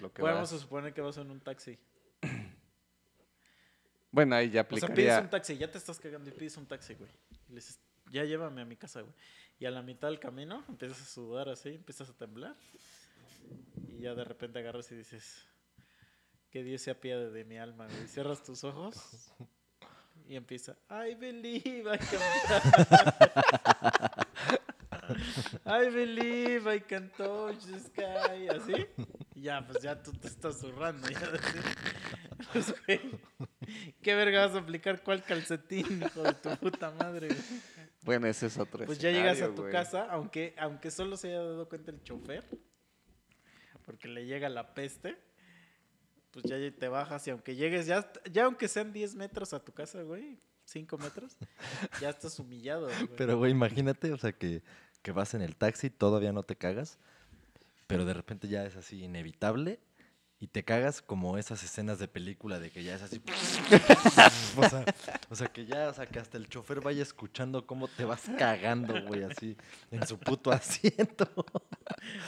lo que a vas. suponer que vas en un taxi. Bueno, ahí ya O sea, pides aplicaría. un taxi, ya te estás cagando y pides un taxi, güey. Y le dices, ya llévame a mi casa, güey. Y a la mitad del camino empiezas a sudar así, empiezas a temblar. Y ya de repente agarras y dices, que Dios se apiade de mi alma, güey. Cierras tus ojos y empieza, I believe I can I believe I can touch the sky. Así. Ya, pues ya tú te estás zurrando. Ya. Pues, güey. ¿Qué verga vas a aplicar? ¿Cuál calcetín, hijo de tu puta madre? güey? Bueno, ese es otro Pues ya llegas a tu güey. casa, aunque, aunque solo se haya dado cuenta el chofer, porque le llega la peste, pues ya te bajas y aunque llegues, ya, ya aunque sean 10 metros a tu casa, güey, 5 metros, ya estás humillado. güey. Pero, güey, imagínate, o sea, que, que vas en el taxi, todavía no te cagas, pero de repente ya es así inevitable y te cagas como esas escenas de película de que ya es así. o, sea, o sea, que ya, o sea, que hasta el chofer vaya escuchando cómo te vas cagando, güey, así, en su puto asiento.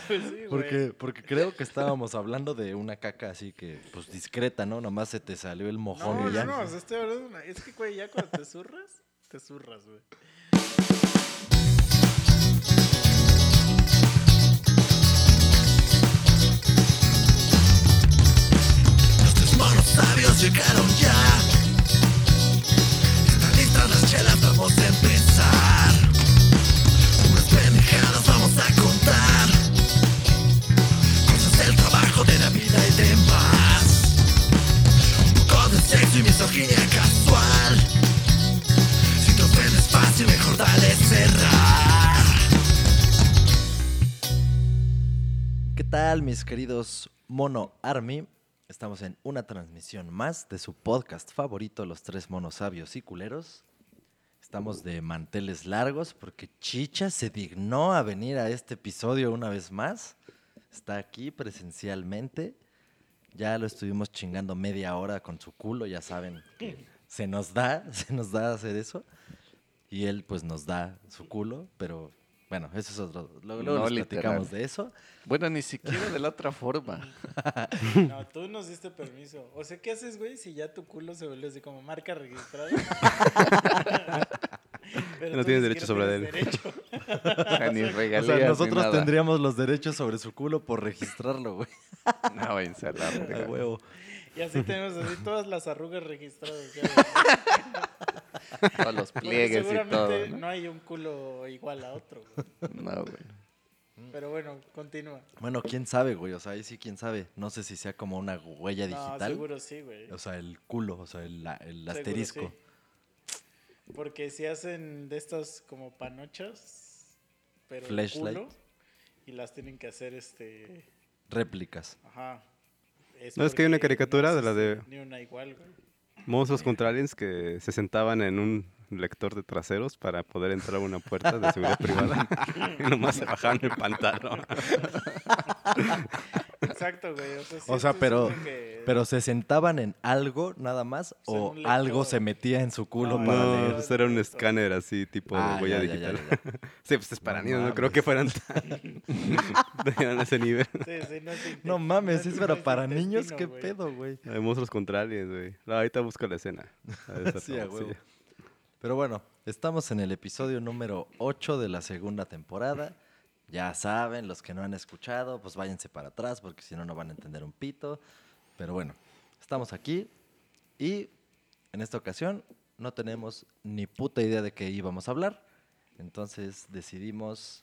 Pues sí. Porque, porque creo que estábamos hablando de una caca así que, pues discreta, ¿no? Nomás se te salió el mojón No, y no, ya. no, o sea, estoy hablando de una... Es que, güey, ya cuando te zurras, te zurras, güey. Los sabios llegaron ya. Están listas las chelas, vamos a empezar. Unas pendejadas vamos a contar. Cosas del trabajo, de la vida y demás. Un poco de sexo y misoginia casual. Si te ofendes fácil, mejor dale cerrar. ¿Qué tal, mis queridos Mono Army? Estamos en una transmisión más de su podcast favorito, Los Tres Monos Sabios y Culeros. Estamos de manteles largos porque Chicha se dignó a venir a este episodio una vez más. Está aquí presencialmente. Ya lo estuvimos chingando media hora con su culo, ya saben se nos da, se nos da hacer eso. Y él pues nos da su culo, pero bueno, eso es otro. Luego, luego No les platicamos de eso. Bueno, ni siquiera de la otra forma. No, tú nos diste permiso. O sea, ¿qué haces, güey, si ya tu culo se vuelve así como marca registrada? Pero No tienes derecho sobre él. derecho. O sea, ni O regalías sea, ni nosotros nada. tendríamos los derechos sobre su culo por registrarlo, güey. No, váyanse a huevo. Y así tenemos así todas las arrugas registradas. Todos los pliegues y seguramente todo. ¿no? ¿no? hay un culo igual a otro. güey. No, güey. Pero bueno, continúa. Bueno, quién sabe, güey. O sea, ahí sí, quién sabe. No sé si sea como una huella No, digital. seguro sí, güey. O sea, el culo, o sea, el, el asterisco. sí. Porque si hacen de estas como panochas, pero el Flashlight. culo, y las tienen que hacer este... Réplicas. Ajá. ¿No es que hay una caricatura no de la de- Ni una igual, güey. Monstruos contra aliens que se sentaban en un lector de traseros para poder entrar a una puerta de seguridad privada y nomás se bajaban el pantalón. Exacto, güey. O sea, sí O sea, estoy pero, que- pero se sentaban en algo nada más O sea, algo se metía en su culo No, para No, leer. pues era un escáner así, tipo Ah, huella ya, digital. ya, ya, ya. sí, pues es para niños, no creo que fueran tan... ese nivel. Sí, sí, no, inte- No mames, es- para, para niños, qué pedo, güey. De monstruos contra aliens, güey. No, ahorita busco la escena. A ver, Sí, a sí. huevo. Pero bueno, estamos en el episodio número 8 de la segunda temporada. Ya saben, los que no han escuchado, pues váyanse para atrás porque si no, no van a entender un pito. Pero bueno, estamos aquí y en esta ocasión no tenemos ni puta idea de qué íbamos a hablar. Entonces decidimos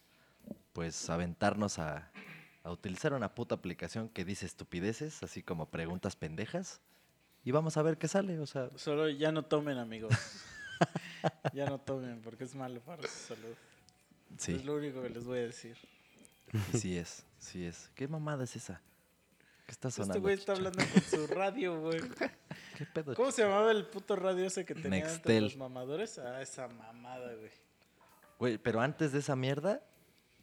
pues aventarnos a, a utilizar una puta aplicación que dice estupideces, así como preguntas pendejas. Y vamos a ver qué sale, o sea, Solo ya no tomen, amigos. Ya no tomen, porque es malo para su salud. sí. Es lo único que les voy a decir. Sí es, sí es. ¿Qué mamada es esa? ¿Qué está sonando? Este güey está hablando con su radio, güey. ¿Qué pedo? ¿Cómo se llamaba el puto radio ese que tenía Nextel. los mamadores? Ah, esa mamada, güey. Güey, pero antes de esa mierda,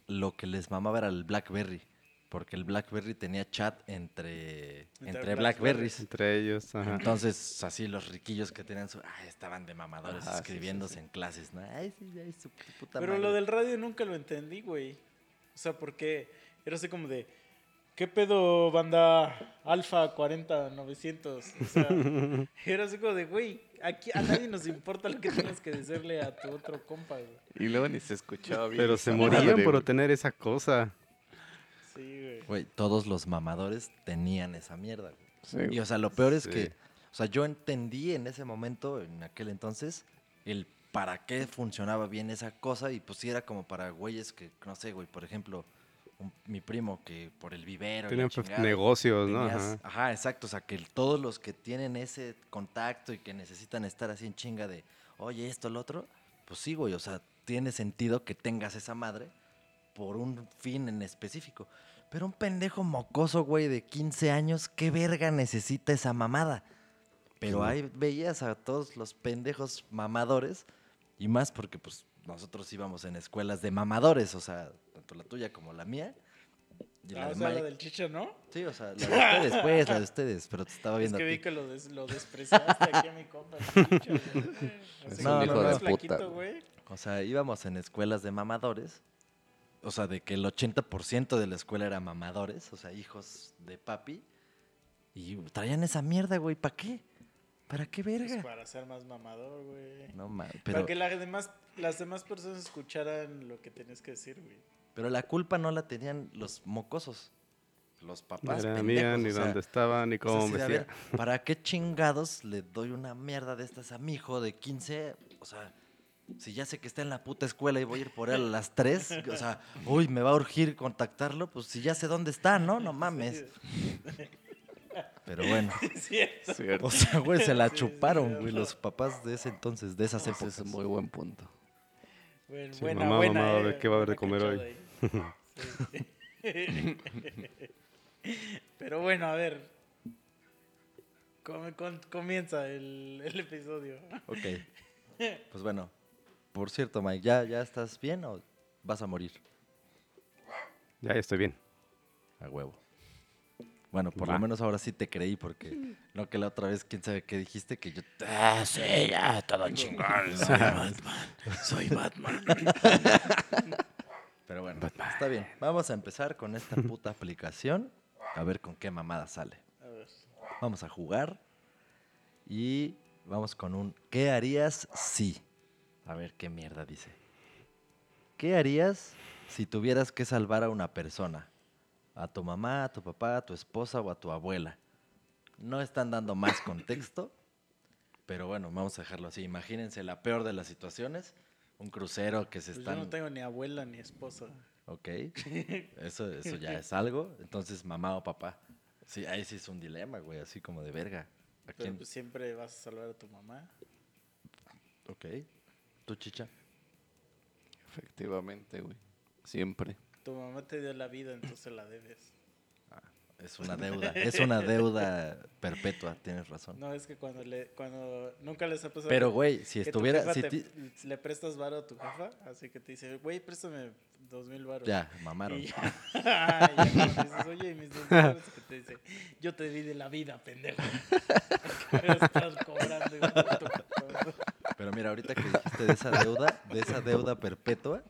lo que les mamaba era el Blackberry. Porque el Blackberry tenía chat entre, Entre entre, Blackberries. Entre ellos, ajá. Entonces, así los riquillos que tenían su... Ay, estaban de mamadores Ajá, sí, sí, escribiéndose sí. en clases, ¿no? Ay, sí, ay, su puta Pero madre. lo del radio nunca lo entendí, güey. O sea, porque era así como de, ¿qué pedo, banda? Alfa 40900. O sea, era así como de, güey, aquí a nadie nos importa lo que tienes que decirle a tu otro compa, güey. Y luego ni se escuchaba bien. Pero se morían por obtener esa cosa. Sí, güey. Güey, todos los mamadores tenían esa mierda. güey. Sí, Y o sea, lo peor es Sí. que, o sea, yo entendí en ese momento, en aquel entonces, el para qué funcionaba bien esa cosa y pues sí era como para güeyes que, no sé, güey, por ejemplo, un- mi primo que por el vivero. Tenían pues, chingada, negocios, ¿no? Ajá. Ajá, exacto. O sea, que el- todos los que tienen ese contacto y que necesitan estar así en chinga de, oye, esto, lo otro, pues sí, güey. O sea, tiene sentido que tengas esa madre por un fin en específico. Pero un pendejo mocoso, güey, de 15 años, ¿qué verga necesita esa mamada? Pero ahí veías a todos los pendejos mamadores, y más porque pues nosotros íbamos en escuelas de mamadores, o sea, tanto la tuya como la mía. Y Ah, la o de sea, la del chicho, ¿no? Sí, o sea, la de ustedes, pues, la de ustedes, pero te estaba Es viendo que a vi ti. que lo, des- lo despreciaste aquí a mi compa. el chicho, güey. No, es flaquito, güey. O sea, íbamos en escuelas de mamadores, o sea, de que el 80% de la escuela era mamadores, o sea, hijos de papi, y traían esa mierda, güey, ¿para qué? ¿Para qué Pues verga? para ser más mamador, güey. No mames, Para que la demás, las demás personas escucharan lo que tenías que decir, güey. pero la culpa no la tenían los mocosos, los No papás era pendejos, mía, ni o sea, dónde estaba, ni O sea, cómo sí, a vestía. ver, ¿Para qué chingados le doy una mierda de estas a mi hijo de 15? O sea, si ya sé que está en la puta escuela y voy a ir por él a las 3, o sea, uy, me va a urgir contactarlo, pues si ya sé dónde está, ¿no? No mames. Pero bueno, cierto. O sea, güey, se la chuparon, güey, los papás de ese entonces, de esas Ese épocas. es un muy buen punto. Bueno, Sí, buena, mamá, buena. mamá, a eh, ver qué va a haber de comer. Sí. Pero bueno, a ver. Com- comienza el, el episodio. Ok. Pues bueno, por cierto, Mike, ¿ya, ¿ya estás bien o vas a morir? Ya, ya estoy bien. A huevo. Bueno, por Va. lo menos ahora sí te creí, porque no que la otra vez, quién sabe qué dijiste, que yo. Ah, sí, ya, todo chingón. Soy Batman. Soy Batman. Pero bueno, está bien. Vamos a empezar con esta puta aplicación. A ver con qué mamada sale. Vamos a jugar. Y vamos con un ¿Qué harías si? A ver qué mierda dice. ¿Qué harías si tuvieras que salvar a una persona? A tu mamá, a tu papá, a tu esposa o a tu abuela. No están dando más contexto, pero bueno, vamos a dejarlo así. Imagínense la peor de las situaciones. Un crucero que se Pues están... yo no tengo ni abuela ni esposa. Ok, eso, eso ya es algo. Entonces, mamá o papá. Sí, ahí sí es un dilema, güey, así como de verga. ¿A Pero quién? pues siempre vas a salvar a tu mamá. Ok. ¿Tú, chicha? Efectivamente, güey. Siempre. Tu mamá te dio la vida, entonces la debes. Es una deuda. es una deuda perpetua, tienes razón. No, es que cuando le, cuando nunca les ha pasado. Pero, güey, si estuviera... Si te- ti- le prestas varo a tu jefa, así que te dice, güey, préstame dos mil varos. Ya, mamaron. Y ya, y ya dices, oye, ¿y mis dos mil varos", que te dice, yo te di de la vida, pendejo. Me estás cobrando. hijo de tu puta. Pero mira, ahorita que dijiste de esa deuda, de esa deuda perpetua,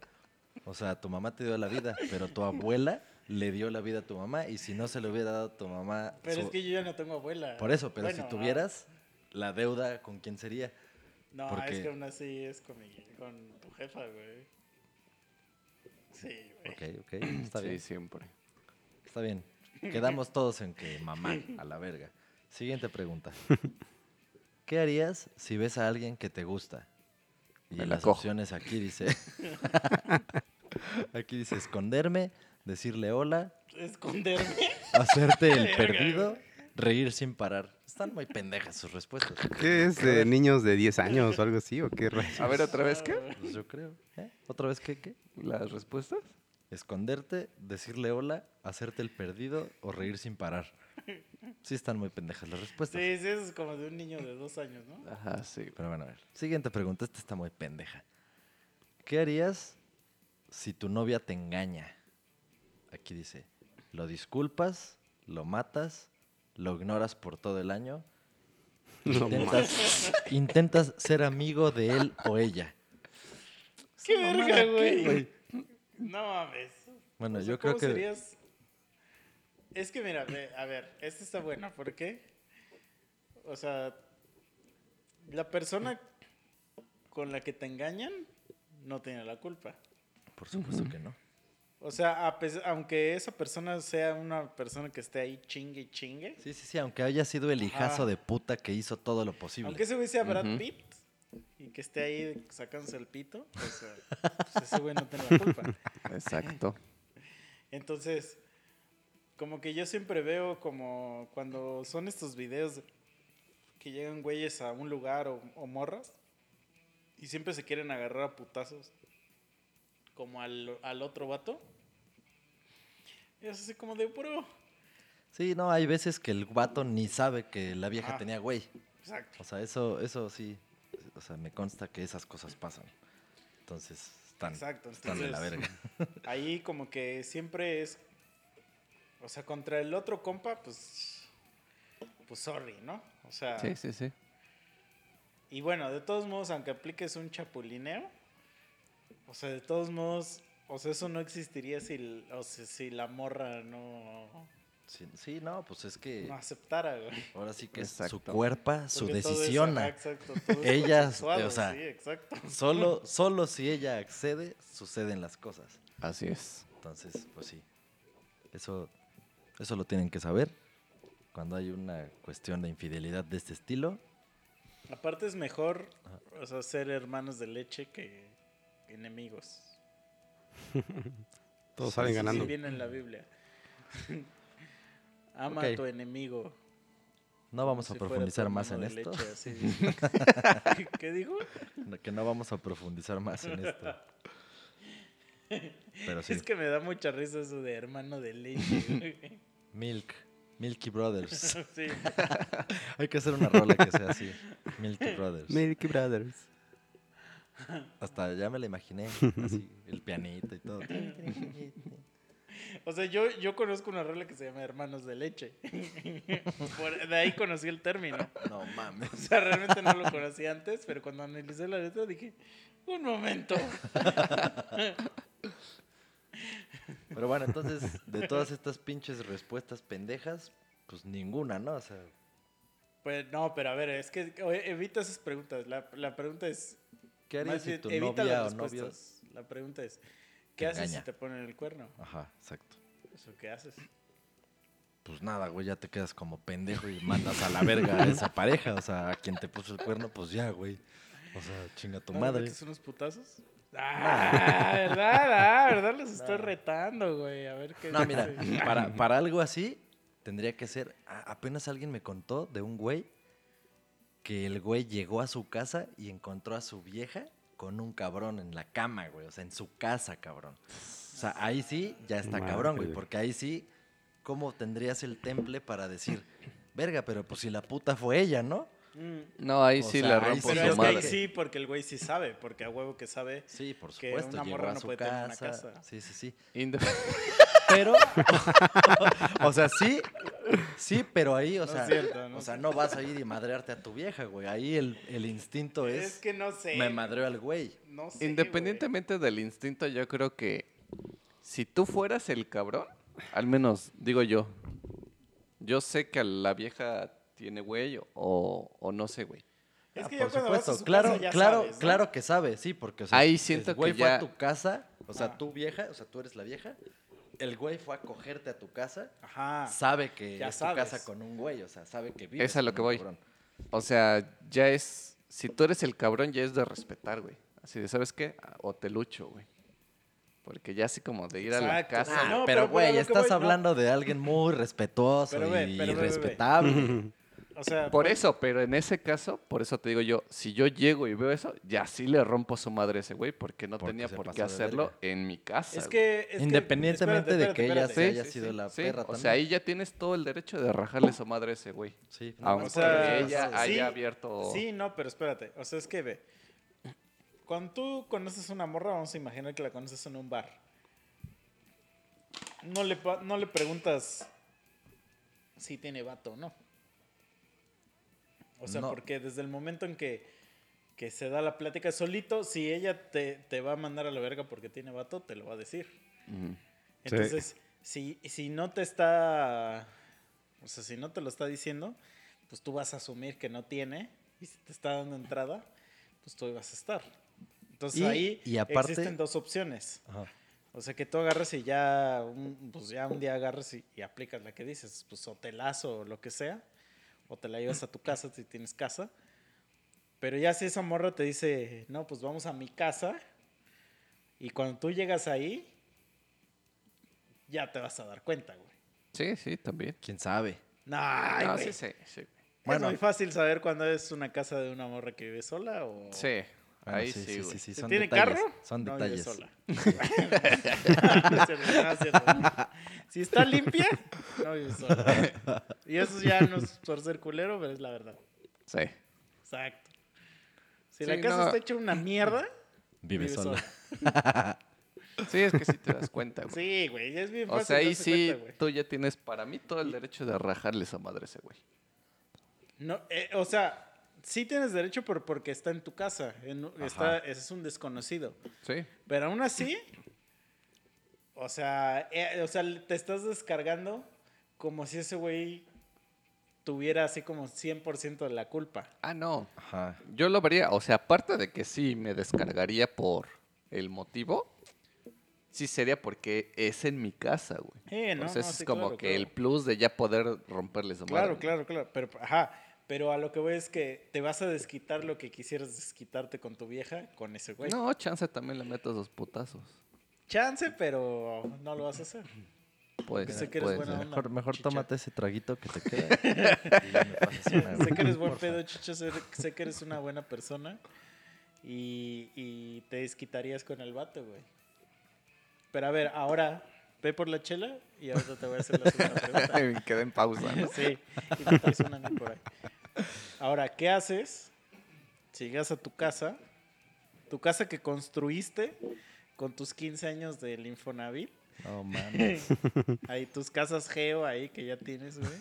o sea, tu mamá te dio la vida, pero tu abuela le dio la vida a tu mamá y si no se le hubiera dado a tu mamá... Pero su- es que yo ya no tengo abuela. Por eso, pero Bueno, si tuvieras la deuda, ¿con quién sería? No, porque- es que aún así es con, mi, con tu jefa, güey. Sí, güey. Ok, ok, está sí, bien. siempre. Está bien. Quedamos todos en que mamá, a la verga. Siguiente pregunta. ¿Qué harías si ves a alguien que te gusta? Y Me las cojo. opciones aquí dice. aquí dice esconderme, decirle hola, Esconderme. hacerte el perdido, reír sin parar. Están muy pendejas sus respuestas. ¿Qué es de niños de 10 años o algo así? ¿O qué rayos? A ver, otra vez, ¿qué? Pues yo creo. ¿Eh? ¿Otra vez qué? qué? ¿Las respuestas? Esconderte, decirle hola, hacerte el perdido o reír sin parar. Sí están muy pendejas las respuestas. Sí, sí, eso es como de un niño de dos años, ¿no? Ajá, sí. Pero bueno, a ver. Siguiente pregunta. Esta está muy pendeja. ¿Qué harías si tu novia te engaña? Aquí dice, ¿lo disculpas? ¿Lo matas? ¿Lo ignoras por todo el año? No Intentas, intentas ser amigo de él o ella. ¡Qué ¿Esa mamada verga, güey! No mames. Bueno, O sea, yo creo ¿cómo que... serías Es que mira, ve, a ver, esta está buena. ¿Por qué? O sea, la persona con la que te engañan no tiene la culpa. Por supuesto que no. O sea, a aunque esa persona sea una persona que esté ahí chingue y chingue, Sí, sí, sí, aunque haya sido el hijazo de puta que hizo todo lo posible. aunque ese güey sea Brad. Pitt y que esté ahí sacándose el pito, pues, pues ese güey no tiene la culpa. Exacto. Entonces, como que yo siempre veo como cuando son estos videos que llegan güeyes a un lugar o, o morras y siempre se quieren agarrar a putazos como al, al otro vato. Y es así como de bro. Sí, no, hay veces que el vato ni sabe que la vieja tenía güey. Exacto. O sea, eso, eso sí. O sea, me consta que esas cosas pasan. Entonces, están, Exacto, están de la entonces- verga. Ahí como que siempre es. O sea, contra el otro compa, pues. Pues sorry, ¿no? O sea. Sí, sí, sí. Y bueno, de todos modos, aunque apliques un chapulineo, o sea, de todos modos, o sea, eso no existiría si, o sea, si la morra no, Sí, sí, no, pues es que no aceptara, güey. ahora sí que es su cuerpo, su Porque todo es- decisión. exacto, todo Ella, o sea, sí, exacto. Solo, solo si ella accede, suceden las cosas. Así es. Entonces, pues sí. Eso, eso lo tienen que saber. Cuando hay una cuestión de infidelidad de este estilo, Aparte es mejor, o sea, ser hermanos de leche que enemigos. Todos salen sí, ganando. Sí viene en la Biblia. Ama a tu enemigo. no vamos a si profundizar más en esto. leche, así. ¿Qué dijo? Que no vamos a profundizar más en esto. Pero sí, Es que me da mucha risa eso de hermano de leche. Milk, Milky Brothers. sí. Hay que hacer una rola que sea así. Milky Brothers. Milky Brothers. Hasta ya me la imaginé. Así, el pianito y todo. O sea, yo, yo conozco una rola que se llama Hermanos de Leche. Por- de ahí conocí el término. No mames. O sea, realmente no lo conocí antes, pero cuando analicé la letra dije, un momento. Pero bueno, entonces, de todas estas pinches respuestas pendejas, pues ninguna, ¿no? O sea, Pues no, pero a ver, es que evita esas preguntas. La, la pregunta es... ¿qué harías si tu evita novia las o novio? La pregunta es, ¿qué haces engaña? si te ponen el cuerno? Ajá, exacto. Eso, ¿qué haces? Pues nada, güey, ya te quedas como pendejo y mandas a la verga a esa pareja. O sea, a quien te puso el cuerno, pues ya, güey. O sea, chinga tu ¿No le madre. metes unos putazos? Ah, ¿verdad? Ah, ¿verdad? Los estoy retando, güey. A ver qué No, mira, para, para algo así, tendría que ser. a- apenas alguien me contó de un güey que el güey llegó a su casa y encontró a su vieja con un cabrón en la cama, güey. O sea, en su casa, cabrón. O sea, ahí sí ya está Madre. cabrón, güey. Porque ahí sí, ¿cómo tendrías el temple para decir, verga, pero pues si la puta fue ella, ¿no? Mm, No, ahí O sí sea, le ahí rompo Pero su es que ahí sí, porque el güey sí sabe, porque a huevo que sabe. Sí, por Que una morra a no su puede tener una casa. casa. Sí, sí, sí. Pero, o sea, sí, sí, pero ahí, o No sea, es cierto, no o sea, no vas a ir y madrearte a tu vieja, güey. Ahí el, el instinto es, Es que no sé. me madreo al güey. No sé. Independientemente del instinto, yo creo que si tú fueras el cabrón, al menos digo yo, yo sé que la vieja tiene güey o, o no sé, güey. Es Ah, que por a supuesto, su claro, casa ya claro, sabes, ¿no? claro que sabe, sí, porque o sea, Ahí el siento güey que fue a ya- tu casa, o sea, Ah. tu vieja, o sea, tú eres la vieja, el güey fue a cogerte a tu casa, Ajá. sabe que ya es tu casa con un güey, o sea, sabe que vives Es a lo que voy. cabrón. O sea, ya es, si tú eres el cabrón, ya es de respetar, güey. Así de, ¿sabes qué? O te lucho, güey. Porque ya así como de ir a la casa. Ah, no, pero güey, estás voy- no. hablando de alguien muy respetuoso Pero ve, y pero ve, ve. respetable. O sea, Por eso, pero en ese caso, por eso te digo yo, si yo llego y veo eso, ya sí le rompo su madre a ese güey, porque no Porque tenía por qué hacerlo en mi casa. Es que. es que- Independientemente espérate, de que ella se haya sido la Sí, perra O también. sea, ahí ya tienes todo el derecho de rajarle su madre a ese güey. Sí, Aunque O sea, ella sí. haya abierto. Sí, no, pero espérate. O sea, es que ve. Cuando tú conoces una morra, vamos a imaginar que la conoces en un bar. No le, no le preguntas si tiene vato o no. O sea, No. porque desde el momento en que, que se da la plática solito, si ella te, te va a mandar a la verga porque tiene vato, te lo va a decir. Entonces, si, si no te está, o sea, si no te lo está diciendo, pues tú vas a asumir que no tiene, y si te está dando entrada, pues tú ibas a estar. Entonces Y- ahí y aparte- existen dos opciones. Ajá. O sea, que tú agarras y ya, un, pues ya un día agarras y, y aplicas la que dices, pues hotelazo o lo que sea, o te la llevas a tu casa si tienes casa. Pero ya si esa morra te dice, no, pues vamos a mi casa, y cuando tú llegas ahí, ya te vas a dar cuenta, güey. Sí, sí, también. ¿Quién sabe? No, ay, No, güey. sí, sí, sí. Es muy fácil saber cuando es una casa de una morra que vive sola o... Sí, Bueno, ahí sí, güey. ¿Si son tiene detalles, carro? Son no detalles. sola. No cierto, no. Si está limpia, no vive sola. Y eso ya no es por ser culero, pero es la verdad. Sí. Exacto. Si Sí, la casa no. está hecha una mierda, Vive, vive sola. sola. Sí, es que sí te das cuenta, güey. Sí, güey, es bien o fácil. sea, ahí sí, cuenta, tú ya tienes para mí todo el derecho de rajarle esa madre ese güey. No, eh, o sea, sí tienes derecho pero porque está en tu casa. en- está, es un desconocido. Sí. Pero aún así, o sea, eh, o sea, te estás descargando como si ese güey tuviera así como 100% de la culpa. Ah, no. Ajá. Yo lo vería, o sea, aparte de que sí me descargaría por el motivo, sí sería porque es en mi casa, güey. Eh, no, sea, no, sí, es como claro, que claro. el plus de ya poder romperle su Claro, madre. claro, claro. Pero, ajá, pero a lo que voy es que te vas a desquitar lo que quisieras desquitarte con tu vieja, con ese güey. No, chance también le meto esos putazos. Chance, pero no lo vas a hacer. Puede Que sé que eres puede buena ser. onda. Mejor, mejor chicha. tómate ese traguito que te queda. y ya me pasas una, sé que eres buen pedo, chicho. Sé, sé que eres una buena persona. Y, y te desquitarías con el vato, güey. Pero a ver, ahora ve por la chela y ahorita te voy a hacer la segunda pregunta. Me quedé en pausa, ¿no? Sí, y te traes una a mí por ahí. Ahora, ¿qué haces si llegas a tu casa? Tu casa que construiste con tus 15 años del Infonavit. No mames. ahí tus casas geo ahí que ya tienes, güey.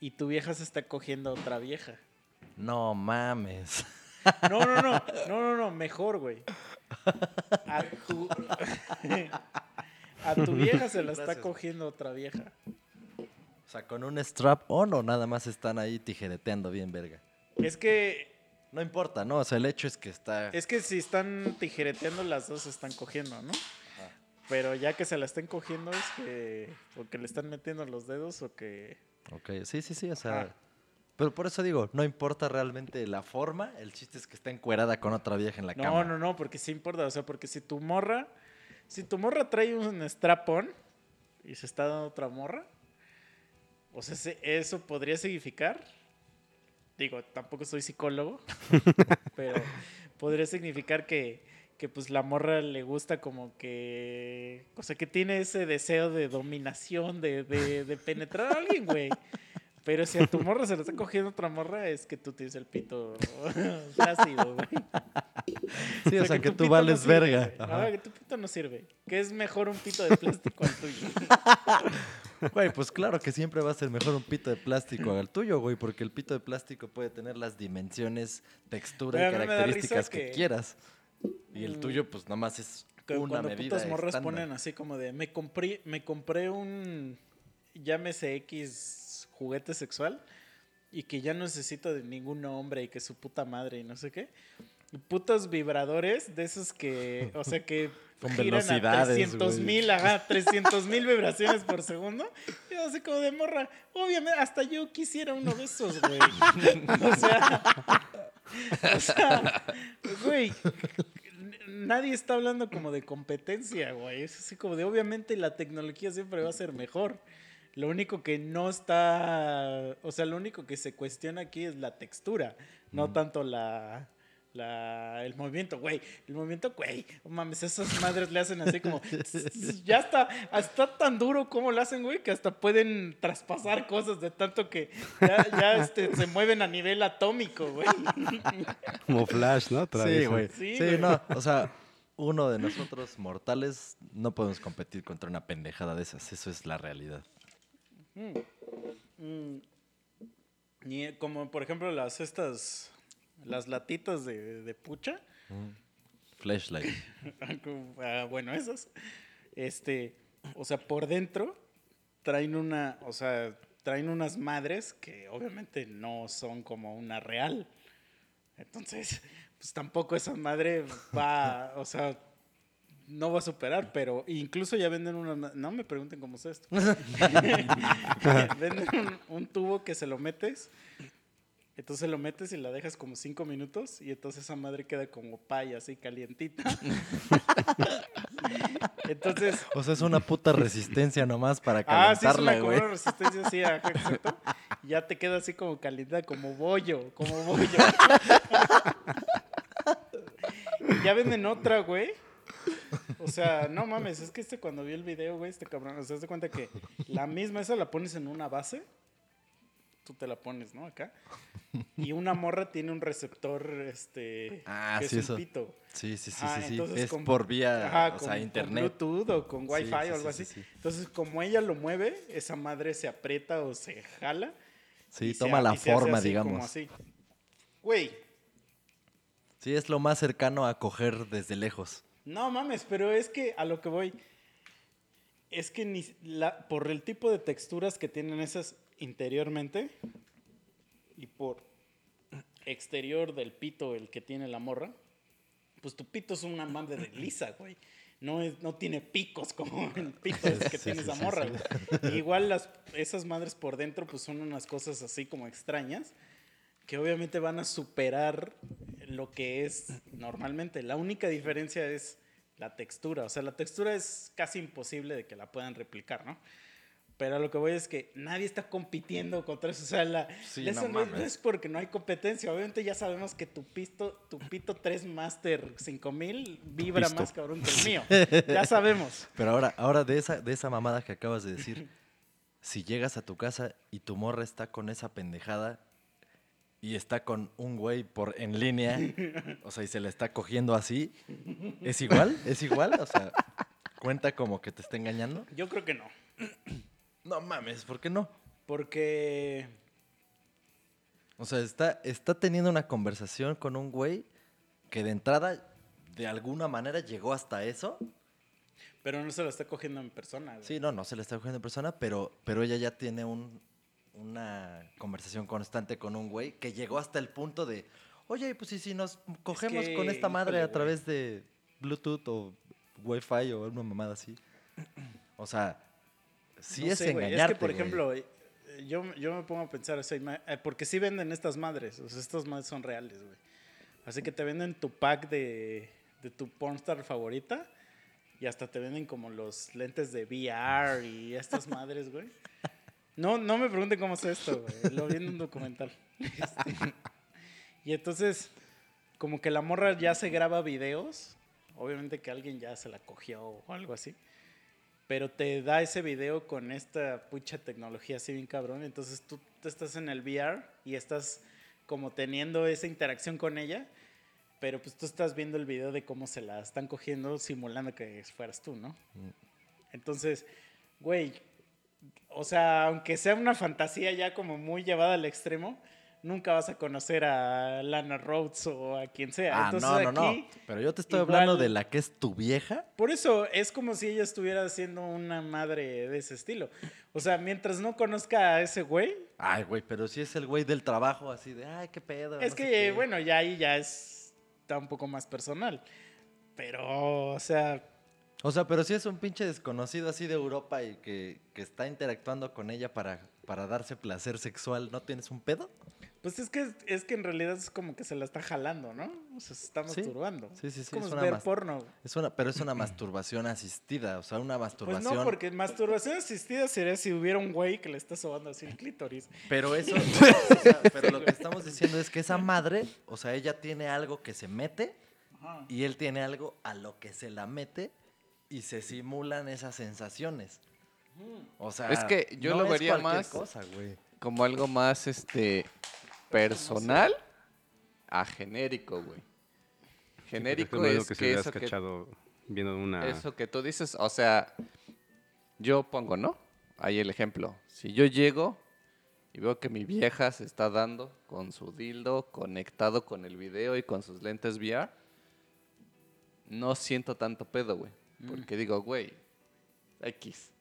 Y tu vieja se está cogiendo a otra vieja. No mames. No, no, no, no, no, no, mejor, güey. A tu, a tu vieja se la está Gracias. cogiendo otra vieja. Sea, con un strap on o nada más están ahí tijereteando bien, verga. Es que No importa, ¿no? O sea, el hecho es que está. Es que si están tijereteando, las dos se están cogiendo, ¿no? Pero ya que se la estén cogiendo es que... O que le están metiendo los dedos o que... Ok, sí, sí, sí, o sea. Pero por eso digo, no importa realmente la forma, el chiste es que está encuerada con otra vieja en la No, cama. no, no, porque sí importa. O sea, porque si tu morra... Si tu morra trae un strap-on y se está dando otra morra, o sea, se- eso podría significar... Digo, tampoco soy psicólogo, pero podría significar que, que pues la morra le gusta como que... O sea, que tiene ese deseo de dominación, de, de, de penetrar a alguien, güey. Pero si a tu morra se le está cogiendo otra morra, es que tú tienes el pito flácido, güey. Sí, o sea, que tú vales no sirve, verga. Ajá, que tu pito no sirve. Que es mejor un pito de plástico al tuyo. Güey, pues claro que siempre va a ser mejor un pito de plástico al tuyo, güey, porque el pito de plástico puede tener las dimensiones, textura y Pero características que... que- quieras. Y el Mm. tuyo, pues nada más es Que una cuando medida putas morras estándar. ponen así como de, me compré, me compré un, llámese X juguete sexual y que ya no necesito de ningún hombre y que su puta madre y no sé qué. Putos vibradores de esos que, o sea, que Con giran a velocidades, 300 güey. mil, ajá, 300 mil vibraciones por segundo. Y así como de morra, obviamente, hasta yo quisiera uno de esos, güey. O sea, o sea, güey, nadie está hablando como de competencia, güey. Es así como de, obviamente la tecnología siempre va a ser mejor. Lo único que no está, o sea, lo único que se cuestiona aquí es la textura, no tanto la, la, el movimiento, güey. El movimiento, güey, no mames, esas madres le hacen así como, ya está, está tan duro como lo hacen, güey, que hasta pueden traspasar cosas de tanto que ya, ya este, se mueven a nivel atómico, güey. Como Flash, ¿no? Sí, Atraviesan. güey. Sí, Sí, güey. no, o sea, uno de nosotros mortales no podemos competir contra una pendejada de esas, eso es la realidad. Mm. Y eh, como por ejemplo las estas las latitas de, de pucha, Flashlight. como, ah, bueno esas, este, o sea, por dentro traen una, o sea, traen unas madres que obviamente no son como una real. Entonces, pues tampoco esa madre va, o sea, no va a superar, pero incluso ya venden una, no me pregunten cómo es esto. venden un, un tubo que se lo metes entonces lo metes y la dejas como cinco minutos y entonces esa madre queda como paya, así calientita. entonces... O sea, es una puta resistencia nomás para Ah, sí, es calentarla, una, resistencia ajá, exacto. Y Ya te queda así como calientada, como bollo, como bollo. ya venden otra, güey. O sea, no mames, es que este cuando vi el video, güey, este cabrón, o sea, cuenta que la misma esa la pones en una base. Tú te la pones, ¿no? Acá. Y una morra tiene un receptor, este, Ah, que sí, es eso. un pito. Sí, sí, sí, sí, sí. entonces Es con- por vía, Ajá, o con- sea, con internet. Bluetooth o con Sí, Wi-Fi sí, o algo sí, así. sí, sí. Entonces, como ella lo mueve, esa madre se aprieta o se jala. Sí, se toma la forma, así, como digamos. así. Güey, Sí, es lo más cercano a coger desde lejos. no mames, pero es que a lo que voy es que ni la, por el tipo de texturas que tienen esas interiormente y por exterior del pito el que tiene la morra, pues tu pito es una madre de lisa, güey. No, es, no tiene picos como el pito que Sí, tiene sí, esa sí, morra, sí. güey. Igual las, esas madres por dentro pues son unas cosas así como extrañas que obviamente van a superar lo que es normalmente. La única diferencia es la textura. O sea, la textura es casi imposible de que la puedan replicar, ¿no? Pero a lo que voy es que nadie está compitiendo contra eso. O sea, la, Sí, eso no no, es- porque no hay competencia. Obviamente ya sabemos que tu, pisto, tu Pito 3 Master 5000 vibra Pisto. más cabrón que el mío. Ya sabemos. Pero ahora, ahora de esa, de esa mamada que acabas de decir, si llegas a tu casa y tu morra está con esa pendejada y está con un güey por en línea, o sea, y se le está cogiendo así, ¿es igual? ¿Es igual? O sea, ¿cuenta como que te está engañando? Yo creo que no. No mames, ¿por qué no? Porque O sea, está, está teniendo una conversación con un güey que de entrada, de alguna manera, llegó hasta eso. Pero no se lo está cogiendo en persona. güey. Sí, no, no se le está cogiendo en persona, pero, pero ella ya tiene un, una conversación constante con un güey que llegó hasta el punto de, oye, pues ¿y si nos cogemos que, con esta madre híjole, a güey. través de Bluetooth o Wi-Fi o una mamada así. O sea, sí No es sé, engañarte, Es que, por güey. ejemplo, eh, yo, yo me pongo a pensar, o sea, eh, porque sí venden estas madres, o sea, estas madres son reales, güey. Así que te venden tu pack de, de tu pornstar favorita y hasta te venden como los lentes de VR y estas madres, güey. No, no me pregunten cómo es esto, güey. Lo vi en un documental. Este, y entonces, como que la morra ya se graba videos. Obviamente que alguien ya se la cogió o algo así. Pero te da ese video con esta pucha tecnología así bien cabrón. Entonces tú, estás en el VR y estás como teniendo esa interacción con ella. Pero pues tú estás viendo el video de cómo se la están cogiendo simulando que fueras tú, ¿no? Entonces, güey, o sea, aunque sea una fantasía ya como muy llevada al extremo, nunca vas a conocer a Lana Rhodes o a quien sea. Ah, Entonces, no, no, no. aquí, Pero yo te estoy igual- hablando de la que es tu vieja. Por eso es como si ella estuviera haciendo una madre de ese estilo. O sea, mientras no conozca a ese güey, Ay, güey, pero si es el güey del trabajo así de, ay, qué pedo. es no que, sé qué". bueno, ya ahí ya es, está un poco más personal. Pero, o sea, O sea, pero si es un pinche desconocido así de Europa y que, que está interactuando con ella para, para darse placer sexual, ¿no tienes un pedo? Pues es que, es que en realidad es como que se la está jalando, ¿no? O sea, se está Sí. masturbando. Sí, sí, Es sí, como es una ver porno. Es una, pero es una masturbación asistida, o sea, una Pues masturbación. no, porque masturbación asistida sería si hubiera un güey que le está sobando así el clítoris. Pero eso, o sea, pero lo que estamos diciendo es que esa madre, o sea, ella tiene algo que se mete Ajá. y él tiene algo a lo que se la mete y se simulan esas sensaciones. O sea, Es que yo no lo es vería más- cosa, güey. Como algo más, este, personal a genérico, güey. Genérico es que eso que, cachado viendo una... eso que tú dices, o sea, yo pongo, ¿no? Ahí el ejemplo. Si yo llego y veo que mi vieja se está dando con su dildo conectado con el video y con sus lentes VR, no siento tanto pedo, güey. Porque digo, güey, X.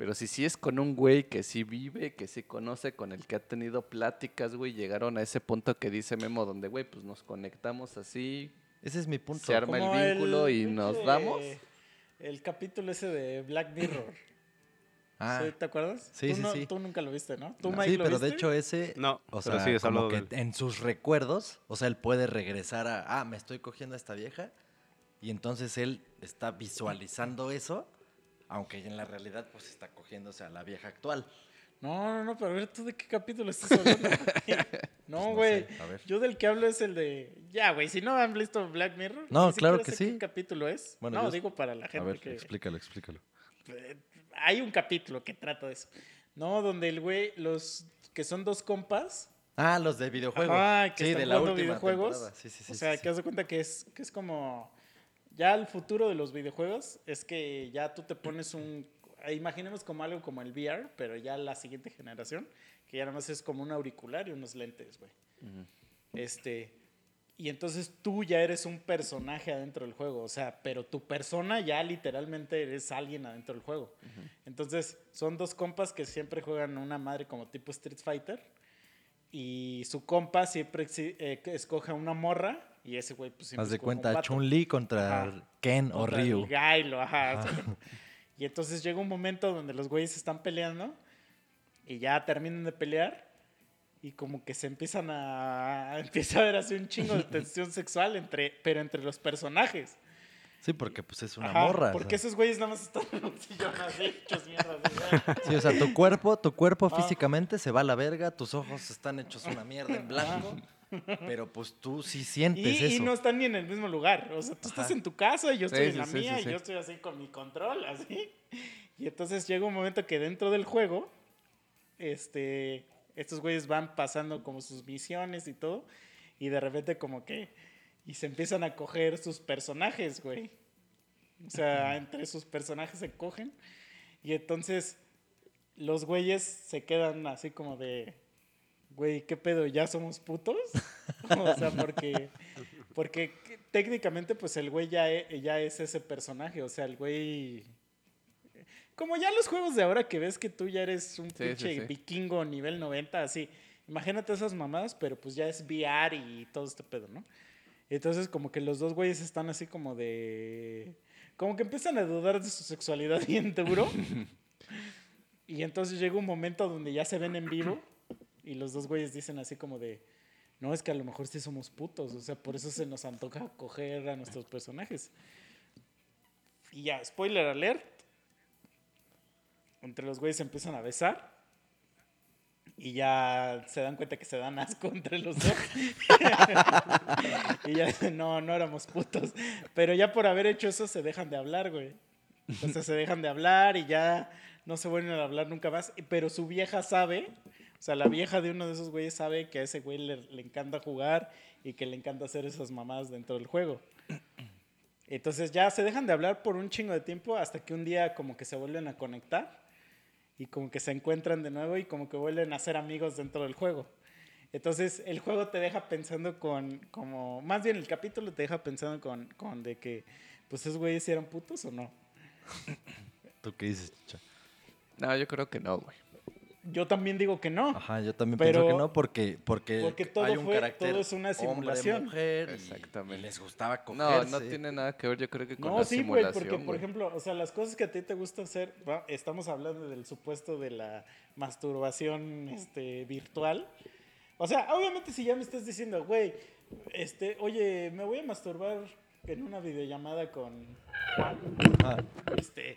Pero si sí es con un güey que sí vive, que sí conoce, con el que ha tenido pláticas, güey, llegaron a ese punto que dice Memo, donde, güey, pues nos conectamos así, Ese es mi punto. Se arma el vínculo y nos damos. El capítulo ese de Black Mirror. Ah, ¿Sí, ¿Te acuerdas? Sí, tú sí, no- sí. Tú nunca lo viste, ¿no? ¿Tú, sí, Mike, lo pero de hecho ese, No, o sea, sí, es como que en sus recuerdos, o sea, él puede regresar a, ah, me estoy cogiendo a esta vieja, y entonces él está visualizando eso, aunque en la realidad pues está cogiéndose a la vieja actual. No, no, no, pero a ver, ¿tú de qué capítulo estás hablando? no, no güey. a ver. Yo del que hablo es el de. Ya, güey, si no han visto Black Mirror. No, claro que sí. ¿Qué capítulo es? Bueno, no, yo- digo para la A gente ver, que. explícalo, explícalo. Eh, Hay un capítulo que trata de eso. No, donde el güey, los que son dos compas. Ah, los de videojuego. Ajá, que sí, están de la última videojuegos. Sí, sí, sí, o sea, que haz de cuenta que es, que es como. Ya el futuro de los videojuegos es que ya tú te pones un. eh, Imaginemos como algo como el VR, pero ya la siguiente generación, que ya nada más es como un auricular y unos lentes, güey. Este. Y entonces tú ya eres un personaje adentro del juego, o sea, pero tu persona ya literalmente eres alguien adentro del juego. Entonces, son dos compas que siempre juegan una madre como tipo Street Fighter. Y su compa siempre eh, escoge una morra. Y ese güey, pues siempre Haz de cuenta. Chun-Li contra Ajá. Ken o Contra Ryu. Gailo, ajá. Y entonces llega un momento donde los güeyes están peleando. Y ya terminan de pelear. Y como que se empiezan a. Empieza a haber así un chingo de tensión sexual, entre, pero entre los personajes. Sí, porque pues es una Ajá, morra. o Porque sea. esos güeyes nada más están en un sillón así, hechos mierda. así, Sí, o sea, tu cuerpo, tu cuerpo Ah. físicamente se va a la verga, tus ojos están hechos una mierda en blanco, pero pues tú sí sientes Y, y eso. no están ni en el mismo lugar. O sea, tú estás en tu casa y yo estoy Sí, en la sí, mía sí, y yo estoy así con mi control, así. Y entonces llega un momento que dentro del juego, este, estos güeyes van pasando como sus misiones y todo. Y de repente como que... Y se empiezan a coger sus personajes, güey. O sea, entre sus personajes se cogen. Y entonces los güeyes se quedan así como de... Güey, ¿qué pedo? ¿Ya somos putos? o sea, porque... Porque que- técnicamente, pues el güey ya, e- ya es ese personaje. O sea, el güey. Como ya los juegos de ahora que ves que tú ya eres un Sí, pinche sí, sí. vikingo nivel 90, así. Imagínate esas mamadas, pero pues ya es VR y todo este pedo, ¿no? Entonces, como que los dos güeyes están así como de. Como que empiezan a dudar de su sexualidad bien duro. y entonces llega un momento donde ya se ven en vivo y los dos güeyes dicen así como de. No, es que a lo mejor sí somos putos, o sea, por eso se nos antoja coger a nuestros personajes. Y ya, spoiler alert. Entre los güeyes se empiezan a besar. Y ya se dan cuenta que se dan asco entre los dos. y ya dicen, no, no éramos putos. Pero ya por haber hecho eso se dejan de hablar, güey. O sea, se dejan de hablar y ya no se vuelven a hablar nunca más. Pero su vieja sabe, o sea, la vieja de uno de esos güeyes sabe que a ese güey le, le encanta jugar y que le encanta hacer esas mamadas dentro del juego. Entonces ya se dejan de hablar por un chingo de tiempo hasta que un día como que se vuelven a conectar y como que se encuentran de nuevo y como que vuelven a ser amigos dentro del juego. Entonces el juego te deja pensando con, como, más bien el capítulo te deja pensando con, con de que, pues esos güeyes si eran putos o no. ¿Tú qué dices, chicha? No, yo creo que no, güey. Yo también digo que no. Ajá, yo también Pero- pienso que no, porque, porque, Porque todo hay un fue- carácter todo es una simulación. hombre-mujer y- Exactamente. y les gustaba No, cogerse. no tiene nada que ver, yo creo que con No, la sí, güey, simulación, porque por güey. ejemplo, o sea, las cosas que a ti te gusta hacer, va, estamos hablando del supuesto de la masturbación este, virtual. O sea, obviamente si ya me estás diciendo, güey, este, oye, me voy a masturbar en una videollamada con Juan, Ah, este,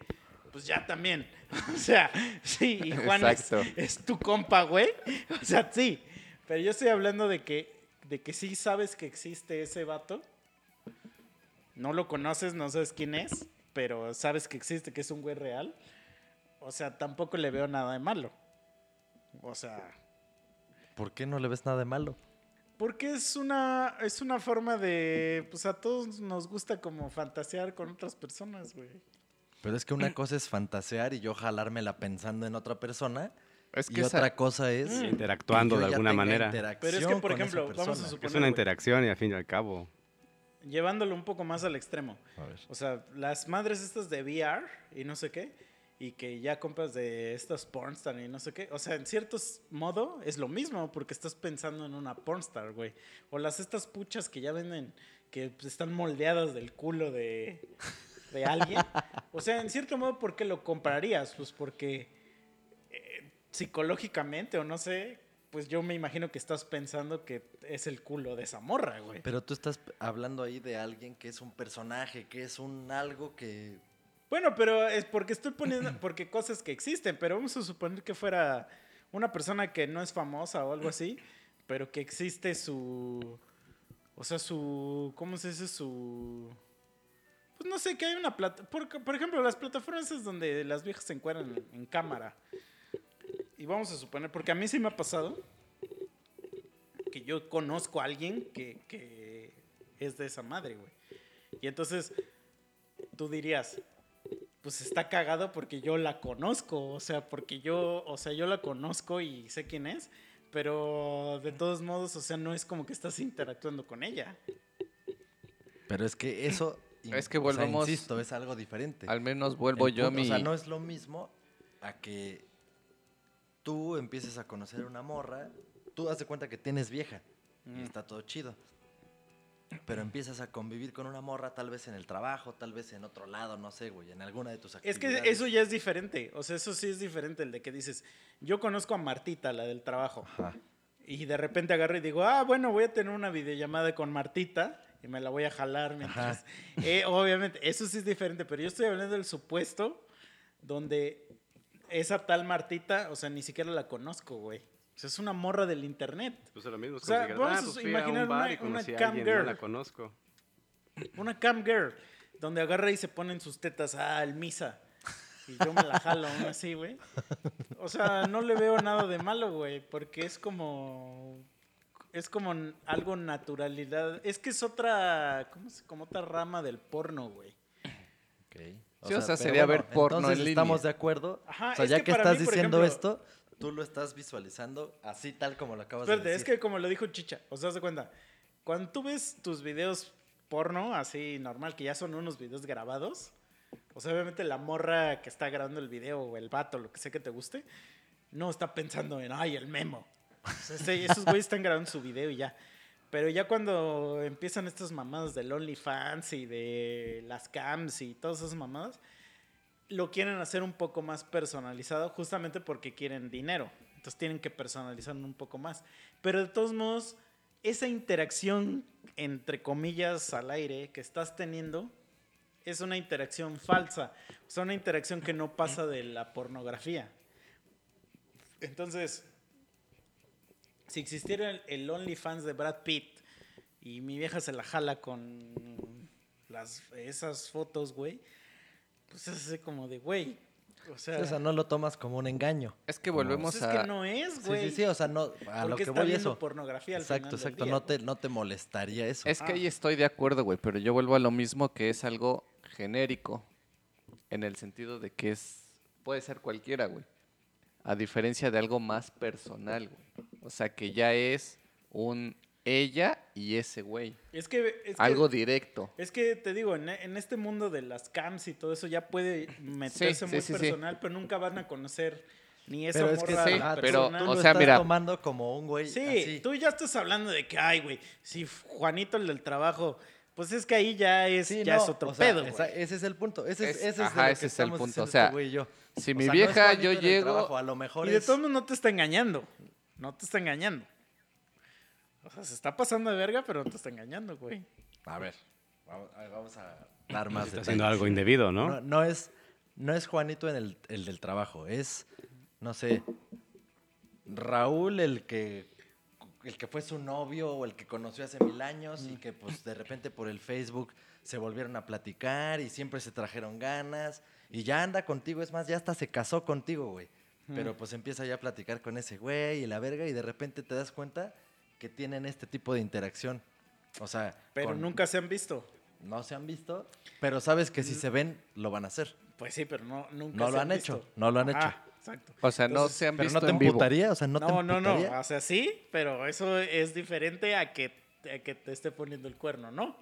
pues ya también. O sea, sí, y Juan es, es tu compa, güey. O sea, sí. Pero yo estoy hablando de que, de que sí sabes que existe ese vato. No lo conoces, no sabes quién es, pero sabes que existe, que es un güey real. O sea, tampoco le veo nada de malo. O sea, ¿Por qué no le ves nada de malo? porque es una, es una forma de, pues a todos nos gusta como fantasear con otras personas, güey. Pero es que una cosa es fantasear y yo jalármela pensando en otra persona. Es y que esa- otra cosa es Mm. Interactuando de alguna manera. Pero es que, por ejemplo, vamos a suponer... Es una interacción y al fin y al cabo. llevándolo un poco más al extremo. A ver. O sea, las madres estas de VR y no sé qué, y que ya compras de estas pornstar y no sé qué. O sea, en cierto modo es lo mismo porque estás pensando en una pornstar, güey. O las estas puchas que ya venden, que pues, están moldeadas del culo de, de alguien. O sea, en cierto modo, ¿por qué lo comprarías? Pues porque eh, psicológicamente o no sé, pues yo me imagino que estás pensando que es el culo de esa morra, güey. Pero tú estás hablando ahí de alguien que es un personaje, que es un algo que... Bueno, pero es porque estoy poniendo, porque cosas que existen, pero vamos a suponer que fuera una persona que no es famosa o algo así, pero que existe su, o sea, su, ¿cómo se dice? Su, pues no sé, que hay una plata, por, por ejemplo, las plataformas es donde las viejas se encuentran en, cámara. Y vamos a suponer, porque a mí sí me ha pasado que yo conozco a alguien que, que es de esa madre, güey. Y entonces tú dirías, pues está cagado porque yo la conozco, o sea, porque yo, o sea, yo la conozco y sé quién es, pero de todos modos, o sea, no es como que estás interactuando con ella. Pero es que eso... Es que o sea, volvemos- insisto, es algo diferente. Al menos vuelvo El yo a mi... O sea, no es lo mismo a que tú empieces a conocer una morra, tú das de cuenta que tienes vieja y está todo chido. Pero empiezas a convivir con una morra tal vez en el trabajo, tal vez en otro lado, no sé, güey, en alguna de tus Es actividades. que eso ya es diferente, o sea, eso sí es diferente, el de que dices, yo conozco a Martita, la del trabajo, Ajá. y de repente agarro y digo, ah, bueno, voy a tener una videollamada con Martita y me la voy a jalar mientras... Eh, obviamente, eso sí es diferente, pero yo estoy hablando del supuesto donde esa tal Martita, o sea, ni siquiera la conozco, güey. O sea, es una morra del internet. Pues es lo mismo. es O sea, vamos "Ah, pues a imaginar un bar una- y una a cam alguien, no girl. la conozco. Una cam girl, donde agarra y se ponen sus tetas, ah, el misa. Y yo me la jalo aún así, güey. O sea, no le veo nada de malo, güey, porque es como... Es como algo naturalidad. Es que es otra... ¿Cómo se- Como otra rama del porno, güey. Ok. Sí, o sea, sería ver porno en estamos de acuerdo. Ajá, o sea, es ya que que, estás mí, diciendo ejemplo- esto, tú lo estás visualizando así tal como lo acabas Espérate, de es decir. que como lo dijo Chicha, o sea, de cuenta, cuando tú ves tus videos porno, así normal, que ya son unos videos grabados, o sea, obviamente la morra que está grabando el video o el vato, lo que sea que te guste, no está pensando en, ay, el memo. O sea, esos güeyes están grabando su video y ya. Pero ya cuando empiezan estas mamadas del OnlyFans y de las cams y todas esas mamadas, lo quieren hacer un poco más personalizado justamente porque quieren dinero. Entonces tienen que personalizarlo un poco más. Pero de todos modos, esa interacción, entre comillas, al aire que estás teniendo es una interacción falsa. O sea, una interacción que no pasa de la pornografía. Entonces, si existiera el, el OnlyFans de Brad Pitt y mi vieja se la jala con las, esas fotos, güey, pues es así como de, güey. O sea, O sea, no lo tomas como un engaño. Es que volvemos pues es a... que no es, Sí, güey. sí, sí, o sea, no, a lo que está voy viendo eso. pornografía al Exacto, final del exacto, día, no te, no te molestaría eso. Es que Ah. ahí estoy de acuerdo, güey, pero yo vuelvo a lo mismo que es algo genérico. En el sentido de que es. Puede ser cualquiera, güey. A diferencia de algo más personal, güey. O sea, que ya es un ella y ese güey. Es que, es que- Algo directo. Es que te digo, en, en este mundo de las cams y todo eso ya puede meterse Sí, muy sí, sí, sí. personal, pero nunca van a conocer ni esa Pero es que morra sí, ajá, tú- pero, personal. tú o lo sea, estás mira- tomando como un güey Sí, así. tú ya estás hablando de que, ay, güey, si Juanito el del trabajo, pues es que ahí ya es, Sí, ya no, es otro o sea, pedo, esa- ese es el punto. Ese es, Es- ese es de ajá, lo ese que es el estamos punto, diciendo o sea, este güey y yo. Si O mi sea, vieja, yo llego. trabajo, a lo mejor Y de es- todos modos no te está engañando. No te está engañando. O sea, se está pasando de verga, pero no te está engañando, güey. A ver, vamos a, vamos a dar más Está detalles. haciendo algo indebido, ¿no? No, no es, no es Juanito en el, el del trabajo, es, no sé, Raúl el que, el que fue su novio o el que conoció hace mil años y que pues de repente por el Facebook se volvieron a platicar y siempre se trajeron ganas y ya anda contigo, es más, ya hasta se casó contigo, güey. Pero pues empieza ya a platicar con ese güey y la verga y de repente te das cuenta que tienen este tipo de interacción. O sea, Pero con- nunca se han visto. no se han visto, pero sabes que si se ven, lo van a hacer. Pues sí, pero no, nunca No se lo han visto. hecho, no lo han Ajá, hecho. Exacto. O sea, no se han Pero visto no te en vivo. emputaría, o sea, no, te No, no, no. O sea, sí, pero eso es diferente a que, a que te esté poniendo el cuerno, ¿no?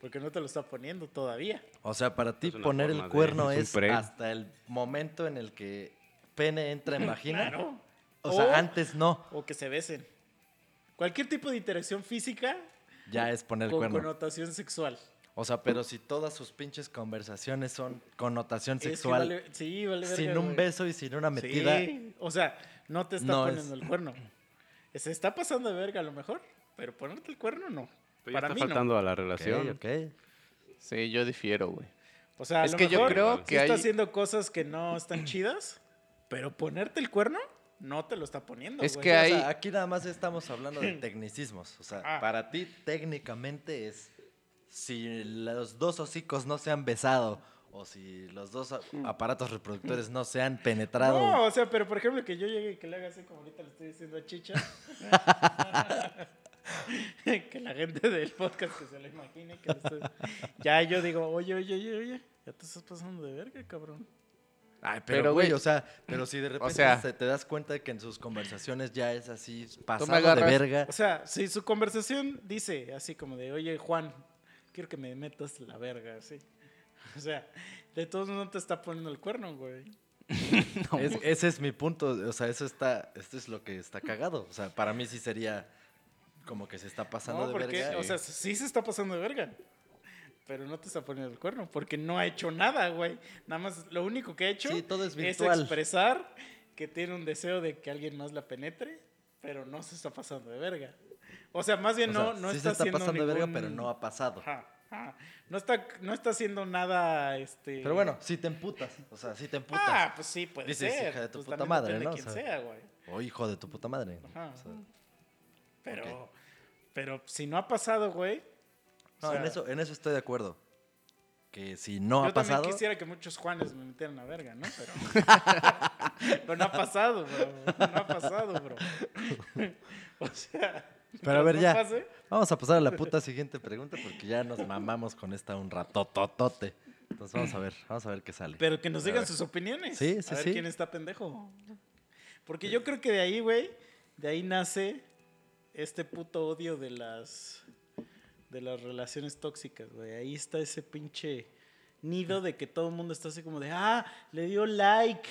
Porque no te lo está poniendo todavía. O sea, para ti poner el de- cuerno es hasta el momento en el que pene entra en vagina. Claro. O sea, O- antes no. O que se besen. Cualquier tipo de interacción física Ya es poner el con cuerno. connotación sexual. O sea, pero si todas sus pinches conversaciones son connotación Es que sexual, vale- sí, vale sin un güey. beso y sin una metida, Sí, o sea, no te está No poniendo es- el cuerno. Se está pasando de verga a lo mejor, pero ponerte el cuerno no. Pero ya Para está mí faltando no. a la Ok, relación. ok. Sí, yo difiero, güey. O sea, a Es lo que yo mejor creo sí que está hay- haciendo cosas que no están chidas, pero ponerte el cuerno no te lo está poniendo. Es güey. que Sí, o hay- sea, aquí nada más estamos hablando de tecnicismos. O sea, Ah. para ti técnicamente es si los dos hocicos no se han besado o si los dos a- aparatos reproductores no se han penetrado. No, o sea, pero por ejemplo que yo llegue y que le haga así como ahorita le estoy diciendo a Chicha. que la gente del podcast que se lo imagine. Que estoy- Ya yo digo, oye, oye, oye, oye, ya te estás pasando de verga, cabrón. Ay, pero, güey, o sea, pero si de repente sea- te das cuenta de que en sus conversaciones ya es así me pasado de verga. O sea, si su conversación dice así como de, oye, Juan, quiero que me metas la verga, así. O sea, de todos modos no te está poniendo el cuerno, güey. Es- ese es mi punto, o sea, eso está, esto es lo que está cagado. O sea, para mí sí sería como que se está pasando No, de porque, verga. o sea, sí se está pasando de verga. Pero no te está poniendo el cuerno, porque no ha hecho nada, güey. Nada más, lo único que ha hecho Sí, todo es expresar que tiene un deseo de que alguien más la penetre, pero no se está pasando de verga. O sea, más bien O sea, no, no sí está se está haciendo pasando de verga, ningún- pero no ha pasado. Ajá, ajá. No está, no está haciendo nada, este... Pero bueno, si te emputas, o sea, si te emputas. Ah, pues sí, puede Dices, ser. hija de tu Pues puta madre, ¿no? de O sea, sea, güey. O hijo de tu puta madre. Ajá. O sea, Pero, pero si no ha pasado, güey. no, o sea, en, eso, en eso estoy de acuerdo. Que si no yo ha pasado. también quisiera que muchos Juanes me metieran a verga, ¿no? Pero, pero no ha pasado, bro. No ha pasado, bro. o sea. Pero a ver, no ya. pase, Vamos a pasar a la puta siguiente pregunta porque ya nos mamamos con esta un ratototote. Entonces vamos a ver, vamos a ver qué sale. pero que nos digan sus opiniones. Sí, sí, A ver sí. quién está pendejo. Porque yo creo que de ahí, güey, de ahí nace este puto odio de las de las relaciones tóxicas, güey. Ahí está ese pinche nido de que todo el mundo está así como de, ah, le dio like.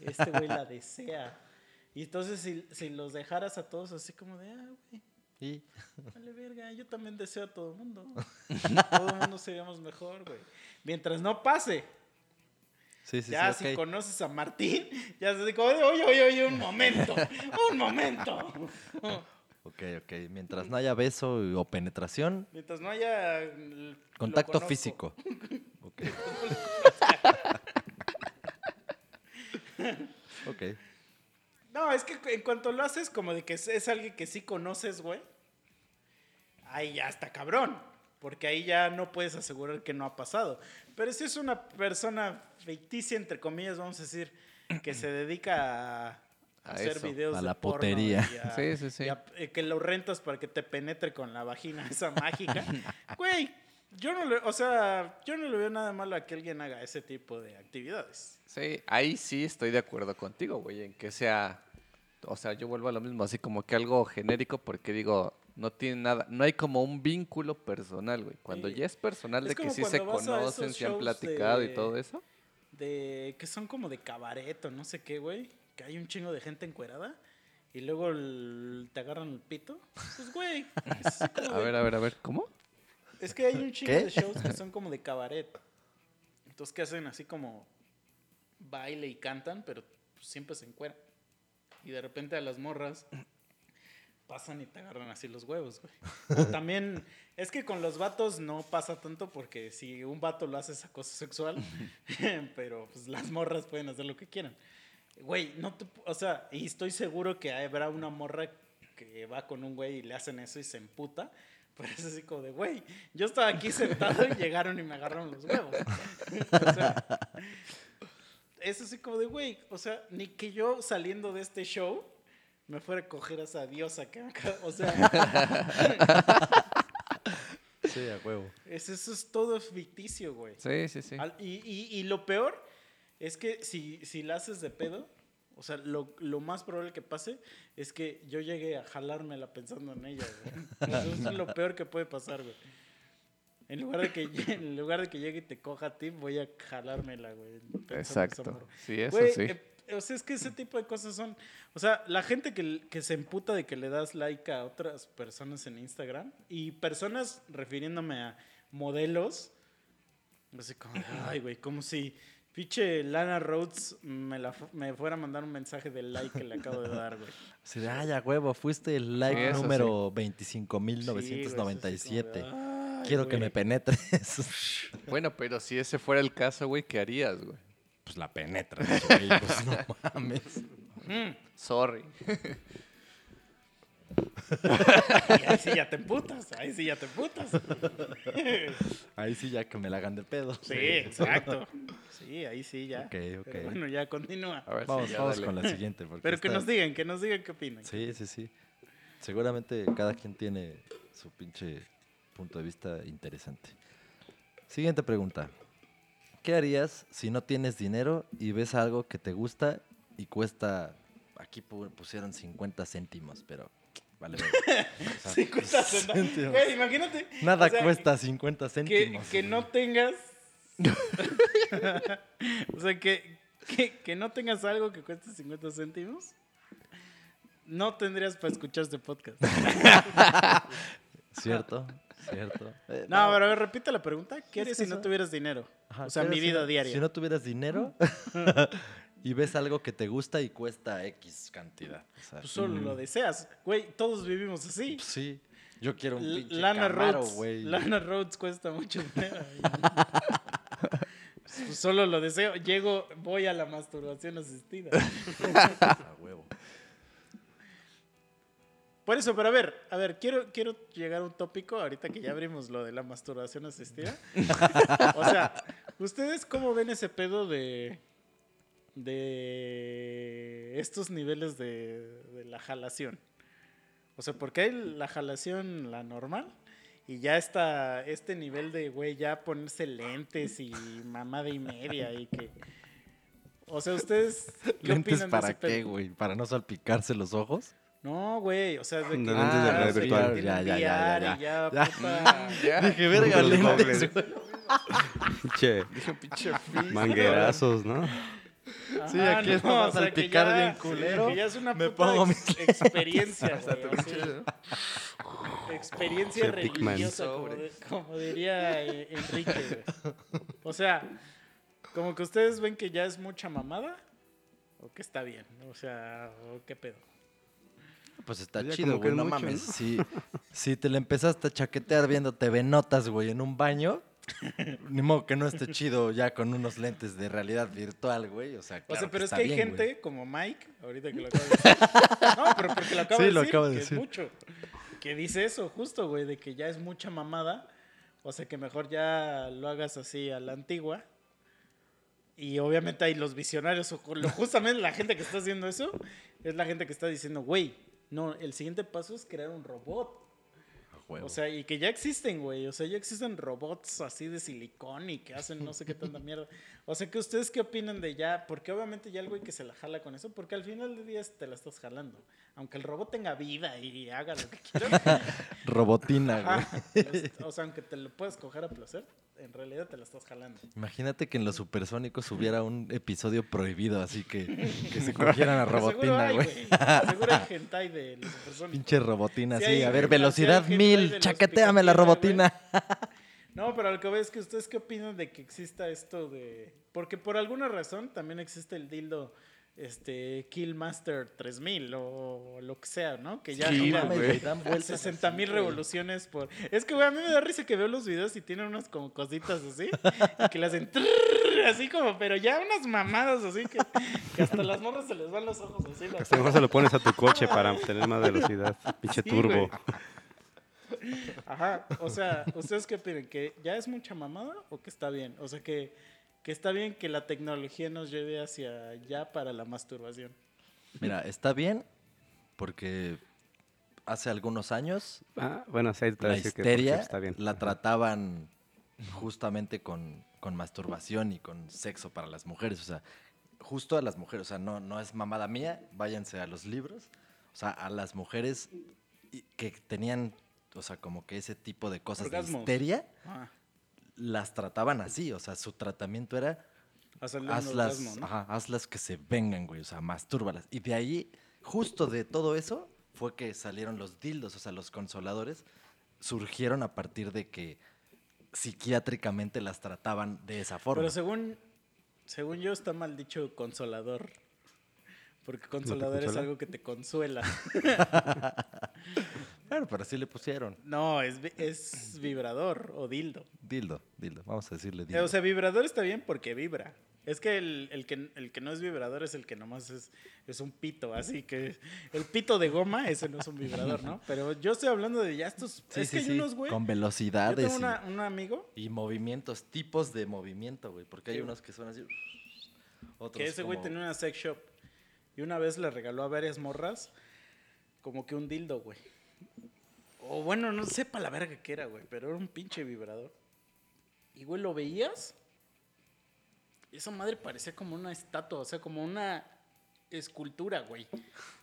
Este güey la desea. Y entonces si, si los dejaras a todos así como de, ah, güey, Y vale verga, yo también deseo a todo el mundo. todo el mundo seríamos mejor, güey. Mientras no pase. sí, sí, ya sí, si conoces a Martín, ya se de, oye, oye, oye, un momento, un momento. Ok, ok. Mientras no haya beso o penetración, Mientras no haya lo contacto físico. Ok. ok. No, es que en cuanto lo haces como de que es, es alguien que sí conoces, güey, ahí ya está cabrón. Porque ahí ya no puedes asegurar que no ha pasado. Pero si es una persona ficticia, entre comillas, vamos a decir, que se dedica a, A hacer eso, videos a de la porno potería. y a- Sí, sí, sí. y a- eh, que lo rentas para que te penetre con la vagina esa mágica. Güey, yo no le, o sea, yo no le veo nada malo a que alguien haga ese tipo de actividades. Sí, ahí sí estoy de acuerdo contigo, güey, en que sea, o sea, yo vuelvo a lo mismo, así como que algo genérico, porque digo, no tiene nada, no hay como un vínculo personal, güey. Cuando Sí. ya es personal Es de que sí se conocen, se han platicado de- y todo eso. de que son como de cabaret o no sé qué, güey, que hay un chingo de gente encuerada y luego el- te agarran el pito. Pues, güey, A ver, a ver, a ver, ¿cómo? es que hay un chingo ¿Qué? de shows que son como de cabaret. Entonces, que hacen así como baile y cantan, pero pues, siempre se encueran. Y de repente a las morras pasan y te agarran así los huevos, güey. O también, es que con los vatos no pasa tanto porque si un vato lo hace es acoso sexual, pero pues las morras pueden hacer lo que quieran. Güey, no te, o sea, y estoy seguro que habrá una morra que va con un güey y le hacen eso y se emputa. Pero es así como de, güey, yo estaba aquí sentado y llegaron y me agarraron los huevos. o sea, es así como de, güey, o sea, ni que yo saliendo de este show me fuera a coger a esa diosa que acá, o sea, Sí, a huevo. es, eso es todo ficticio, güey. Sí, sí, sí. Al- y, y- y lo peor es que si, si la haces de pedo, o sea, lo, lo más probable que pase es que yo llegue a jalármela pensando en ella, güey. Eso es lo peor que puede pasar, güey. En lugar de que, en lugar de que llegue y te coja a ti, voy a jalármela, güey. Exacto. Sí, eso Güey, sí. eh, o sea, es que ese tipo de cosas son. O sea, la gente que, que se emputa de que le das like a otras personas en Instagram y personas refiriéndome a modelos. Así como, ay, güey, como si pinche Lana Rhodes me, la, fu- me fuera a mandar un mensaje de like que le acabo de dar, güey. Así de, ay, a huevo, fuiste el like Sí, eso número Sí, güey, es así 25.997. como de, ay, Quiero que me penetres. Bueno, pero si ese fuera el caso, güey, ¿qué harías, güey? pues la penetras, güey, pues no mames. Sorry. Y ahí sí ya te emputas, ahí sí ya te emputas. Ahí sí ya que me la hagan de pedo. Sí, exacto. Sí, ahí sí ya. Ok, ok. Pero bueno, ya continúa. A ver, Vamos, sí, ya vamos dale. con la siguiente. porque Pero que esta- nos digan, que nos digan qué opinan. Sí, sí, sí. Seguramente cada quien tiene su pinche punto de vista interesante. Siguiente pregunta. ¿Qué harías si no tienes dinero y ves algo que te gusta y cuesta, aquí pu- pusieron 50 céntimos, pero vale. sea, 50 centavos. céntimos. Güey, imagínate. Nada o sea, cuesta 50 Que, céntimos. que no tengas. o sea, que, que, que no tengas algo que cueste 50 céntimos. No tendrías para escuchar este podcast. Cierto, cierto. Eh, No, pero a ver, repite la pregunta. ¿Qué Es harías que si no tuvieras dinero? Ajá, o sea, ¿qué mi si vida no- diaria. Si no tuvieras dinero y ves algo que te gusta y cuesta X cantidad. o sea, Pues solo lo deseas. Güey, todos vivimos así. pues sí, yo quiero un pinche Lana Camaro, Rhodes. Lana Rhodes cuesta mucho dinero. Pues solo lo deseo. Llego, voy a la masturbación asistida. A huevo. Por eso, pero a ver, a ver, quiero, quiero llegar a un tópico ahorita que ya abrimos lo de la masturbación asistida. o sea, ¿ustedes cómo ven ese pedo de de estos niveles de, de la jalación? O sea, porque hay la jalación, la normal, y ya está este nivel de, güey, ya ponerse lentes y mamada y media y que... O sea, ¿ustedes qué ¿Lentes opinan de para ese qué, güey? ¿Para no salpicarse los ojos? No, güey, o sea, de que lentes de ya, sí, Ya, ya, ya, ya, ya, ya. puta. Ya. Dije, verga, Los lentes. Che, Dije, pinche manguerazos, ¿no? Sí, Ajá, aquí es para o sea, que salpicar ya- bien culero. que ya es una Me puta pongo ex- mis experiencia, güey, tu así. pinche- Experiencia religiosa, como, de- como diría eh, Enrique. güey. O sea, como que ustedes ven que ya es mucha mamada o que está bien, o sea, o qué pedo. Pues está chido, como güey. No mucho, mames. ¿no? Si, si te le empezaste a chaquetear viendo TV Notas, güey, en un baño, ni modo que no esté chido ya con unos lentes de realidad virtual, güey. O sea, O claro sea, pero es que hay bien, gente güey. como Mike, ahorita que lo acabo de decir. No, pero porque lo acabo Sí, de lo decir, acabo de que decir. es mucho. Que dice eso, justo, güey, de que ya es mucha mamada. O sea, que mejor ya lo hagas así a la antigua. Y obviamente hay los visionarios, o justamente la gente que está haciendo eso, es la gente que está diciendo, güey, no, el siguiente paso es crear un robot. O sea, y que ya existen, güey. O sea, ya existen robots así de silicón y que hacen no sé qué tanta mierda. O sea, que ustedes qué opinan de ya, porque obviamente ya el güey que se la jala con eso, porque al final del día te la estás jalando. Aunque el robot tenga vida y haga lo que quiera. Robotina, güey. o sea, aunque te lo puedas coger a placer, en realidad te la estás jalando. Imagínate que en los supersónicos hubiera un episodio prohibido, así que, que se cogieran a Robotina, güey. Seguro hay hentai de los supersónicos. Pinche Robotina, Sí, a ver, velocidad mil, chaqueteame la Robotina. No, pero lo que veo es que ustedes qué opinan de que exista esto de... Porque por alguna razón también existe el dildo este Killmaster 3000 o lo que sea, ¿no? Que ya Sí, güey, dan vueltas 60 mil revoluciones por... Es que, güey, a mí me da risa que veo los videos y tienen unas como cositas así y que le hacen... trrr, así como, pero ya unas mamadas así que, que hasta las morras se les van los ojos así. Hasta mejor se lo pones a tu coche para tener más velocidad. Pinche Sí, turbo. güey. Ajá, o sea, ¿ustedes qué opinan? ¿Que ya es mucha mamada o que está bien? O sea, que, que está bien que la tecnología nos lleve hacia allá para la masturbación. Mira, está bien porque hace algunos años Ah, bueno, sí, la decir que histeria está bien. la trataban justamente con, con masturbación y con sexo para las mujeres. O sea, justo a las mujeres. O sea, no, no es mamada mía, váyanse a los libros. O sea, a las mujeres que tenían, o sea, como que ese tipo de cosas Orgasmos. de histeria, Ah, las trataban así, o sea, su tratamiento era Hacerle hazlas, orgasmo, ¿no? ajá, hazlas que se vengan, güey, o sea, mastúrbalas. Y de ahí, justo de todo eso, fue que salieron los dildos, o sea, los consoladores surgieron a partir de que psiquiátricamente las trataban de esa forma. Pero según, según yo está mal dicho consolador. Porque consolador es algo que te consuela. Bueno, pero sí le pusieron No, es, es vibrador o dildo. dildo, dildo, vamos a decirle dildo. O sea, vibrador está bien porque vibra. Es que el, el que el que no es vibrador es el que nomás es, es un pito, así que el pito de goma, ese no es un vibrador, ¿no? Pero yo estoy hablando de ya estos... Sí, es sí, que hay sí, unos, güey... con Yo velocidades tengo y- un amigo y, movimientos, tipos de movimiento, güey, porque hay unos que son así, otros que ese güey como- tenía una sex shop y una vez le regaló a varias morras como que un dildo, güey. O bueno, no sé para la verga qué era, güey, pero era un pinche vibrador. Y güey, lo veías. Esa madre parecía como una estatua, o sea, como una escultura, güey.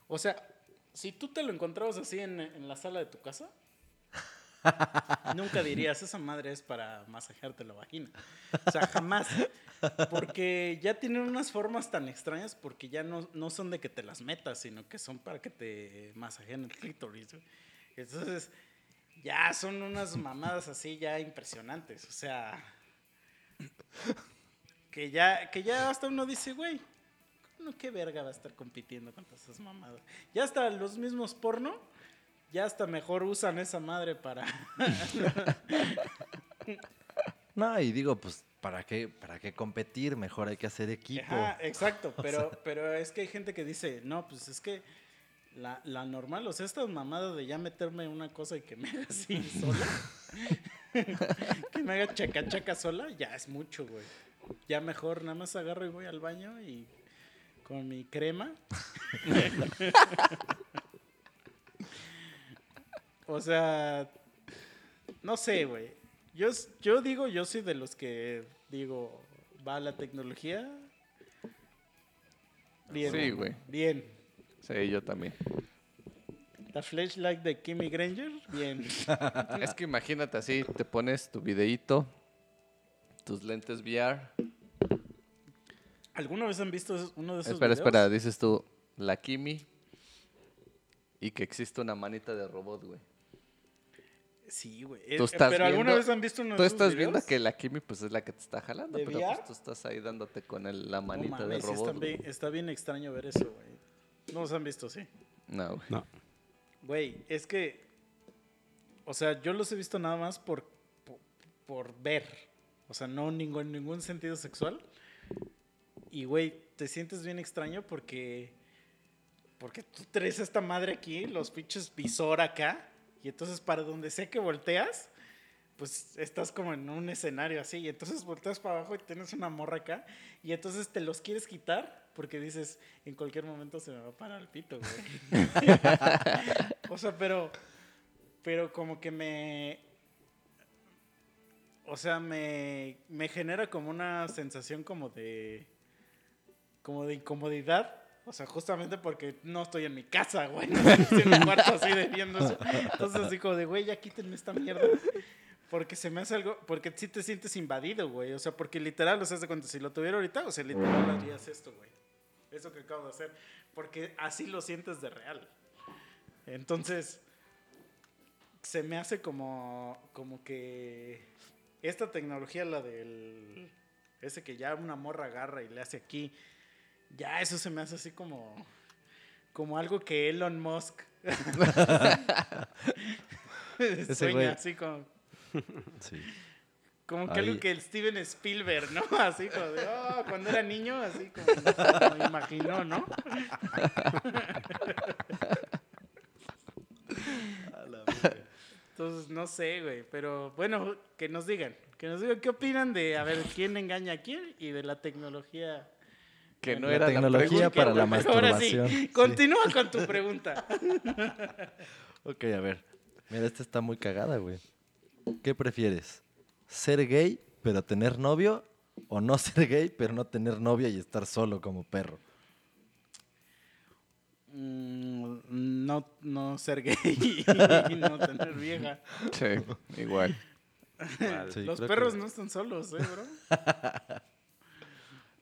O sea, si tú te lo encontrabas así en la sala de tu casa, nunca dirías, esa madre es para masajearte la vagina. O sea, jamás. Porque ya tienen unas formas tan extrañas porque ya no, no son de que te las metas, sino que son para que te masajeen el clítoris. Entonces, ya son unas mamadas así ya impresionantes. O sea, que ya, que ya hasta uno dice, güey, qué verga va a estar compitiendo con esas mamadas. Ya hasta los mismos porno, ya hasta mejor usan esa madre para... No, y digo, pues, ¿para qué, ¿para qué competir? Mejor hay que hacer equipo. Ajá, exacto, pero, pero es que hay gente que dice, no, pues es que la, la normal, o sea, esta mamada de ya meterme una cosa y que me haga así sola, que me haga chaca chaca sola, ya es mucho, güey. Ya mejor nada más agarro y voy al baño y con mi crema. O sea, no sé, güey. Yo, yo digo, yo soy de los que digo, va la tecnología. Bien. Sí, güey. Bien. Sí, yo también. La flashlight de Kimmy Granger, bien. Es que imagínate así, te pones tu videíto, tus lentes VR. ¿Alguna vez han visto uno de esos Espera, videos? espera, dices tú, la Kimi y que existe una manita de robot, güey. Sí, güey. Tú Eh, estás pero ¿alguna viendo- vez han visto uno de Tú estás viendo que la Kimi pues es la que te está jalando, ¿De pero VR? pues tú estás ahí dándote con el- la No manita mames, de sí robot. está, bien, está bien extraño ver eso, güey. No los han visto, sí. No, güey. No. Güey, es que. O sea, yo los he visto nada más por, por, por ver. O sea, no ningún, ningún sentido sexual. Y, güey, te sientes bien extraño porque. Porque tú traes esta madre aquí, los pinches visor acá. Y entonces, para donde sea que volteas, pues estás como en un escenario así. Y entonces volteas para abajo y tienes una morra acá. Y entonces te los quieres quitar porque dices, en cualquier momento se me va a parar el pito, güey. o sea, pero. Pero como que me. O sea, me, me genera como una sensación como de. Como de incomodidad. O sea, justamente porque no estoy en mi casa, güey. No estoy en mi cuarto así de viendo eso. Entonces, como de, güey, ya quítenme esta mierda. Porque se me hace algo. Porque sí te sientes invadido, güey. O sea, porque literal, o sea, de cuenta, si lo tuviera ahorita, o sea, literal harías esto, güey. Eso que acabo de hacer. Porque así lo sientes de real. Entonces, se me hace como, como que esta tecnología, la del... Ese que ya una morra agarra y le hace aquí, ya eso se me hace así como... Como algo que Elon Musk sueña, güey. así como... Sí. Como que Ahí. algo que el Steven Spielberg, ¿no? Así como de, oh, cuando era niño, así como, como me imaginó, ¿no? Entonces, no sé, güey, pero bueno, que nos digan, que nos digan qué opinan de, a ver, quién engaña a quién y de la tecnología. Que no La era tecnología la para la güey. Ahora sí, masturbación. Sí. continúa con tu pregunta. Ok, a ver. Mira, esta está muy cagada, güey. ¿Qué prefieres? ¿Ser gay, pero tener novio? ¿O no ser gay, pero no tener novia y estar solo como perro? Mm, no, no ser gay y no tener vieja. Sí, igual. Sí, Los perros que- no están solos, ¿eh, bro?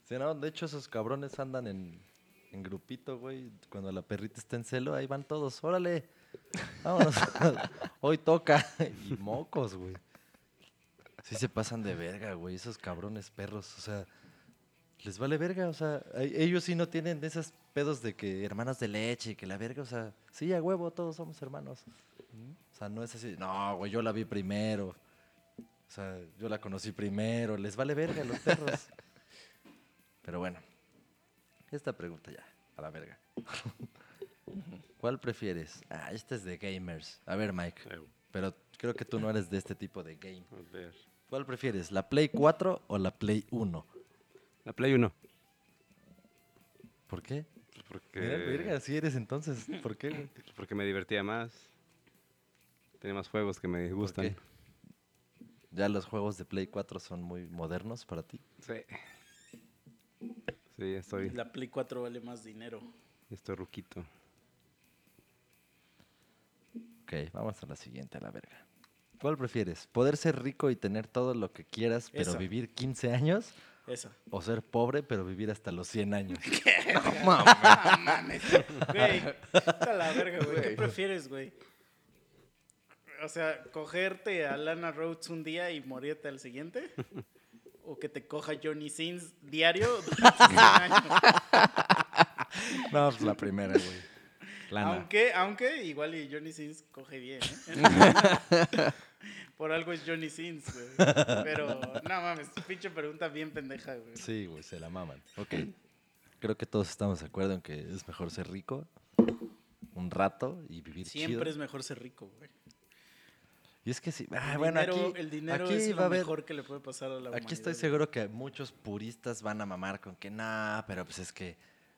Sí, no, de hecho, esos cabrones andan en, en grupito, güey. Cuando la perrita está en celo, ahí van todos. Órale, vámonos. Hoy toca. Y mocos, güey. Sí se pasan de verga, güey, esos cabrones perros. O sea, les vale verga. O sea, ellos sí no tienen esos pedos de que hermanas de leche que la verga. O sea, sí, a huevo, todos somos hermanos. O sea, no es así. No, güey, yo la vi primero. O sea, yo la conocí primero. Les vale verga a los perros. Pero bueno, esta pregunta ya, a la verga. ¿Cuál prefieres? Ah, esta es de gamers. A ver, Mike, pero creo que tú no eres de este tipo de game. a ver. ¿Cuál prefieres, la Play 4 o la Play 1? La Play 1. ¿Por qué? Pues porque, Mira, verga, si eres entonces. ¿Por qué, porque me divertía más. Tenía más juegos que me ¿Por gustan. ¿Ya los juegos de Play 4 son muy modernos para ti? Sí. Sí, ya estoy, La Play 4 vale más dinero. estoy ruquito. Ok, vamos a la siguiente, a la verga. ¿Cuál prefieres? ¿Poder ser rico y tener todo lo que quieras, pero Esa. vivir 15 años? Esa. ¿O ser pobre, pero vivir hasta los 100 años? Güey, está la verga, güey. ¿Qué prefieres, güey? O sea, cogerte a Lana Rhodes un día y morirte al siguiente. O que te coja Johnny Sins diario durante 100 años. No, pues la primera, güey. Lana. Aunque, aunque igual y Johnny Sins coge bien, ¿eh? Por algo es Johnny Sins, güey. Pero, no mames, pinche pregunta bien pendeja, güey. Sí, güey, se la maman. Ok. Creo que todos estamos de acuerdo en que es mejor ser rico un rato y vivir Siempre chido. es mejor ser rico, güey. Y es que sí. Ah, El bueno, dinero, aquí, el dinero aquí es va a lo haber. mejor que le puede pasar a la humanidad. Aquí estoy seguro que muchos puristas van a mamar con que nah, pero pues es que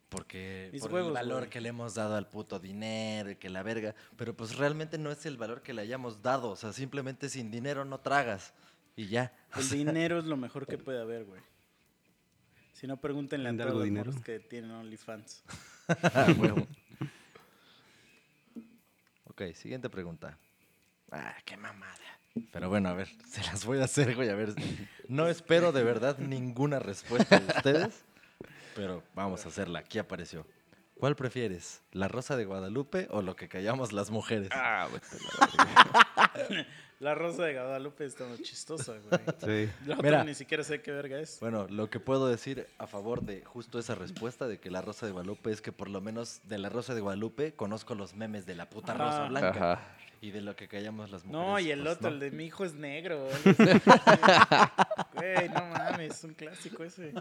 porque Mis por huevos, el valor güey. que le hemos dado al puto dinero y que la verga, pero pues realmente no es el valor que le hayamos dado, o sea, simplemente sin dinero no tragas y ya. O El sea, dinero es lo mejor que puede haber, güey. Si no, pregúntenle a ¿Vende todos los dinero? que tienen OnlyFans. Ah, huevo. ok, siguiente pregunta. Ah, qué mamada. Pero bueno, a ver, se las voy a hacer, güey, a ver. No espero de verdad ninguna respuesta de ustedes, pero vamos a hacerla. Aquí apareció. ¿Cuál prefieres? ¿La rosa de Guadalupe o lo que callamos las mujeres? Ah, a la Rosa de Guadalupe está muy chistosa, güey. Sí. La otra Mira. ni siquiera sé qué verga es. Bueno, lo que puedo decir a favor de justo esa respuesta de que la rosa de Guadalupe es que por lo menos de la rosa de Guadalupe conozco los memes de la puta Ajá. rosa blanca Ajá. y de lo que callamos las mujeres. No, y el pues, otro, no. el de mi hijo es negro. Güey, no mames, es un clásico ese.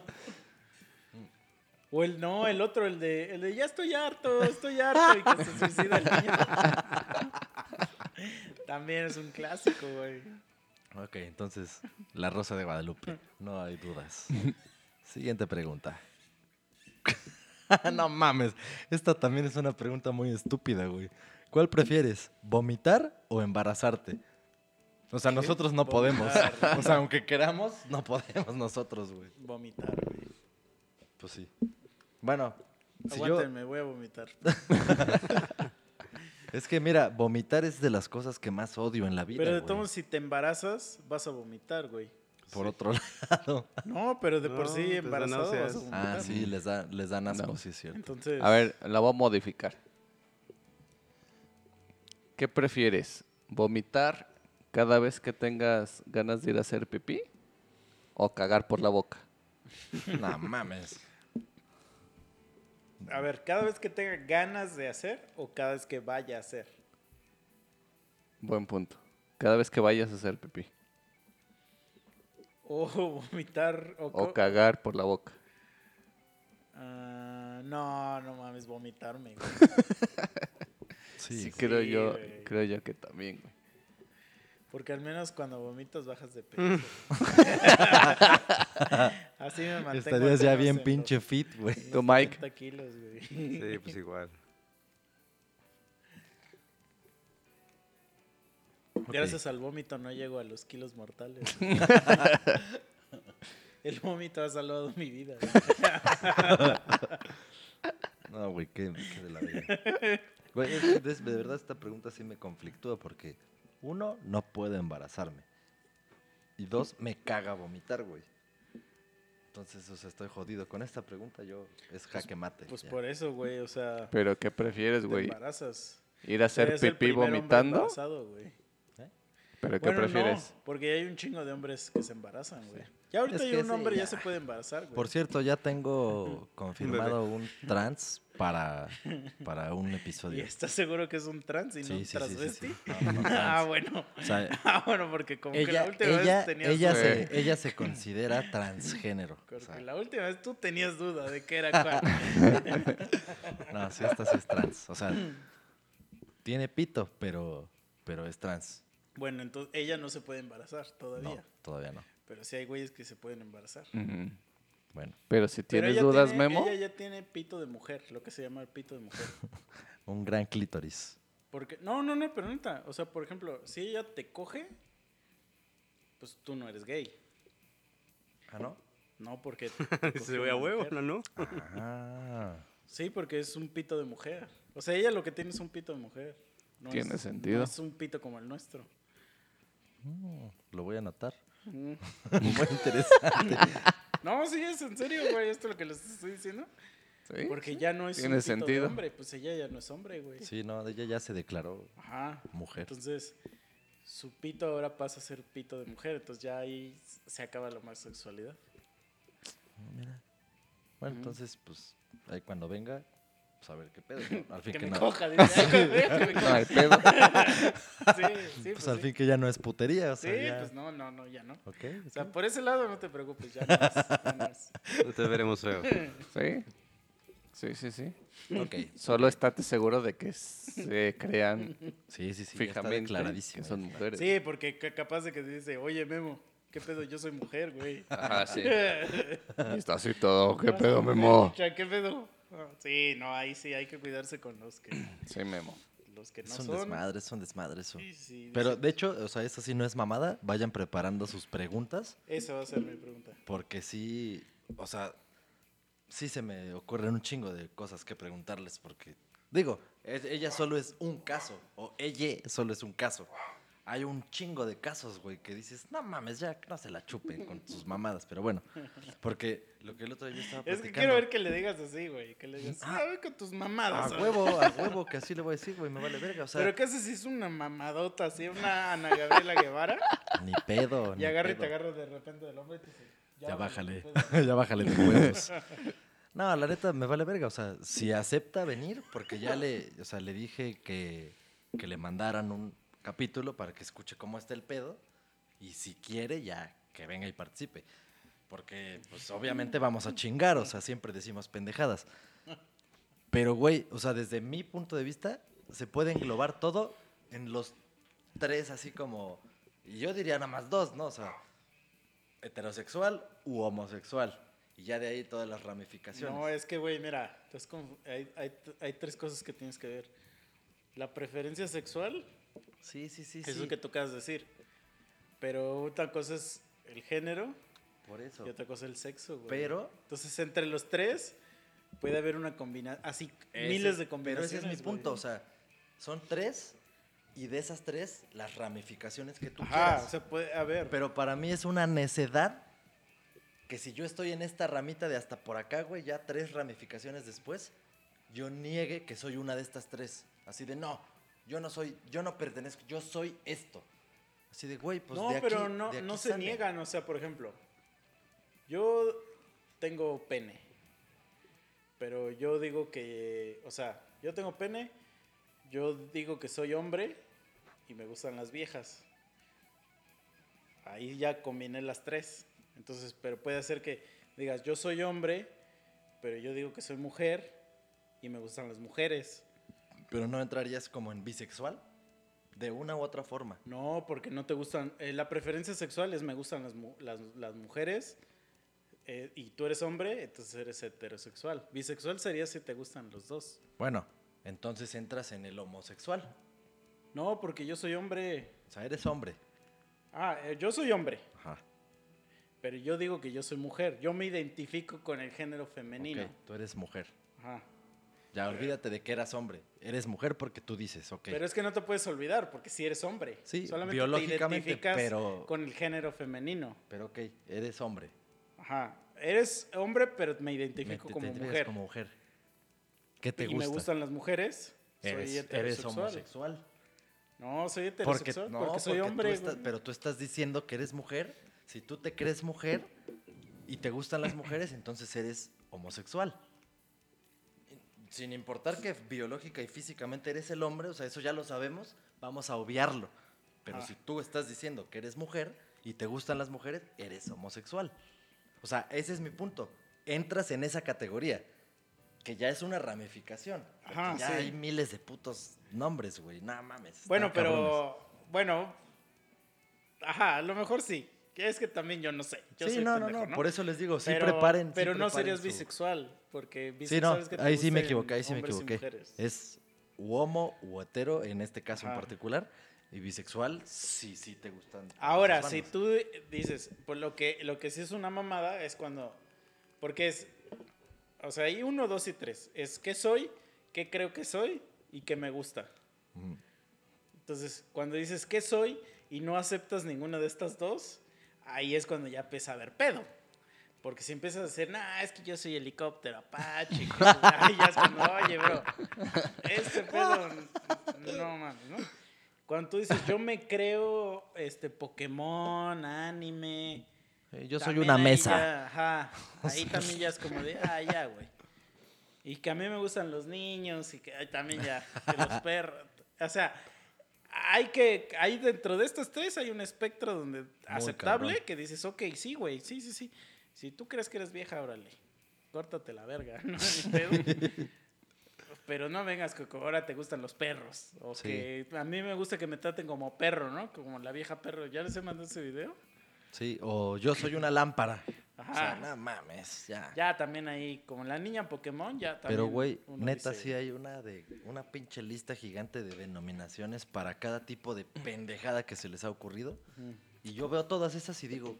O el no, el otro, el de, el de ya estoy harto, estoy harto y que se suicida el niño. También es un clásico, güey. Ok, entonces, la rosa de Guadalupe. No hay dudas. Siguiente pregunta. no mames, esta también es una pregunta muy estúpida, güey. ¿Cuál prefieres, vomitar o embarazarte? O sea, nosotros no podemos. Vomitar. O sea, aunque queramos, no podemos nosotros, güey. Vomitar, güey. Pues sí. Bueno, si yo, Aguántenme, voy a vomitar. es que mira, vomitar es de las cosas que más odio en la vida. Pero de todos modos, si te embarazas, vas a vomitar, güey. Por otro lado. No, pero de por sí pues embarazado vas a náuseas. vomitar. Ah, sí, les, da, les dan asco, No. sí es cierto. Entonces, A ver, la voy a modificar. ¿Qué prefieres? ¿Vomitar cada vez que tengas ganas de ir a hacer pipí? ¿O cagar por la boca? No mames. A ver, cada vez que tenga ganas de hacer o cada vez que vaya a hacer. Buen punto. Cada vez que vayas a hacer pipí. O vomitar o, O cagar por la boca. Ah, no, no mames, vomitarme. güey. Sí, Sí, creo sí, yo, güey. creo yo que también, güey. Porque al menos cuando vomitas bajas de peso. Así me mantengo. Estarías ya bien pinche fit, güey. Tú, Mike. 70 kilos, güey. Sí, pues igual. Gracias al vómito no llego a los kilos mortales. El vómito ha salvado mi vida. No, güey, qué, qué de la. Güey, es de, de verdad esta pregunta sí me conflictúa porque uno, no puedo embarazarme. Y dos, me caga vomitar, güey. Entonces, o sea, estoy jodido. Con esta pregunta yo es jaque mate. Pues ya. por eso, güey, o sea, ¿Pero qué prefieres, güey? embarazas. ¿Ir a hacer Eres el pipí primer hombre vomitando? embarazado, güey. ¿Pero qué Bueno, prefieres? no, porque hay un chingo de hombres que se embarazan, güey. Ya ahorita Es hay un sí, hombre ya. ya. se puede embarazar, güey. Por cierto, ya tengo confirmado un trans para, para un ¿Y episodio. estás seguro que es un trans y no Sí, un sí, sí, sí, transvesti? sí. No, no, ah, bueno. O sea, Ah, bueno, porque como que la última ella, vez tenías ella, duda. se, ella se considera transgénero. O Porque sea, la última vez tú tenías duda de qué era cuál. no, sí, esta sí es trans. O sea, tiene pito, pero, pero es trans. bueno, entonces ella no se puede embarazar todavía. No, todavía no. Pero sí hay güeyes que se pueden embarazar. Ujú. Bueno, Pero si tienes dudas, tiene- Memo, Ella ya tiene pito de mujer, lo que se llama el pito de mujer. un gran clítoris. Porque, no, no, no, pero neta. O sea, por ejemplo, si ella te coge, pues tú no eres gay. ¿Ah, no? No, porque. Se ve a huevo, mujer. ¿no? no? Ah, Sí, porque es un pito de mujer. O sea, ella lo que tiene es un pito de mujer. No Tiene es- sentido. No es un pito como el nuestro. mm, lo voy a anotar. Mm. Muy interesante. No, sí, es en serio, güey. Esto es lo que les estoy diciendo. ¿sí? Porque ya no es Tiene un pito de sentido. hombre. Pues ella ya no es hombre, güey. Sí, no, ella ya se declaró Ajá. mujer. Entonces, su pito ahora pasa a ser pito de mujer. Entonces ya ahí se acaba la homosexualidad. Mira. Bueno, entonces, pues, ahí cuando venga, pues a ver qué pedo. ¿no? Al fin Que que, me no. coja, dice. "Ay, güey, que me No coja". hay pedo. Sí, sí, Pues, pues al sí. fin que ya no es putería, o Sí, sea, ya. pues no, no, no, ya no. Ok, O sea, por ese lado no te preocupes, ya no es. ya no es. No te veremos feo. ¿Sí? Sí, sí, sí. Ok. Solo estate seguro de que se crean Sí, sí, sí. ya está fijamente que declaradísimo. son mujeres. Sí, porque ca- capaz de que te dice, oye, Memo, ¿qué pedo? Yo soy mujer, güey. Ajá, sí. ¿Qué Y está así todo. ¿Qué pedo, Memo? ¿Qué pedo? Ah, Sí, no, ahí sí hay que cuidarse con los que, Sí, Memo. los que no son. desmadre, es un desmadre eso. Sí, sí, Pero de hecho, o sea, eso sí no es mamada. Vayan preparando sus preguntas. Esa va a ser mi pregunta. Porque sí, o sea, sí se me ocurren un chingo de cosas que preguntarles. Porque, digo, ella solo es un caso. O ella solo es un caso. Hay un chingo de casos, güey, que dices, no mames, ya que no se la chupen con sus mamadas. Pero bueno, porque lo que el otro día estaba Es que platicando. quiero ver que le digas así, güey. Que le digas, Ah. ah, con tus mamadas. A güey". huevo, a huevo, que así le voy a decir, güey, me vale verga. O sea, Pero ¿qué haces si es una mamadota así, una Ana Gabriela Guevara? ni pedo. y ni agarra y te agarra de repente del hombre y te dice, Ya bájale, pues". ya bájale de huevos. No, la neta me vale verga. O sea, si acepta venir, porque ya le, o sea, le dije que, que le mandaran un capítulo para que escuche cómo está el pedo. Y si quiere, ya que venga y participe. Porque, pues, obviamente vamos a chingar. O sea, siempre decimos pendejadas. Pero, güey, o sea, desde mi punto de vista, se puede englobar todo en los tres, así como. Yo diría nada más dos, ¿no? O sea, heterosexual u homosexual. Y ya de ahí todas las ramificaciones. No, es que, güey, mira, hay, hay, hay tres cosas que tienes que ver. La preferencia sexual, Sí, sí, sí, es sí. lo que tú acabas de decir. Pero otra cosa es el género Por eso. y otra cosa el sexo, güey. Pero- Entonces, entre los tres puede haber una combinación, así, Ese- miles de Pero combinaciones. ese es mi güey. punto. O sea, son tres y de esas tres, las ramificaciones que tú Ajá, quieras. o sea, puede haber. Pero para mí es una necedad que si yo estoy en esta ramita de hasta por acá, güey, ya tres ramificaciones después, yo niegue que soy una de estas tres. Así de, no, yo no soy, yo no pertenezco, yo soy esto. Así de, güey, pues no, de aquí, pero no, de aquí no se sale. niegan. O sea, por ejemplo, yo tengo pene. Pero yo digo que, o sea, yo tengo pene, yo digo que soy hombre y me gustan las viejas. Ahí ya combiné las tres. Entonces, pero puede ser que digas, yo soy hombre, pero yo digo que soy mujer y me gustan las mujeres. Pero no entrarías como en bisexual, de una u otra forma. No, porque no te gustan. eh, la preferencia sexual es me gustan las, las, las mujeres eh, y tú eres hombre, entonces eres heterosexual. Bisexual sería si te gustan los dos. Bueno, entonces entras en el homosexual. No, porque yo soy hombre. O sea, eres hombre. Ah, eh, yo soy hombre, Ajá. pero yo digo que yo soy mujer. Yo me identifico con el género femenino. Ok, tú eres mujer. Ajá. Ya olvídate de que eras hombre. Eres mujer porque tú dices, ok. Pero es que no te puedes olvidar, porque si eres hombre. Sí, Solamente biológicamente, te identificas pero- con el género femenino. Pero ok, eres hombre. Ajá. Eres hombre, pero me Me- identifico te- como te mujer. como mujer. ¿Qué te y gusta? me gustan las mujeres. Eres, soy eres heterosexual. homosexual. No, soy Porque, heterosexual no, porque soy porque tú hombre. estás- pero tú estás diciendo que eres mujer. Si tú te crees mujer y te gustan las mujeres, entonces eres homosexual. Sin importar que biológica y físicamente eres el hombre, o sea, eso ya lo sabemos, vamos a obviarlo. Pero Ah. si tú estás diciendo que eres mujer y te gustan las mujeres, eres homosexual. O sea, ese es mi punto. Entras en esa categoría, que ya es una ramificación. Ajá, ya sí. hay miles de putos nombres, güey. No mames. Bueno, pero. cabrones. Bueno. Ajá, a lo mejor sí. Que Es que también yo no sé. Yo sí, soy no, no, pendejo, no, Por eso les digo, sí pero, preparen. sí Pero no preparen serías su- bisexual. Porque Sí, bisexual no, es que te ahí sí me equivoqué, ahí sí me equivoqué. Es u homo u hetero en este caso en particular. Y bisexual, sí, sí te gustan. Ahora, si tú dices, pues lo que, lo que sí es una mamada es cuando. Porque es. O sea, hay uno, dos y tres. Es qué soy, qué creo que soy y qué me gusta. Ujú. Entonces, cuando dices qué soy y no aceptas ninguna de estas dos, ahí es cuando ya empieza a haber pedo. Porque si empiezas a decir, nah, es que yo soy helicóptero, Apache, y ya es cuando, oye, bro, este pedo, no mames, ¿no? Cuando tú dices, yo me creo este Pokémon, anime. Eh, Yo soy una mesa. ya, ajá, ahí también ya es como de, ah, ya, güey. Y que a mí me gustan los niños y que ay, también ya, que los perros. O sea, hay que, hay dentro de estos tres hay un espectro donde aceptable cabrón. que dices, ok, sí, güey, sí, sí, sí. Si tú crees que eres vieja, órale, córtate la verga, no. Pero no vengas que que ahora te gustan los perros. O Sí. que a mí me gusta que me traten como perro, ¿no? Como la vieja perro. ¿Ya les he mandado ese video? Sí, o yo soy una lámpara. O sea, no mames, ya. Ya también ahí, como la niña Pokémon, ya también. Pero, güey, neta, dice, sí hay una de una pinche lista gigante de denominaciones para cada tipo de pendejada que se les ha ocurrido. Y yo veo todas esas y digo,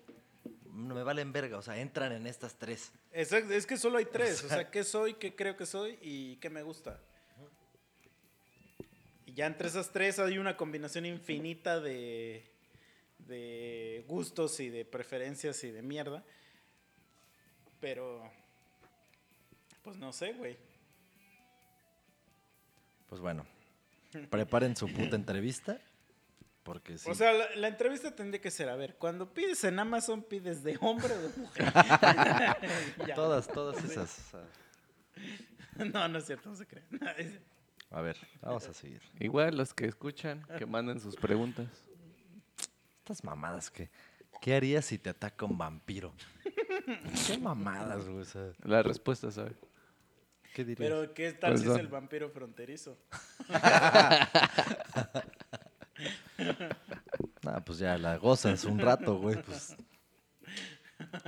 no me valen verga, o sea, entran en estas tres. Es que solo hay tres. O sea, ¿qué soy, qué creo que soy y qué me gusta? Y ya entre esas tres hay una combinación infinita de, de gustos y de preferencias y de mierda. Pero, pues no sé, güey. Pues bueno, preparen su puta entrevista. Porque sí. O sea, la, la entrevista tendría que ser, a ver, cuando pides en Amazon, pides de hombre o de mujer. Todas, todas esas. o sea, No, no es cierto, no se cree. A ver, vamos a seguir. Igual los que escuchan, que manden sus preguntas. Estas mamadas que. ¿Qué harías si te ataca un vampiro? ¿Qué mamadas, güey? O sea, La respuesta, ¿sabes? ¿qué dirías? Pero, ¿qué tal Pues si es el vampiro fronterizo? Nah, pues ya la gozas un rato, güey, pues.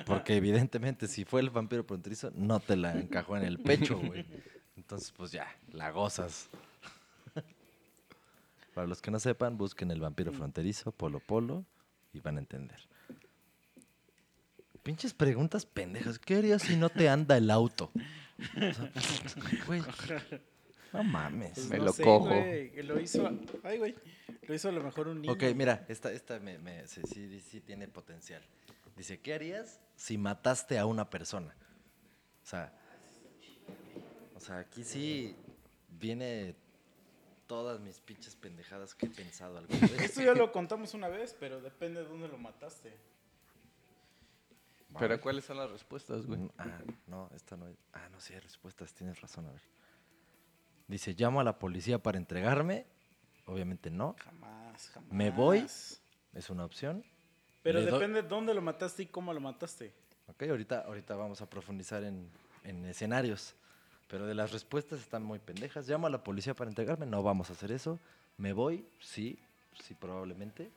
Porque evidentemente si fue el vampiro fronterizo, no te la encajó en el pecho, güey. Entonces, pues ya, la gozas. Para los que no sepan, busquen el vampiro fronterizo, Polo Polo, y van a entender. Pinches preguntas pendejas. ¿Qué harías si no te anda el auto? O sea, güey, no mames. Pues Me no lo sé, cojo. güey, lo hizo. Ay, güey. Lo hizo a lo mejor un niño. Ok, mira, esta, esta me, me- sí, sí- sí tiene potencial. Dice, ¿qué harías si mataste a una persona? O sea, o sea, aquí sí viene todas mis pinches pendejadas que he pensado alguna vez. Esto ya lo contamos una vez, pero depende de dónde lo mataste. Pero ¿cuáles son las respuestas, güey? Mm, Ah, no, esta no es. Ah, no, sí hay respuestas, tienes razón, a ver. Dice, llamo a la policía para entregarme. Obviamente no, Jamás, jamás. ¿Me voy? es una opción. Pero Le depende de dónde lo mataste y cómo lo mataste. Ok, ahorita, ahorita vamos a profundizar en, en escenarios. Pero de las respuestas están muy pendejas. Llamo a la policía para entregarme. No vamos a hacer eso. Me voy. Sí, sí, probablemente.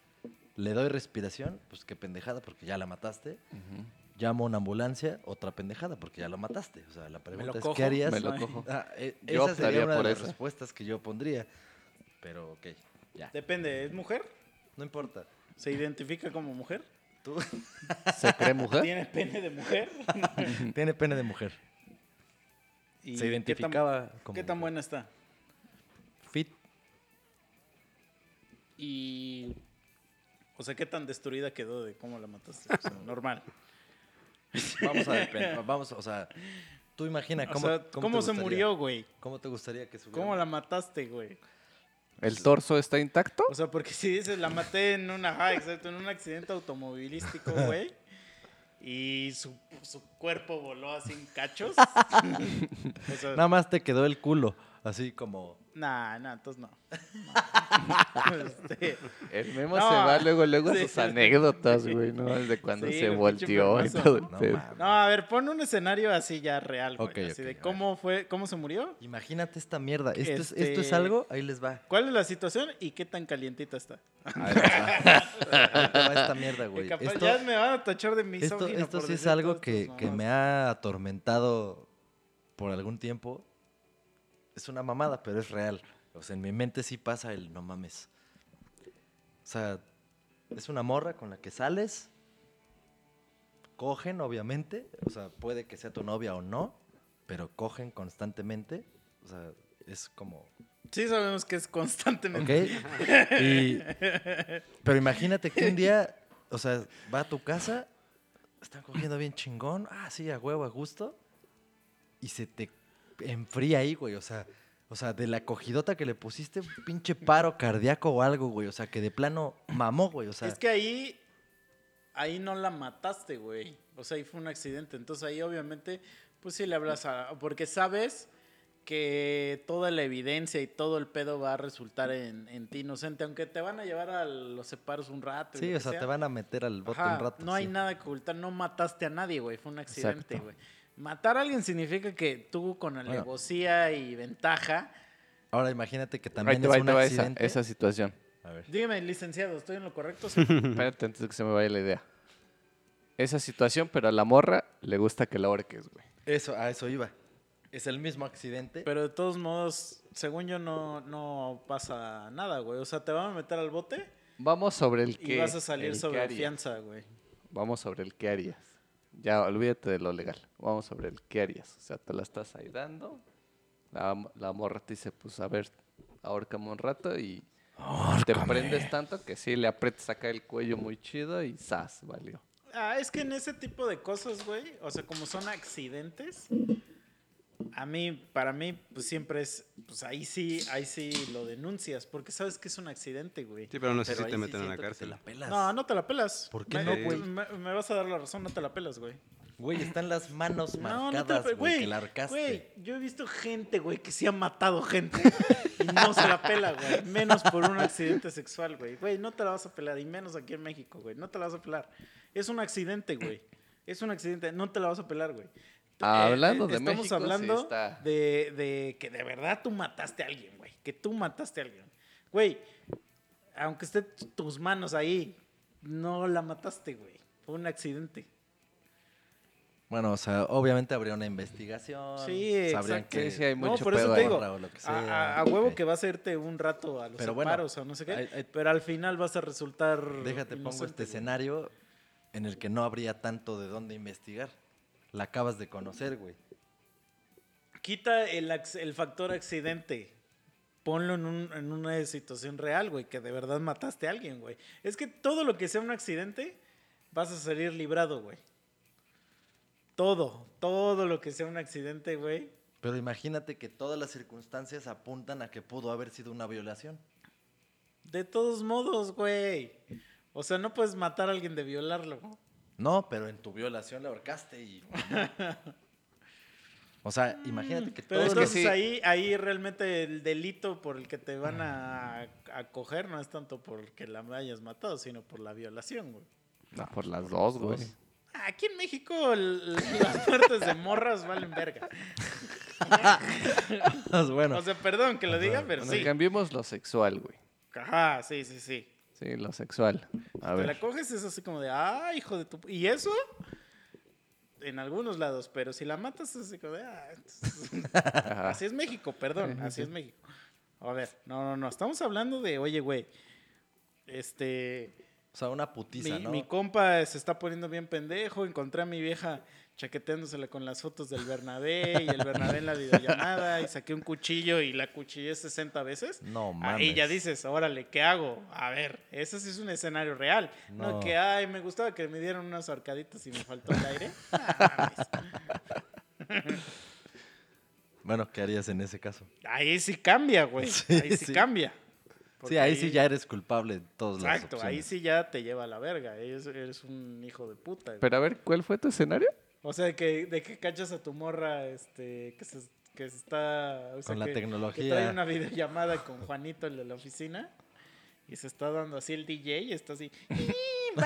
Le doy respiración. Pues qué pendejada, porque ya la mataste. Llamo a una ambulancia. Otra pendejada, porque ya la mataste. O sea, la pregunta es: cojo, ¿qué harías? Me lo Ay. cojo. Ah, eh, Yo esa sería optaría una por de las respuestas que yo pondría. Pero, ok, ya. Depende, ¿es mujer? No importa. ¿Se identifica como mujer? Tú ¿Se cree mujer? ¿Tiene pene de mujer? tiene pene de mujer. ¿Y Se qué tan- identificaba como ¿Qué tan buena está? fit. Y. O sea, ¿qué tan destruida quedó de cómo la mataste? O sea, normal. Vamos a depender. Vamos, o sea, tú imagina O cómo, sea, cómo ¿cómo, te se gustaría- murió, güey? ¿Cómo te gustaría que subiera? ¿Cómo la mataste, güey? ¿El torso está intacto? O sea, porque si dices, la maté en una, ajá, exacto, en un accidente automovilístico, güey. Y su, su cuerpo voló así en cachos. o sea, Nada más te quedó el culo, así como... nah, nah, entonces no. No. Este, El memo No, se va luego, luego a sí. sus anécdotas, güey, ¿no? El de cuando Sí, se volteó y todo el No no, a ver, pon un escenario así ya real, güey. Así de cómo fue, cómo se murió, Imagínate esta mierda. ¿Esto, es, ¿Esto es Este- algo? Ahí les va. cuál es la situación y qué tan calientita está. Ahí va. Esta mierda, güey. capaz Esto, ya me van a tachar de esto, misógino esto por sí es algo que, que me ha atormentado por algún tiempo. Es una mamada, pero es real. O sea, en mi mente sí pasa el no mames. O sea, es una morra con la que sales. Cogen, obviamente. O sea, puede que sea tu novia o no. Pero cogen constantemente. O sea, es como Sí sabemos que es constantemente. ¿Ok? Y- pero imagínate que un día, o sea, va a tu casa, están cogiendo bien chingón, ah, sí, a huevo, a gusto, y se te enfría ahí, güey, o sea, o sea, de la cogidota que le pusiste, un pinche paro cardíaco o algo, güey, o sea, que de plano mamó, güey, o sea, es que ahí, ahí no la mataste, güey. O sea, ahí fue un accidente. Entonces ahí obviamente, pues sí le hablas a... Porque sabes que toda la evidencia y todo el pedo va a resultar en, en ti inocente, aunque te van a llevar a los separos un rato. sí, o sea, sea. te van a meter al bote Ajá, un rato. No hay nada que ocultar, no mataste a nadie, güey. Fue un accidente, güey. Matar a alguien significa que tú con alevosía y ventaja... Ahora imagínate que Ahí también te es va, ahí un te va esa, accidente. esa situación. A ver. Dígame, licenciado, ¿estoy en lo correcto? Sí. Espérate antes de que se me vaya la idea. Esa situación, pero a la morra le gusta que la ahorques, güey. Eso, a eso iba. Es el mismo accidente. Pero de todos modos, según yo, no, no pasa nada, güey. O sea, te van a meter al bote Vamos sobre el y que. vas a salir sobre fianza, güey. Vamos sobre el que harías. Ya, olvídate de lo legal. Vamos sobre el que harías. O sea, te la estás ahí dando. La, la morra te dice, pues a ver, ahórcame un rato y te prendes tanto que sí, le aprietas acá el cuello muy chido y ¡zas! Valió. Ah, es que en ese tipo de cosas, güey, o sea, como son accidentes, a mí, para mí, pues siempre es, pues ahí sí, ahí sí lo denuncias, porque sabes que es un accidente, güey. Sí, pero no sé Pero si te sí meten en la que te cárcel. la pelas. No, no te la pelas. ¿Por qué Me- no, güey? Me, me vas a dar la razón, no te la pelas, güey. Güey, están las manos No, no te la marcadas, güey, que la arcaste. Güey, yo he visto gente, güey, que sí ha matado gente y no se la pela, güey. Menos por un accidente sexual, güey. Güey, no te la vas a pelar, y menos aquí en México, güey. No te la vas a pelar. Es un accidente, güey. Es un accidente, no te la vas a pelar, güey. Eh, hablando eh, de Estamos México, sí hablando está. de, de que de verdad tú mataste a alguien, güey. Que tú mataste a alguien. Güey, aunque esté t- tus manos ahí, no la mataste, güey. Fue un accidente. Bueno, o sea, obviamente habría una investigación. Sí, sabrían que Sí, sí, hay No, mucho por eso pedo te digo, o lo que a, sea, a- a huevo que vas a irte un rato a los Pero bueno, separos o no sé qué, hay- hay- pero al final vas a resultar Déjate, pongo este güey. escenario en el que no habría tanto de dónde investigar. La acabas de conocer, güey. Quita el, ac- el factor accidente. Ponlo en, un- en una situación real, güey, que de verdad mataste a alguien, güey. Es que todo lo que sea un accidente, vas a salir librado, güey. Todo, todo lo que sea un accidente, güey. Pero imagínate que todas las circunstancias apuntan a que pudo haber sido una violación. De todos modos, güey. O sea, no puedes matar a alguien de violarlo. ¿No? Pero en tu violación la ahorcaste y... o sea, imagínate que Pero todo es que entonces sí. ahí, ahí realmente el delito por el que te van a, a coger no es tanto porque la hayas matado, sino por la violación, güey. No, por las dos, güey. Aquí en México el- las muertes de morras valen verga. bueno, O sea, perdón que lo diga, pero Bueno, sí. cambiemos lo sexual, güey. Ajá, sí, sí, sí. Sí, lo sexual. A Te ver. la coges es así como de, ah, hijo de tu... p-". Y eso, en algunos lados, pero si la matas es así como de, ah. Así es México, perdón, así es México. A ver, no, no, no, estamos hablando de, oye, güey, este, o sea, una putiza, mi, ¿no? mi compa se está poniendo bien pendejo, encontré a mi vieja chaqueteándosela con las fotos del Bernabé y el Bernabé en la videollamada y saqué un cuchillo y la cuchillé 60 veces. No mames. Ahí ya dices, órale, ¿qué hago? A ver, ese sí es un escenario real. No, No. que, ay, me gustaba que me dieran unas arcaditas y me faltó el aire. Ah. Bueno, ¿qué harías en ese caso? ahí sí cambia, güey. Sí, ahí sí, sí. cambia. Sí, ahí sí ya eres culpable de todas las Exacto, ahí sí ya te lleva a la verga. Eres, eres un hijo de puta. güey. Pero a ver, ¿cuál fue tu escenario? O sea, de que, de que cachas a tu morra este, que, se, que se está... o sea, Con la que- Que tecnología. trae una videollamada con Juanito, el de la oficina, y se está dando así el DJ y está así...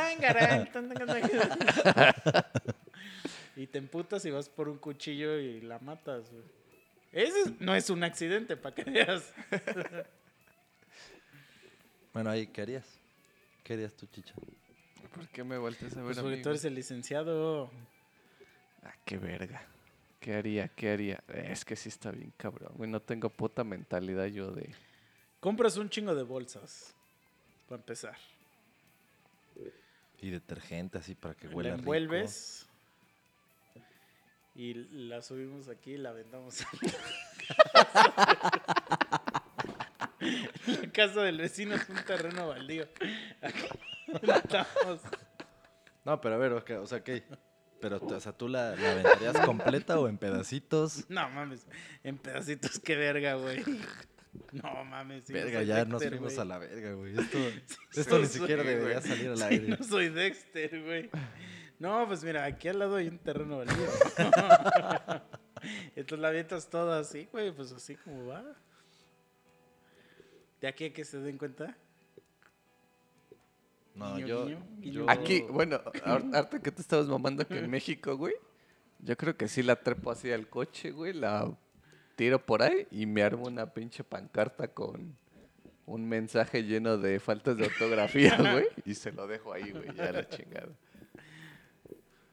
Y te emputas y vas por un cuchillo y la matas. güey. Ese es- no es un accidente, para que veas. Bueno, ahí, ¿qué harías? ¿Qué harías tú, chicha? ¿Por qué me volteas a ver Pues a porque tú eres el licenciado. Ah, qué verga. ¿Qué haría? ¿Qué haría? Es que sí está bien cabrón, güey. No tengo puta mentalidad yo de... Compras un chingo de bolsas, para empezar. Y detergente así para que la huela rico. envuelves y la subimos aquí y la vendamos en la casa del vecino es un terreno baldío. Aquí estamos. No, pero a ver, ok, o sea, ¿qué? Pero, o sea, ¿tú la, la aventarías completa o en pedacitos? No mames, en pedacitos, qué verga, güey. No mames. sí, verga, ya nos fuimos a la verga, güey. Esto, Sí, esto ni siquiera debería salir al Sí, aire. no soy Dexter, güey. No, pues mira, aquí al lado hay un terreno baldío. Entonces la avientas toda así, güey, pues así como va. De aquí a que se den cuenta. No, Guiño, yo, guiño, guiño. yo- Aquí, bueno, ahorita que te estabas mamando que en México, güey, yo creo que sí la trepo así al coche, güey, la tiro por ahí y me armo una pinche pancarta con un mensaje lleno de faltas de ortografía, güey, y se lo dejo ahí, güey, ya la chingada.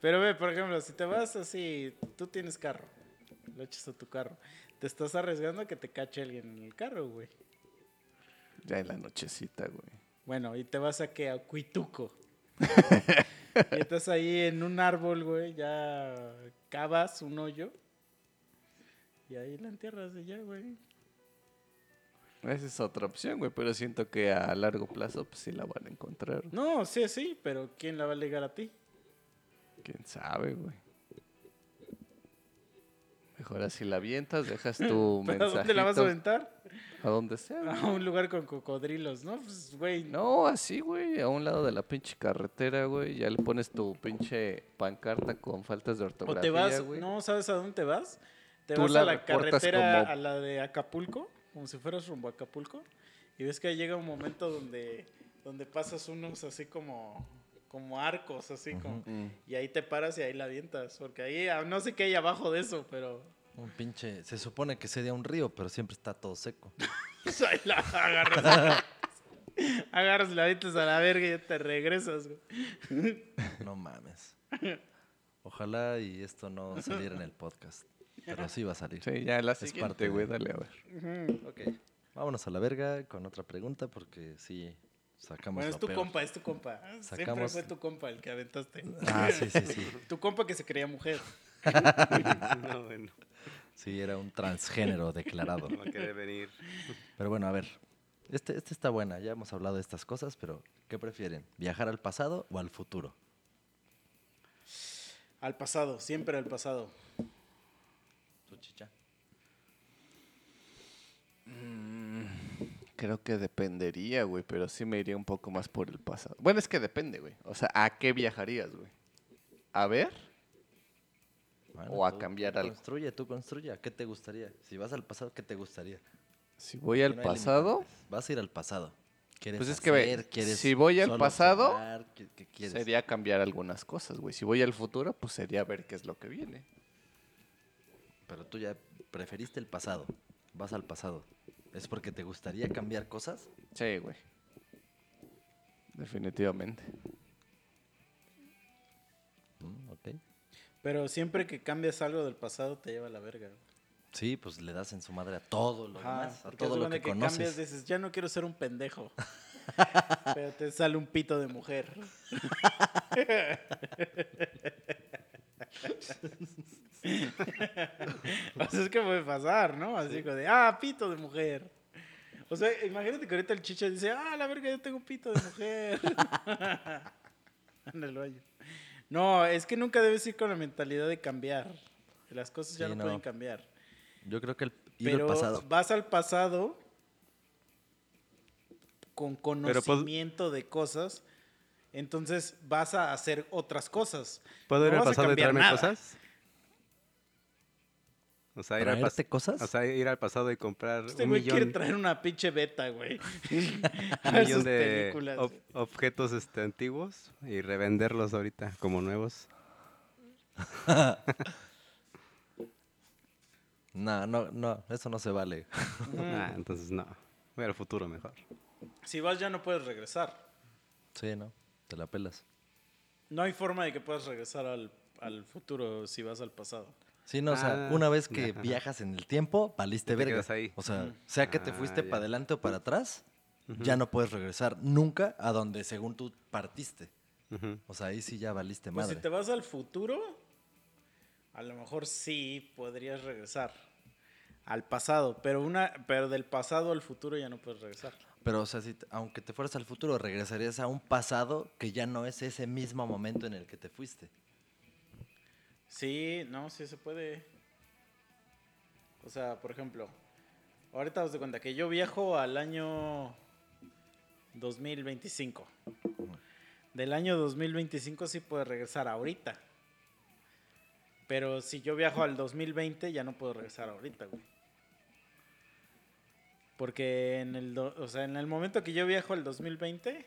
Pero ve, por ejemplo, si te vas así, tú tienes carro, lo echas a tu carro, te estás arriesgando a que te cache alguien en el carro, güey. Ya en la nochecita, güey. Bueno, y te vas a que a Cuituco. y estás ahí en un árbol, güey, ya cavas un hoyo. Y ahí la entierras y ya, güey. Esa es otra opción, güey, pero siento que a largo plazo, pues sí la van a encontrar. No, sí, sí, pero ¿quién la va a ligar a ti? ¿Quién sabe, güey? Mejor así la avientas, dejas tu ¿Pero a mensajito. dónde la vas a aventar? A donde sea, güey. A un lugar con cocodrilos, ¿no? Pues, güey. No, así, güey, a un lado de la pinche carretera, güey. Ya le pones tu pinche pancarta con faltas de O ortografía, te vas, güey. no sabes a dónde te vas. Te Tú vas la a la carretera, como- a la de Acapulco, como si fueras rumbo a Acapulco. Y ves que ahí llega un momento donde, donde pasas unos así como, como arcos, así como. Mm. Y ahí te paras y ahí la avientas. Porque ahí, ah, no sé qué hay abajo de eso, pero. Un pinche... Se supone que sería un río, pero siempre está todo seco. ahí la agarras. agarras la a la verga y ya te regresas, güey. No mames. Ojalá y esto no saliera en el podcast. Pero sí va a salir. Sí, ya la Es siguiente, parte güey, dale a ver. Ok. Vámonos a la verga con otra pregunta porque sí sacamos Bueno, es tu peor. compa, es tu compa. Siempre Sacamos- fue tu compa el que aventaste. Ah, sí, sí, sí. Tu compa que se creía mujer. No, bueno, Sí, era un transgénero declarado. no va a querer venir. Pero bueno, a ver. Este, este está buena, ya hemos hablado de estas cosas, pero ¿qué prefieren? ¿Viajar al pasado o al futuro? Al pasado, siempre al pasado. Tu chicha. Creo que dependería, güey, pero sí me iría un poco más por el pasado. Bueno, es que depende, güey. O sea, ¿a qué viajarías, güey? ¿A ver? Bueno, O a tú- cambiar tú algo. Construye, tú construye. ¿A ¿Qué te gustaría? Si vas al pasado, ¿qué te gustaría? Si voy al no pasado, limitantes. Vas a ir al pasado. ¿Quieres Pues es que hacer? ¿Quieres si voy al pasado? ¿Qué, qué sería cambiar algunas cosas, güey. Si voy al futuro, pues sería ver qué es lo que viene. Pero tú ya preferiste el pasado. Vas al pasado. ¿Es porque te gustaría cambiar cosas? Sí, güey. Definitivamente. Pero siempre que cambias algo del pasado te lleva a la verga. Sí, pues le das en su madre a todo lo Ajá, demás, a todo lo que, cambias, conoces. dices, ya no quiero ser un pendejo. Pero te sale un pito de mujer. o sea, es que puede pasar, ¿no? Así como de, ah, pito de mujer. O sea, imagínate que ahorita el chicha dice, ah, la verga, yo tengo pito de mujer. en el baño. No, es que nunca debes ir con la mentalidad de cambiar. Las cosas ya Sí, no, no. pueden cambiar. Yo creo que el ir al Pero pasado. vas al pasado con pues- conocimiento de cosas, entonces vas a hacer otras cosas. ¿Puedo ir No al vas a pasado y traerme nada. cosas? O sea, ir al, pas- ¿Traerte cosas? o sea, ir al pasado y comprar Este un güey quiere traer una pinche beta, güey. un millón de ob- objetos este, antiguos y revenderlos ahorita como nuevos. No, no, no, eso no se vale. Ah, entonces no. Voy al futuro mejor. Si vas ya no puedes regresar. Sí, ¿no? Te la pelas. No hay forma de que puedas regresar al, al futuro si vas al pasado. Sí, no, o sea, Ah, una vez que viajas en el tiempo, valiste Te verga. ahí. O sea, sea que te Ah, fuiste para adelante o para atrás, ya no puedes regresar nunca a donde según tú partiste. O sea, ahí sí ya valiste Pues madre. si te vas al futuro, a lo mejor sí podrías regresar al pasado, pero una pero del pasado al futuro ya no puedes regresar. Pero, o sea, si aunque te fueras al futuro, regresarías a un pasado que ya no es ese mismo momento en el que te fuiste. Sí, no, sí se puede. O sea, por ejemplo, ahorita os de cuenta que yo viajo al año 2025. Del año 2025 sí puedo regresar ahorita. Pero si yo viajo al 2020 ya no puedo regresar ahorita, güey. Porque en el, do- o sea, en el momento que yo viajo al 2020,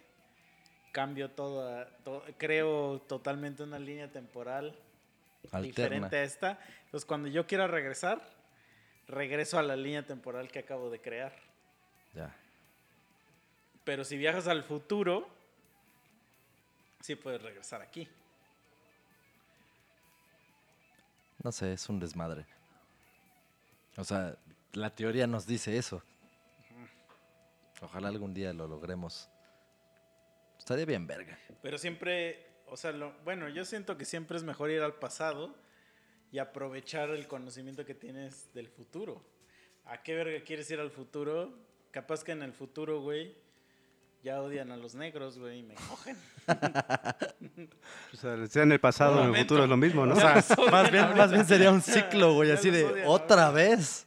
cambio toda, to- creo totalmente una línea temporal Alterna. diferente a esta. Entonces, cuando yo quiera regresar, regreso a la línea temporal que acabo de crear. Ya. Pero si viajas al futuro, sí puedes regresar aquí. No sé, es un desmadre. O sea, la teoría nos dice eso. Ojalá algún día lo logremos. Estaría bien verga. Pero siempre, o sea, lo, bueno, yo siento que siempre es mejor ir al pasado y aprovechar el conocimiento que tienes del futuro. ¿A qué verga quieres ir al futuro? Capaz que en el futuro, güey, ya odian a los negros, güey, y me cogen. O sea, sea en el pasado o en el futuro es lo mismo, ¿no? O sea, más bien, más bien sería un ciclo, güey, así de otra ahora. vez.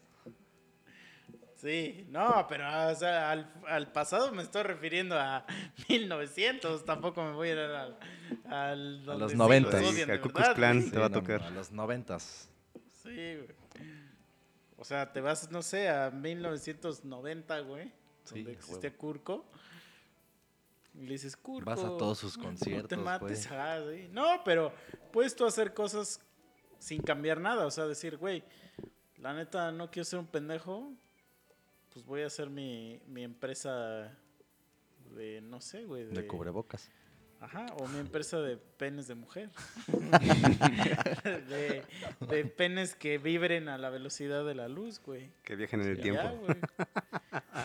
Sí, no, pero o sea, al, al pasado me estoy refiriendo a 1900, tampoco me voy a ir al... al donde los sí 90. los Ahí, odian al Ku Klux Klan. güey. Te va a no, tocar. no, a los noventas. Sí, güey. O sea, te vas, no sé, a 1990, güey, Sí, donde a existía Curco. Y le dices, Curco. Vas a todos sus No te conciertos, mates, güey. ah, sí. No, pero puedes tú hacer cosas sin cambiar nada. O sea, decir, güey, la neta no quiero ser un pendejo. Pues voy a hacer mi, mi empresa de, no sé, güey. De cubrebocas. Ajá, o mi empresa de penes de mujer. de, de penes que vibren a la velocidad de la luz, güey. Que viajen en el Ya, tiempo. güey.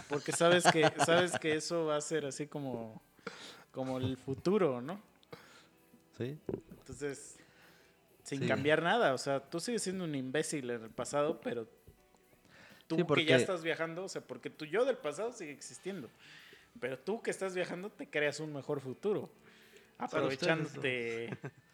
Porque sabes que, sabes que eso va a ser así como, como el futuro, ¿no? ¿Sí? Entonces, sin Sí. cambiar nada. O sea, tú sigues siendo un imbécil en el pasado, pero tú Sí, que ya estás viajando, o sea, porque tu yo del pasado sigue existiendo. Pero tú que estás viajando te creas un mejor futuro. Aprovechándote.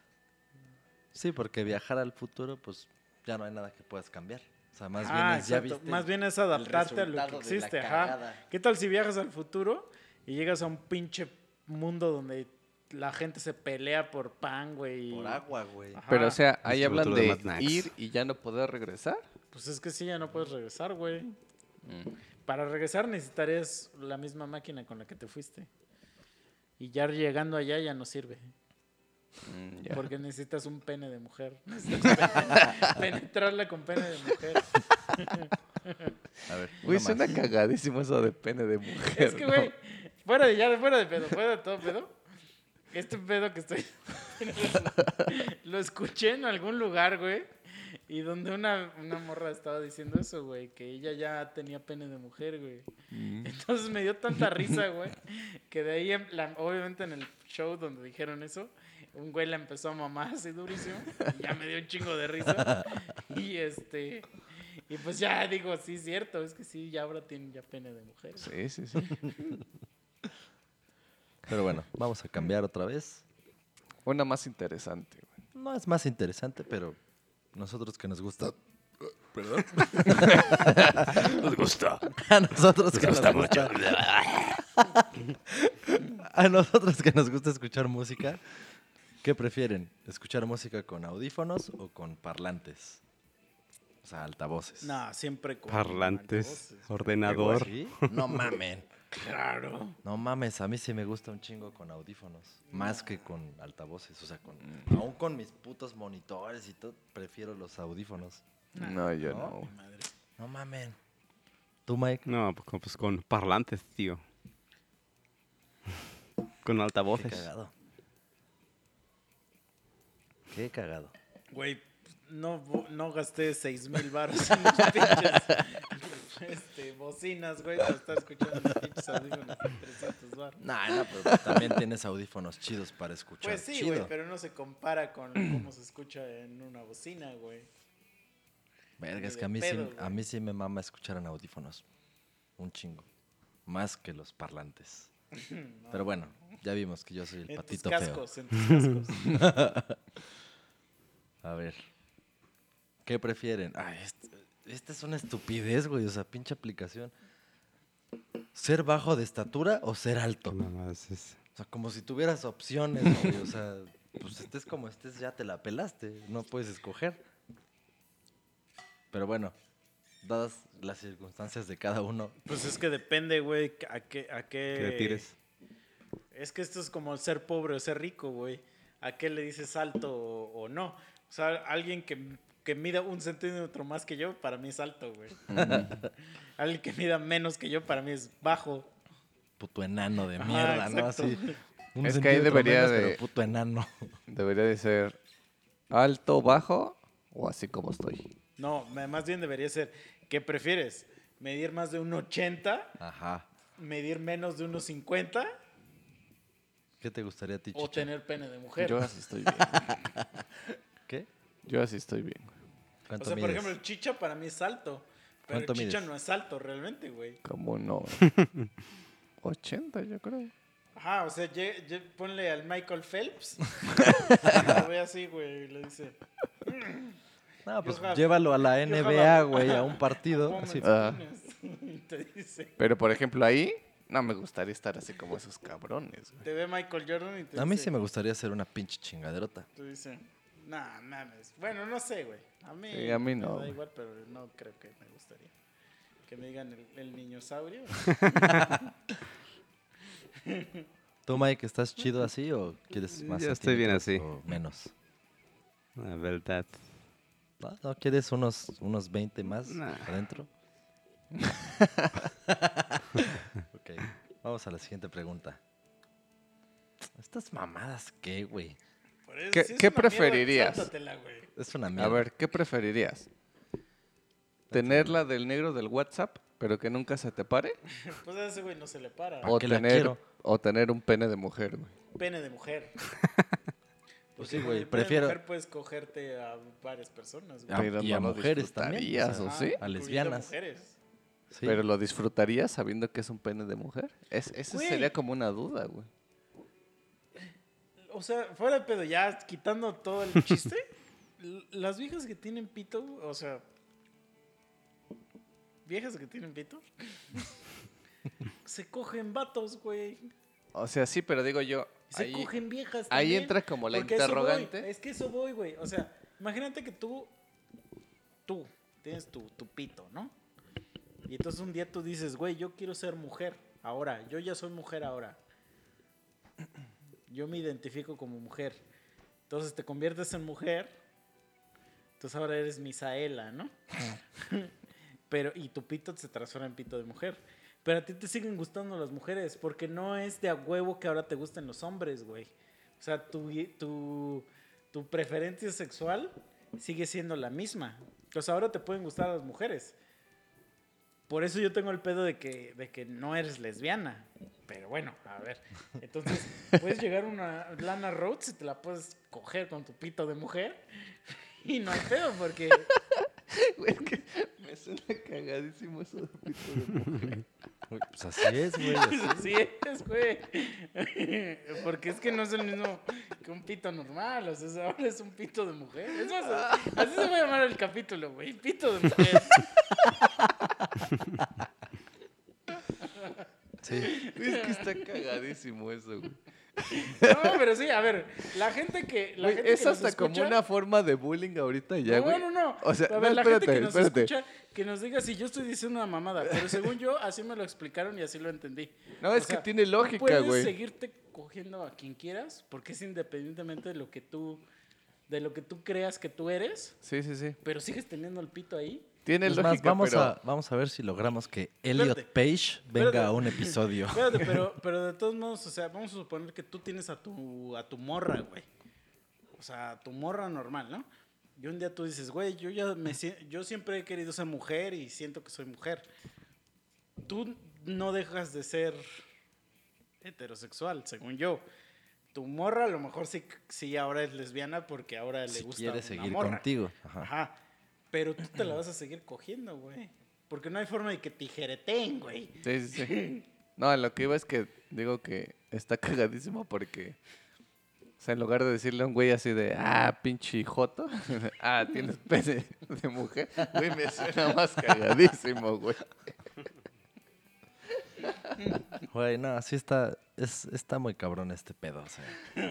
Sí, porque viajar al futuro, pues ya no hay nada que puedas cambiar. O sea, más bien Ah, es ya viste. Más bien es adaptarte a lo que existe. Ajá. ¿Qué tal si viajas al futuro y llegas a un pinche mundo donde la gente se pelea por pan, güey? Por agua, güey. Pero, o sea, ahí hablan de ir y ya no poder regresar. Pues es que sí, ya no puedes regresar, güey. Mm. Para regresar necesitarías la misma máquina con la que te fuiste. Y ya llegando allá ya no sirve. Mm. Porque necesitas un pene de mujer. Penetrarla con pene de mujer. A ver, Güey, una suena cagadísimo eso de pene de mujer. Es que, ¿no? güey, fuera de ya, fuera de pedo, fuera de todo pedo. Este pedo que estoy. lo escuché en algún lugar, güey. Y donde una, una morra estaba diciendo eso, güey, que ella ya tenía pene de mujer, güey. Mm. Entonces me dio tanta risa, güey, que de ahí, en la- obviamente en el show donde dijeron eso, un güey la empezó a mamar así durísimo. Y ya me dio un chingo de risa. Y este. Y pues ya digo, sí, cierto, es que sí, ya ahora tienen ya pene de mujer. Sí, sí, sí. Pero bueno, vamos a cambiar otra vez. Una más interesante, güey. No es más interesante, pero nosotros que nos gusta. Perdón. Nos gusta. A nosotros que nos gusta. A nosotros que nos gusta escuchar música, ¿qué prefieren? ¿Escuchar música con audífonos o con parlantes? O sea, altavoces. No, siempre con Parlantes, altavoces. ordenador. ¿Sí? No mamen. Claro. No mames, a mí sí me gusta un chingo con audífonos. Más que con altavoces. O sea, con, aún con mis putos monitores y todo, prefiero los audífonos. No, yo ¿No? no. Madre. No mamen. ¿Tú, Mike? No, pues con, pues con parlantes, tío. Con Qué altavoces. cagado. Qué cagado. Güey, no, no gasté seis mil baros en los pinches este, bocinas, güey, para estar escuchando los pinches audífonos de 300 baros. Nah, no, pero también tienes audífonos chidos para escuchar. Pues sí, Chido. güey, pero no se compara con cómo se escucha en una bocina, güey. Verga, es que a mí, pedo, sí, a mí sí me mama escuchar en audífonos. Un chingo. Más que los parlantes. Pero bueno, ya vimos que yo soy el En tus patito feo. cascos, en tus cascos. A ver. ¿Qué prefieren? Ay, este- esta es una estupidez, güey. O sea, pinche aplicación. ¿Ser bajo de estatura o ser alto? Nada más es- O sea, como si tuvieras opciones, güey. O sea, pues estés como estés, ya te la pelaste. No puedes escoger. Pero bueno, dadas las circunstancias de cada uno. Pues es que depende, güey, a qué, a qué... que le tires. Es que esto es como ser pobre o ser rico, güey. ¿A qué le dices alto o, o no? O sea, alguien que, que mida un centímetro más que yo, para mí es alto, güey. alguien que mida menos que yo, para mí es bajo. Puto enano de mierda, ¿no? exacto. Así. un Es que ahí debería menos, de- pero puto enano. Debería de ser alto, bajo o así como estoy. No, más bien debería ser, ¿qué prefieres? ¿Medir más de un 80? Ajá. ¿Medir menos de unos 50? ¿Qué te gustaría a ti, ¿O Chicha? tener pene de mujer? Yo así estoy bien. ¿Qué? Yo así estoy bien. O ¿Cuánto sea, por ejemplo, el chicha para mí es alto. Pero el ¿Cuánto chicha mides? no es alto realmente, güey. Como no. 80, yo creo. Ajá, o sea, lle- ponle al Michael Phelps. lo ve así, güey, y le dice. No, pues llévalo a la NBA, güey, a un partido. Women's así. Ah. Te dice. Pero por ejemplo ahí, no me gustaría estar así como esos cabrones. güey. Te ve Michael Jordan y te A mí dice. sí me gustaría hacer una pinche chingaderota. Te dice. Nah, mames. Bueno, no sé, güey. A mí. Sí, a mí me no, da igual, pero no creo que me gustaría. Que me digan el, el niño saurio. ¿Tú, Mike, estás chido así o quieres más Yo estoy bien centímetros o menos? La verdad. ¿No, ¿No quieres unos, unos 20 más Nah. adentro? ok, vamos a la siguiente pregunta. ¿Estas mamadas qué, güey? ¿Qué- si es qué una mierda, preferirías? sáltatela, güey. Es una mierda. A ver, ¿qué preferirías? ¿Tener la del negro del WhatsApp, pero que nunca se te pare? Pues a ese güey no se le para. ¿Para ¿O tener, o tener un pene de mujer, güey? Pene de mujer. Pues sí, güey, con el pene de prefiero- mujer puedes cogerte a varias personas, güey. Pero y a no mujeres también, disfrutarías, o ¿o Ajá, sí? a incluyendo lesbianas. mujeres. Sí. ¿Pero lo disfrutarías sabiendo que es un pene de mujer? Es, esa Güey. sería como una duda, güey. O sea, fuera de pedo, ya quitando todo el chiste, las viejas que tienen pito, o sea, viejas que tienen pito, se cogen vatos, güey. O sea, sí, pero digo yo, Se ahí, cogen viejas. ahí también. entra como la voy, interrogante. Es que eso voy, güey. O sea, imagínate que tú, tú, tienes tu, tu pito, ¿no? Y entonces un día tú dices, güey, yo quiero ser mujer. Ahora, yo ya soy mujer ahora. Yo me identifico como mujer. Entonces te conviertes en mujer. Entonces ahora eres Misaela, ¿no? Pero, y tu pito se transforma en pito de mujer. Pero a ti te siguen gustando las mujeres, porque no es de a huevo que ahora te gusten los hombres, güey. O sea, tu, tu, tu preferencia sexual sigue siendo la misma. Sea, ahora te pueden gustar las mujeres. Por eso yo tengo el pedo de que, de que no eres lesbiana. Pero bueno, a ver. Entonces, puedes llegar a una Lana Rhodes y te la puedes coger con tu pito de mujer. Y no hay pedo porque... Güey, es que me suena cagadísimo eso de pito de mujer. Güey, Pues así es, güey. así es. Así es, güey. Porque es que no es el mismo que un pito normal. O sea, ahora es un pito de mujer. Es más, así se va a llamar el capítulo, güey. Pito de mujer. Sí. Es que está cagadísimo eso, güey. No, pero sí, a ver, la gente que. La Güey, gente es que nos hasta como una forma de bullying ahorita ya, no, güey. no, no. O sea, a ver, no, la espérate, gente que nos espérate. escucha, que nos diga si yo estoy diciendo una mamada. Pero según yo, así me lo explicaron y así lo entendí. No, O es sea, que tiene lógica, Puedes güey. seguirte cogiendo a quien quieras, porque es independientemente de lo que tú. De lo que tú creas que tú eres, Sí, sí, sí. pero sigues teniendo el pito ahí. Tiene Es lógica, más, vamos, pero... a, vamos a ver si logramos que Elliot Espérate. Page venga Espérate. a un episodio. Espérate, pero, pero de todos modos, o sea, vamos a suponer que tú tienes a tu, a tu morra, güey. O sea, a tu morra normal, ¿no? Y un día tú dices, güey, yo ya me yo siempre he querido ser mujer y siento que soy mujer. Tú no dejas de ser heterosexual, según yo. Tu morra a lo mejor sí, sí ahora es lesbiana porque ahora le Si gusta quiere una seguir morra. contigo. Ajá. Ajá. Pero tú te la vas a seguir cogiendo, güey. Porque no hay forma de que tijereteen, güey. Sí, sí, sí. No, lo que iba es que digo que está cagadísimo porque... O sea, en lugar de decirle a un güey así de, ah, pinche joto, ah, tienes pene de mujer, güey, me suena más cagadísimo, güey. Güey, no, sí está, es, está muy cabrón este pedo. O sea,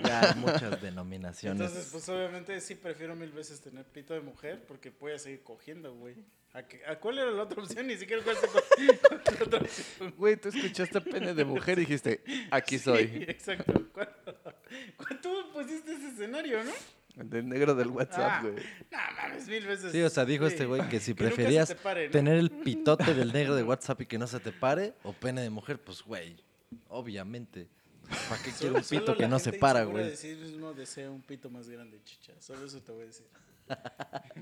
ya hay muchas denominaciones. Entonces, pues obviamente sí prefiero mil veces tener pito de mujer porque voy a seguir cogiendo, güey. ¿A, qué- a cuál era la otra opción? Ni siquiera cuál, la otra opción. Güey, tú escuchaste pene de mujer y dijiste, aquí Sí, soy. exacto. ¿Cuál- cuál- Tú pusiste ese escenario, ¿no? El del negro del Ah, WhatsApp, güey. No mames, mil veces. Sí, o sea, dijo sí. este güey que si se preferías te pare, ¿no? tener el pitote del negro de WhatsApp y que no se te pare o pene de mujer, pues güey, obviamente. ¿Para qué quiero un pito que no se para, güey? de sí mismo desea un pito más grande, chicha. Solo eso te voy a decir.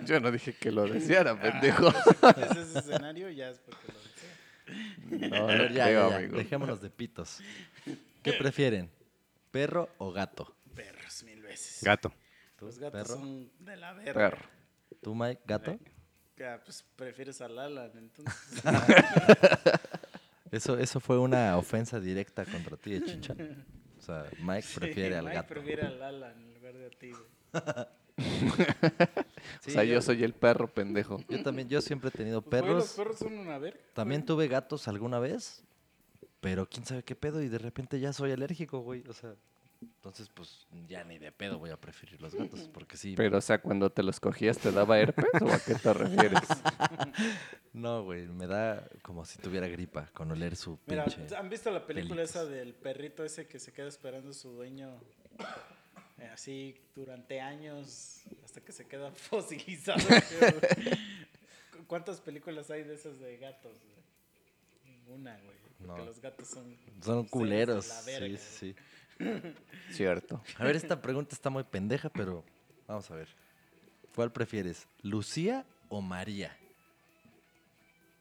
Yo no dije que lo deseara, pendejo. Ese ese escenario ya es porque lo desea. No, no ya, creo, ya, ya, amigo. dejémonos de pitos. ¿Qué prefieren? ¿Perro o gato? Perros, mil veces. Gato. ¿Tú, Los gatos perro? son de la verga. Perro. ¿Tú, Mike, gato? Ya, pues prefieres al Alan, entonces. Eso, eso fue una ofensa directa contra ti, chicha. O sea, Mike Sí, prefiere al Mike gato. prefiere al Alan en lugar de a ti, güey. Sí, o sea, yo soy el perro pendejo. Yo también, yo siempre he tenido Pues, güey, los perros. perros son una verga. También güey. tuve gatos alguna vez, pero quién sabe qué pedo y de repente ya soy alérgico, güey. O sea, entonces pues ya ni de pedo voy a preferir los gatos, porque sí. Pero, o sea, cuando te los cogías, ¿te daba herpes o a qué te refieres? No, güey, me da como si tuviera gripa con oler su Mira, pinche. ¿han visto la película pelitos. esa del perrito ese que se queda esperando a su dueño eh, así durante años hasta que se queda fosilizado? Cu- ¿Cuántas películas hay de esas de gatos? güey? Ninguna, güey. Porque No. los gatos son... Son culeros. la Sí, sí, sí. Cierto. A ver, esta pregunta está muy pendeja, pero vamos a ver. ¿Cuál prefieres, Lucía o María?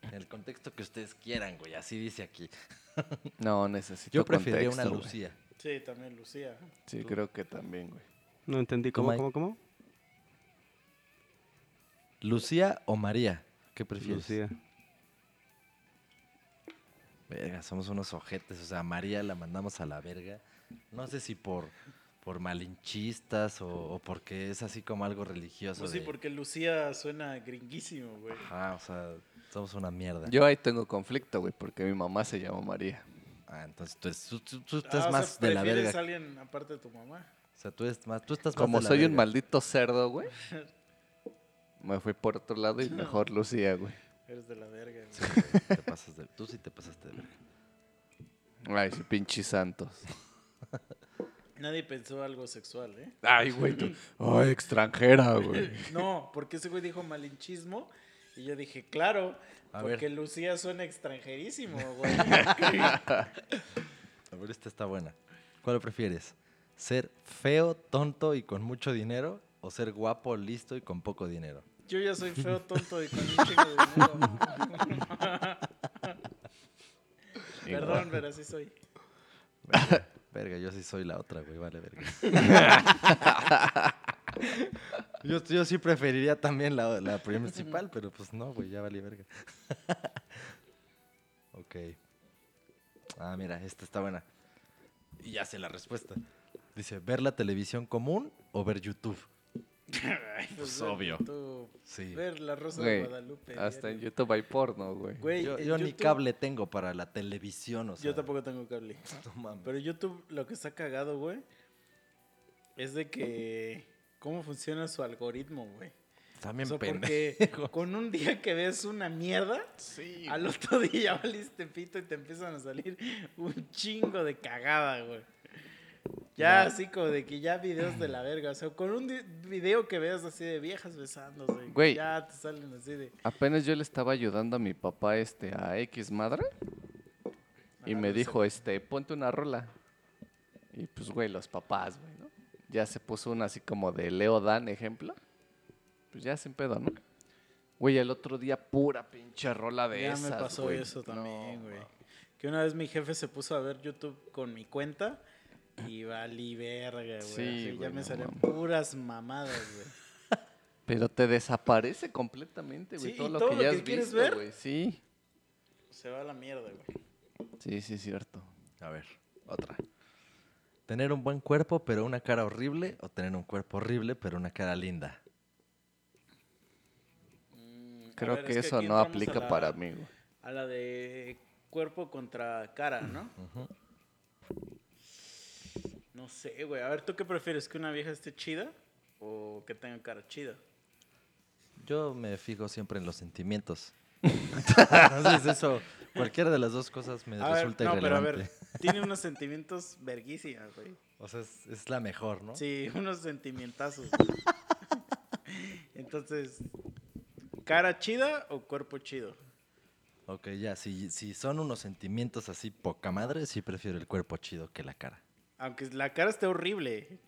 En el contexto que ustedes quieran, güey, así dice aquí. No, necesito Yo preferiría contexto, una güey. Lucía. Sí, también Lucía. Sí, Tú- creo que también, güey. No entendí. ¿Tú, ¿Cómo, cómo, cómo? ¿Lucía o María? ¿Qué prefieres? Lucía. Verga, somos unos ojetes. O sea, a María la mandamos a la verga. No sé si por, por malinchistas o, o porque es así como algo religioso. Pues sí, de- porque Lucía suena gringuísimo, güey. Ajá, o sea, somos una mierda. Yo ahí tengo conflicto, güey, porque mi mamá se llama María. Ah, entonces tú, es- tú- tú- tú Ah, estás o sea, más de la ¿prefieres verga. a alguien aparte de tu mamá? O sea, tú, es más, tú estás más Como de la soy un maldito cerdo, güey. Me fui por otro lado y mejor Lucía, güey. Eres de la verga, güey. Sí, güey, te pasas de- tú sí te pasaste de verga. Ay, sí, pinches santos. Nadie pensó algo sexual, ¿eh? Ay, güey, tú. Ay, extranjera, güey. No, porque ese güey dijo malinchismo y yo dije, claro, A porque ver. Lucía suena extranjerísimo, güey. A ver, esta está buena. ¿Cuál prefieres? ¿Ser feo, tonto y con mucho dinero? o ser guapo, listo y con poco dinero? Yo ya soy feo, tonto y con un chingo de dinero. Perdón, pero así soy. Verga, yo sí soy la otra, güey, vale, verga. yo, yo sí preferiría también la, la principal, pero pues no, güey, ya vale verga. ok. Ah, mira, esta está buena. Y ya sé la respuesta. Dice, ¿ver la televisión común o ver YouTube? Ay, Pues ver obvio. YouTube, Sí. Ver la Rosa Güey, de Guadalupe. Hasta en. YouTube hay porno, güey. Güey, Yo, ni cable tengo para la televisión, o sea. Yo tampoco tengo cable. No mames. Pero YouTube lo que está cagado, güey, es de que... ¿Cómo funciona su algoritmo, güey? También O sea, pendejo. porque con un día que ves una mierda, Sí. al otro día ya valiste pito y te empiezan a salir un chingo de cagada, güey. Ya así como de que ya videos de la verga. O sea, con un video que veas así de viejas besándose, Güey. ya te salen así de... Apenas yo le estaba ayudando a mi papá este a X madre y me dijo, este, ponte una rola. Y pues, güey, los papás, güey, ¿no? Ya se puso una así como de Leo Dan, ejemplo. Pues ya sin pedo, ¿no? Güey, el otro día pura pinche rola de Ya esas, me pasó güey. eso también, No, güey. Que una vez mi jefe se puso a ver YouTube con mi cuenta y valí verga, güey. Sí, Así, güey, ya me no mames. puras mamadas, güey. Pero te desaparece completamente, güey. Sí, todo y lo todo que lo ya que has quieres visto, ver. güey. Sí. Se va a la mierda, güey. Sí, sí, es cierto. A ver, otra. ¿Tener un buen cuerpo pero una cara horrible o tener un cuerpo horrible pero una cara linda? Mm, a Creo ver, que es eso no aplica la- para mí, güey. A la de cuerpo contra cara, ¿no? No sé, güey. A ver, ¿tú qué prefieres? ¿Que una vieja esté chida o que tenga cara chida? Yo me fijo siempre en los sentimientos. Entonces eso, cualquiera de las dos cosas me A ver, resulta no, pero a ver, tiene unos sentimientos verguísimas, güey. O sea, es, es la mejor, ¿no? Sí, unos sentimentazos. Entonces, ¿cara chida o cuerpo chido? Ok, ya, si, si son unos sentimientos así poca madre, sí prefiero el cuerpo chido que la cara. Aunque la cara esté horrible.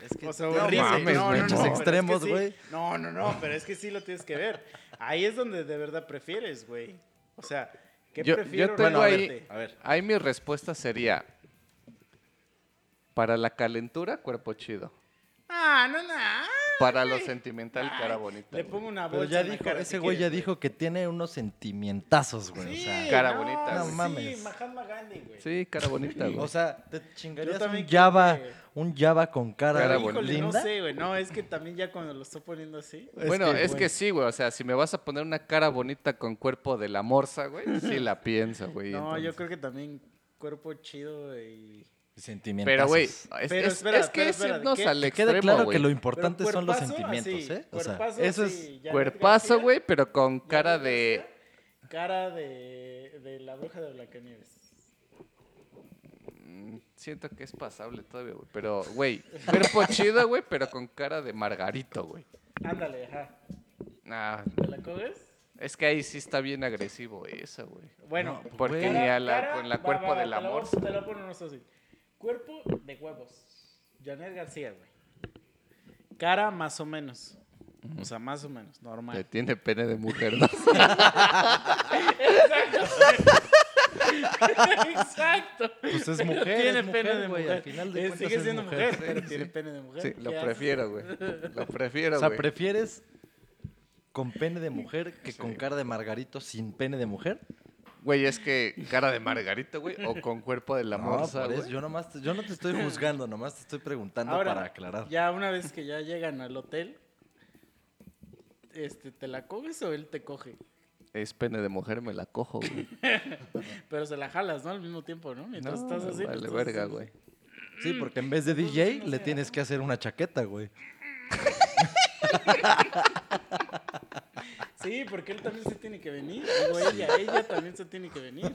Es que O sea, no horrible. mames, no, no, no, pinches pero es que extremos, sí. güey. No, no, no, pero es que sí lo tienes que ver. Ahí es donde de verdad prefieres, güey. O sea, ¿qué Yo, prefiero? yo tengo Bueno, ahí, verte. a ver. ahí mi respuesta sería, para la calentura, cuerpo chido. Ah, no, no. Para lo sentimental, Ay, cara bonita. Le güey. pongo una Pero bolsa ya en la dijo, cara, ese si güey ya quieres, dijo que tiene unos sentimentazos, güey. Sí, O sea, Cara no, bonita, No sí, mames. Mahatma Gandhi, güey. Sí, cara bonita, güey. o sea, te chingarías Yo también un creo Java, que- un Java con cara, Cara Híjole, bonita. no linda. sé, güey. No, es que también ya cuando lo estoy poniendo así. bueno, es que sí, güey. O sea, si me vas a poner una cara bonita con cuerpo de la morsa, güey, sí la pienso, güey. No, yo entonces. creo que también cuerpo chido y... Sentimentazos. Pero, güey, es, Pero es- espera, es que espera, es espera, irnos ¿qué? al Que extremo, quede claro que lo importante son los sentimientos, así, ¿eh? O sea, cuerpazo, eso es... Cuerpazo, García, güey, pero con cara de... Cara de, de la bruja de Blancanieves. Mm, Siento que es pasable todavía, güey. Pero, güey, cuerpo chido, güey, pero con cara de Margarito, güey. Ándale, ajá. Nah, ¿Te la coges? es que ahí sí está bien agresivo eso, güey. Bueno, No, Porque ni a la, cara- con la va, cuerpo va, del te amor. voy- Te lo pongo más fácil. Cuerpo de huevos. Janet García, güey. Cara más o menos. O sea, más o menos, Que normal. tiene pene de mujer, ¿no? Exacto. Pues es mujer, Tiene es pene mujer, de güey, mujer. al final de Eh, cuentas Sigue es siendo mujer. mujer, pero Sí, tiene sí. pene de mujer. Sí, lo ¿Qué prefiero, güey. Lo prefiero, O sea, güey. ¿prefieres con pene de mujer que con cara de Margarito sin pene de mujer? Güey, es que cara de Margarito, güey, o con cuerpo de la No, morsa, güey. yo nomás, te- yo no te estoy juzgando, nomás te estoy preguntando Ahora, para aclarar. ya una vez que ya llegan al hotel, este, ¿te la coges o él te coge? Es pene de mujer, me la cojo, güey. Pero se la jalas, ¿no? Al mismo tiempo, ¿no? Mientras No, estás así. vale verga, así. güey. Sí, porque en vez de DJ le tienes que hacer una chaqueta, güey. Sí, porque él también se tiene que venir. Digo, ella, ella también se tiene que venir.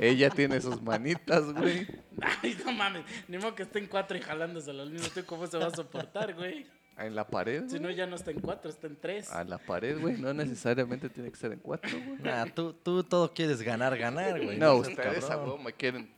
Ella tiene sus manitas, güey. Ay, no mames. Ni modo que estén cuatro y jalándoselo al mismo tiempo. ¿Cómo se va a soportar, güey? En la pared, Si no, ya no está en cuatro, está en tres. A la pared, güey. No necesariamente tiene que ser en cuatro, güey. Nah, tú, tú todo quieres ganar, ganar, güey. No, seas ustedes a me quieren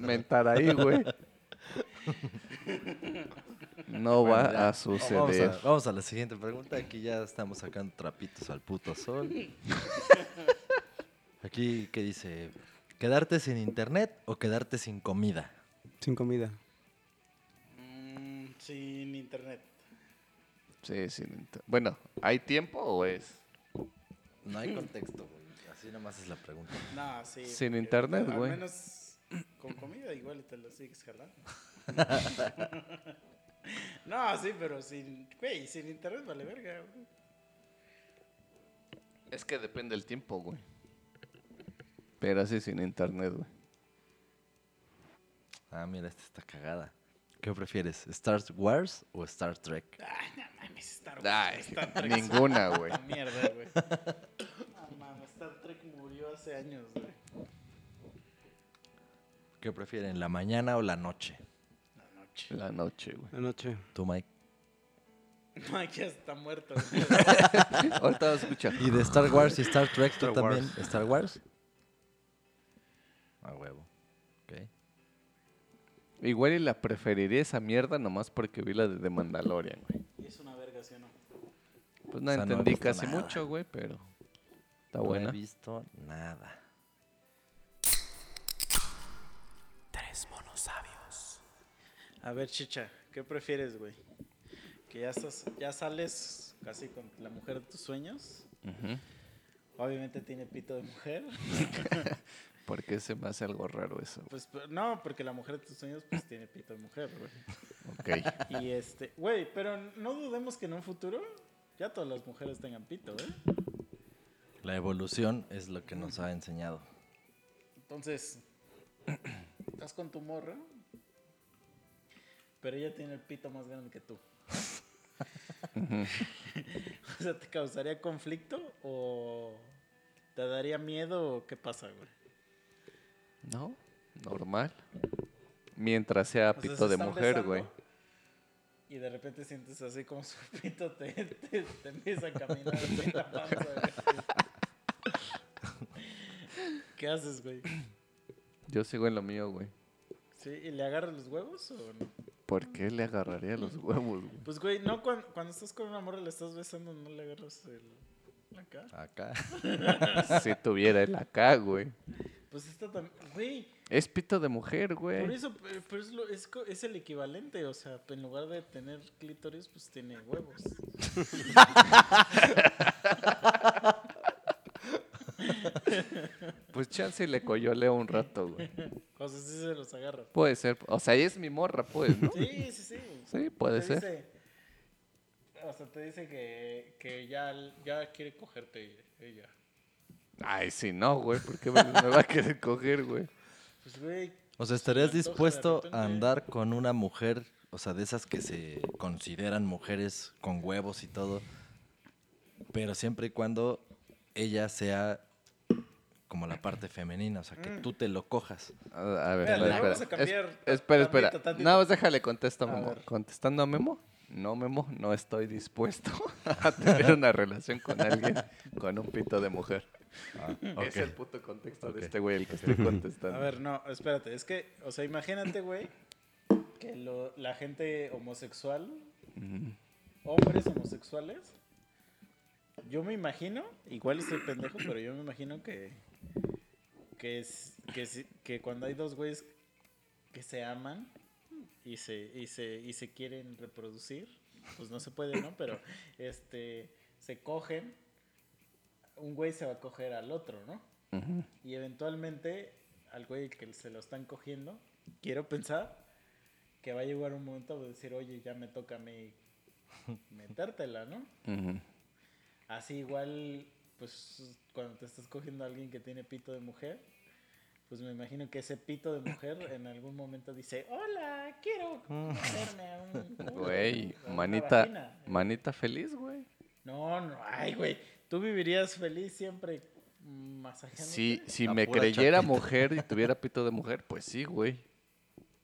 mentar ahí, güey. No Bueno, va ya. a suceder. Vamos a, vamos a la siguiente pregunta. Aquí ya estamos sacando trapitos al puto sol. Aquí, ¿qué dice? ¿Quedarte sin internet o quedarte sin comida? Sin comida. Mm, sin internet. Sí, sin inter- Bueno, ¿hay tiempo o es? No hay contexto, güey. Así nomás es la pregunta. No, sí. Sin internet, güey. Al menos con comida igual te lo sigues jalando. no, sí, pero sin. Güey, sin internet vale verga, güey. Es que depende del tiempo, güey. Pero así sin internet, güey. Ah, mira, esta está cagada. ¿Qué prefieres? ¿Star Wars o Star Trek? Ay, no mames, Star Wars. Ay, Star Trek. ninguna, güey. Una mierda, güey. No mames, Star Trek murió hace años, güey. ¿Qué prefieren, la mañana o la noche? La noche. La noche, güey. Anoche. Tú, Mike. Mike ya está muerto. Ahorita vas a escuchar. ¿Y de Star Wars y Star Trek tú Star también? Wars. ¿Star Wars? A huevo. Ok. Igual y la preferiría esa mierda nomás porque vi la de The Mandalorian, güey. Y es una verga, ¿sí o no? Pues no O sea, no entendí visto casi nada. mucho, güey, pero está No buena. he visto nada. A ver, chicha, ¿qué prefieres, güey? Que ya, estás, ya sales casi con la mujer de tus sueños. Obviamente tiene pito de mujer. ¿Por qué se me hace algo raro eso? Pues no, porque la mujer de tus sueños pues tiene pito de mujer, güey. Ok. Y este, güey, pero no dudemos que en un futuro ya todas las mujeres tengan pito, ¿eh? La evolución es lo que nos ha enseñado. Entonces, estás con tu morra, pero ella tiene el pito más grande que tú. o sea, ¿te causaría conflicto o te daría miedo o qué pasa, güey? ¿No? Normal. Mientras sea O sea, pito se de mujer, güey. Y de repente sientes así como su pito te, te, te empieza a caminar en la panza, güey. ¿Qué haces, güey? Yo sigo en lo mío, güey. ¿Sí? ¿Y le agarras los huevos o no? ¿Por qué le agarraría los huevos, güey? Pues, güey, no, cuando, cuando estás con una morra le estás besando, no le agarras el... Acá. Acá. Si tuviera el acá, güey. Pues está también... Güey, Es pito de mujer, por güey. eso, pero pero es, lo- es, es el equivalente, o sea, en lugar de tener clítoris, pues tiene huevos. Pues chance y le coyoleo un rato, güey. O sea, sí se los agarra. Puede ser. O sea, ella es mi morra, pues, ¿no? Sí, sí, sí. Sí, puede Te ser. dice- o sea, te dice que, que ya, ya quiere cogerte ella. Ay, si no, güey. ¿Por qué me, me va a querer coger, güey? Pues, güey, O sea, ¿estarías dispuesto a andar con una mujer, o sea, de esas que se consideran mujeres con huevos y todo, pero siempre y cuando ella sea como la parte femenina, o sea, que tú te lo cojas? A, a ver, Mira, a ver, espera. vamos a Es- cambiar espera, espera. tantito, tantito. Nada más déjale contesto a Memo. Contestando a Memo, no, Memo, no estoy dispuesto a tener una relación con alguien con un pito de mujer. Es el puto contexto de este güey el que estoy contestando. A ver, no, espérate, es que, o sea, imagínate, güey, que lo- la gente homosexual, hombres homosexuales, yo me imagino, igual estoy pendejo, pero yo me imagino que, que, es, que, si- que cuando hay dos güeyes que se aman y se, y se, y se quieren reproducir, pues no se puede, ¿no? Pero, este, se cogen, un güey se va a coger al otro, ¿no? Ujú. Y eventualmente, al güey que se lo están cogiendo, quiero pensar que va a llegar un momento de decir, oye, ya me toca a mí metértela, ¿no? Ujú. Así igual, pues cuando te estás cogiendo a alguien que tiene pito de mujer, pues me imagino que ese pito de mujer en algún momento dice, hola, quiero meterme a un... Güey, manita, vagina". manita feliz, güey. No, no, ay, güey, tú vivirías feliz siempre mm, masajeándote. Si, si La me creyera chapita. mujer y tuviera pito de mujer, pues sí, güey.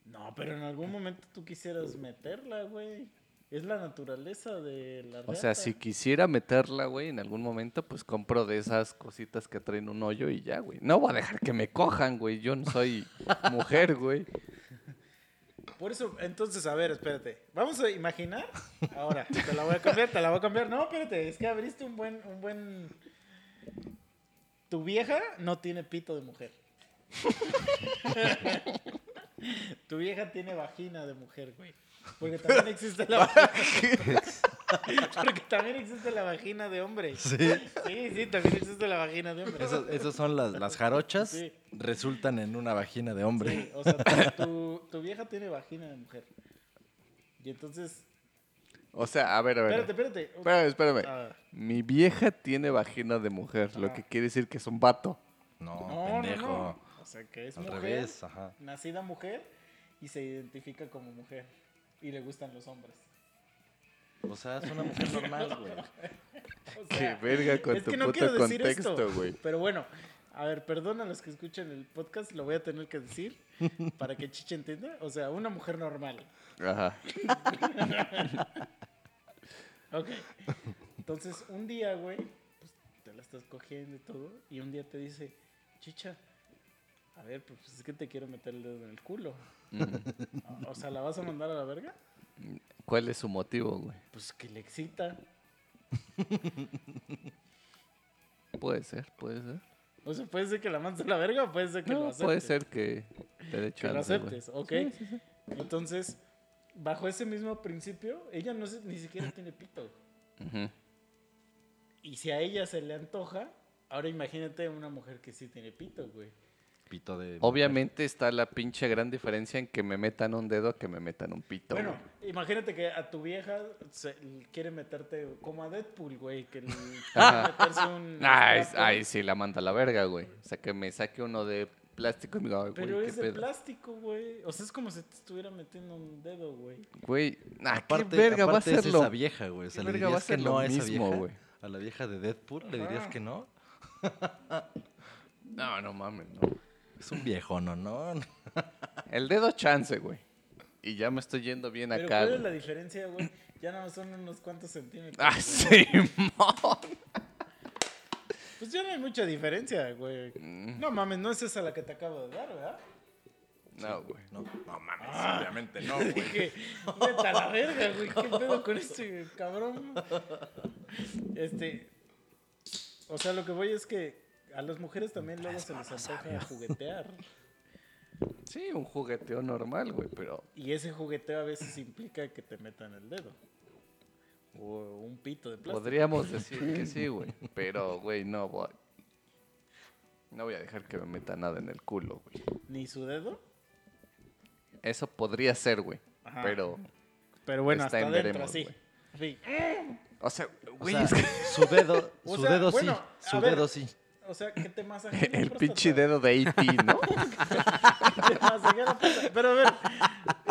No, pero en algún momento tú quisieras meterla, güey. Es la naturaleza de la O sea, si quisiera meterla, güey, en algún momento, pues compro de esas cositas que traen un hoyo y ya, güey. No voy a dejar que me cojan, güey. Yo no soy mujer, güey. Por eso, entonces, a ver, espérate. Vamos a imaginar. Ahora, te la voy a cambiar, te la voy a cambiar. No, espérate, es que abriste un buen, un buen. Tu vieja no tiene pito de mujer. tu vieja tiene vagina de mujer, güey. Porque también existe la vagina. Porque también existe la vagina de hombre. Sí. Sí, sí, también existe la vagina de hombre. Esos, esos son las, las jarochas. Sí. Resultan en una vagina de hombre. Sí, o sea, tu, tu- tu vieja tiene vagina de mujer. Y entonces. O sea, a ver, a ver. Espérate, espérate. Espérame, espérame. Ah, Mi vieja tiene vagina de mujer, lo que quiere decir que es un vato. No, no, no, pendejo. no. O sea, que es Al mujer, revés, ajá. nacida mujer y se identifica como mujer. Y le gustan los hombres. O sea, es una mujer normal, güey. O Qué sea, verga con es tu que no puto contexto, güey. Pero bueno, a ver, perdón a los que escuchen el podcast, lo voy a tener que decir para que Chiche entienda. O sea, una mujer normal. Ajá. Ok. Entonces, un día, güey, pues te la estás cogiendo y todo, y un día te dice, chicha, a ver, pues es que te quiero meter el dedo en el culo. Mm. O sea, ¿la vas a mandar a la verga? ¿Cuál es su motivo, güey? Pues que le excita. Puede ser, puede ser. O sea, puede ser que la mandes a la verga o puede ser que lo No, aceptes. puede ser que te dé Que lo güey. aceptes, ok. Entonces, bajo ese mismo principio, ella no se- ni siquiera tiene pito. Ujú. Y si a ella se le antoja, ahora imagínate una mujer que sí tiene pito, güey. Pito de. Obviamente está la pinche gran diferencia en que me metan un dedo a que me metan un pito. Bueno, güey. imagínate que a tu vieja se- quiere meterte como a Deadpool, güey, que le Ajá. quiere meterse un Ay, ay, sí, la manda a la verga, güey. O sea, que me saque uno de plástico y me diga, "Ay, Pero güey, qué es de pedo. plástico, güey. O sea, es como si te estuviera metiendo un dedo, güey. Güey, nah, Aparte, qué verga va a aparte ser es esa vieja, güey. O sea, qué le verga va a que ser lo no a esa mismo, vieja. güey. A la vieja de Deadpool, ¿le dirías Ajá. que no? No, no mames, no. Es un viejo, ¿no? No. El dedo chance, güey. Y ya me estoy yendo bien Pero acá, ¿cuál güey. es la diferencia, güey? Ya no son unos cuantos centímetros. Ah, güey. sí. Pues ya no hay mucha diferencia, güey. Mm. No mames, no es esa la que te acabo de dar, ¿verdad? No, güey. No, no mames, Ah. obviamente no, güey. Dije, vete a la verga, güey. ¿Qué pedo con este cabrón? Este. O sea, lo que voy es que a las mujeres también luego se les antoja juguetear. Sí, un jugueteo normal, güey, pero... Y ese jugueteo a veces implica que te metan el dedo. O un pito de plástico. Podríamos decir que sí, güey. Pero, güey, no voy. No voy a dejar que me meta nada en el culo, güey. Ni su dedo. Eso podría ser, güey. Ajá. Pero, Pero bueno, Está hasta en adentro, veremos, así. Sí. o sea, O güey, sea, es que su dedo, O su sea, dedo bueno, sí. Su ver. dedo sí. O sea, que te masajeen la el próstata. pinche dedo de E.T., ¿no? Te masajeen la próstata. Pero a ver,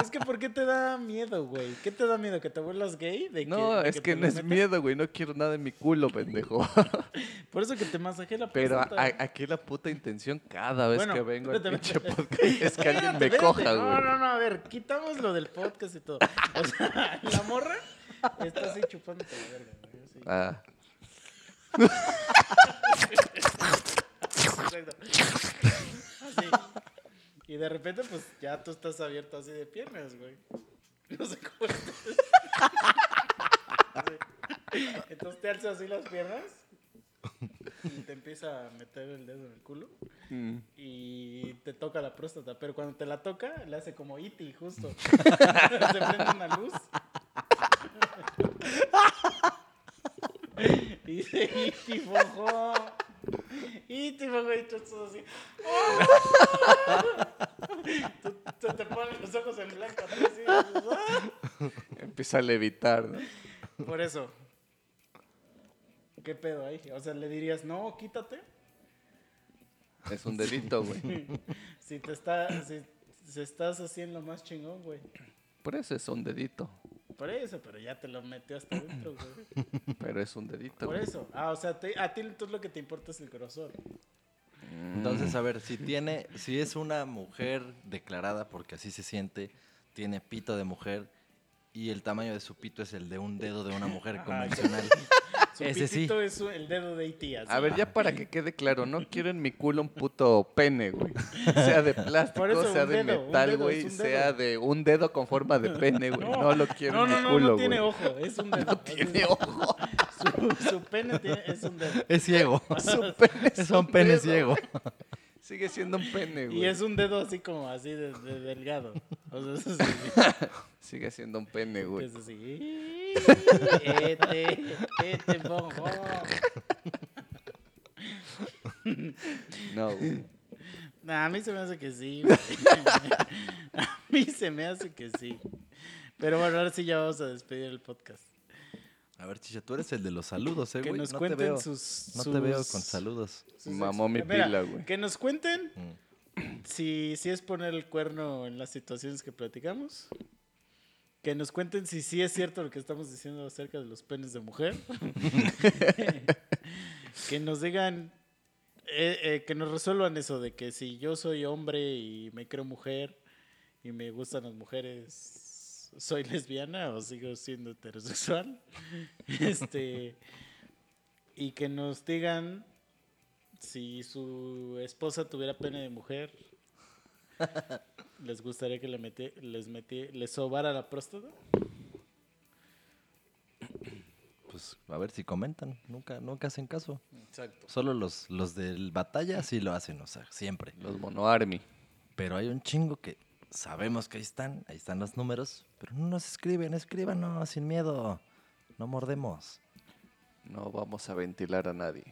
es que ¿por qué te da miedo, güey? ¿Qué te da miedo? ¿Que te vuelvas gay? ¿De No, es que no es miedo, güey. No quiero nada en mi culo, pendejo. Por eso que te masajee la Pero a- próstata. aquí la puta intención cada vez Bueno, que vengo al pinche podcast es que alguien me coja, güey. No, no, no, a ver, quitamos lo del podcast y todo. O sea, la morra está así chupándote la verga, güey. Ah, Exacto. Así. Y de repente, pues ya tú estás abierto así de piernas, güey. No sé cómo. Así. Entonces te alzas así las piernas y te empieza a meter el dedo en el culo mm. y te toca la próstata. Pero cuando te la toca, le hace como iti, justo. Se prende una luz. y dice iti. Y tú estás así. tú, tú te pones los ojos en blanco. así, así, ¡ah! Empieza a levitar, ¿no? Por eso. ¿Qué pedo ahí? O sea, le dirías, no, quítate. Es un delito, güey. Si te está, si, si estás haciendo más chingón, güey. Por eso es un dedito. Por eso, pero ya te lo metió hasta adentro, güey. Pero es un dedito, Por güey. eso. Ah, o sea, te- a ti entonces lo que te importa es el grosor. Entonces, a ver, si tiene, si es una mujer declarada, porque así se siente, tiene pito de mujer y el tamaño de su pito es el de un dedo de una mujer Ajá. convencional. Su Ese sí. es el dedo de así. A ver, ya para que quede claro, no quiero en mi culo un puto pene, güey. Sea de plástico, eso, sea de dedo, metal, güey, sea de un dedo con forma de pene, güey. No, lo quiero No, en no, mi no, culo, no tiene güey. ojo, es un dedo. No tiene ojo. Su, su pene tiene- es un dedo. Es ciego. Su pene es un ciego. Sigue siendo un pene, güey. Y es un dedo así como así de, de delgado. O sea, así. Sigue siendo un pene, güey. Es así. Este, este, bojo. No, güey. Nah, a mí se me hace que sí. güey. A mí se me hace que sí. Pero bueno, ahora sí ya vamos a despedir el podcast. A ver, Chicha, tú eres el de los saludos, ¿eh, Que güey? nos no te cuenten veo. sus, No te veo con saludos. sus Mamó mi Mira, pila, güey. Que nos cuenten Mm. si, si es poner el cuerno en las situaciones que platicamos. Que nos cuenten si sí es cierto lo que estamos diciendo acerca de los penes de mujer. que nos digan, eh, eh, que nos resuelvan eso de que si yo soy hombre y me creo mujer y me gustan las mujeres, ¿soy lesbiana o sigo siendo heterosexual? este, y que nos digan si su esposa tuviera pene de mujer, ¿les gustaría que le meti, les meti, les sobara la próstata? Pues a ver si comentan. Nunca, nunca hacen caso. Exacto. Solo los, los del batalla sí lo hacen, o sea, siempre. Los Mono Army. Pero hay un chingo que sabemos que ahí están, ahí están los números, pero no nos escriben, escríbanos sin miedo. No mordemos. No vamos a ventilar a nadie.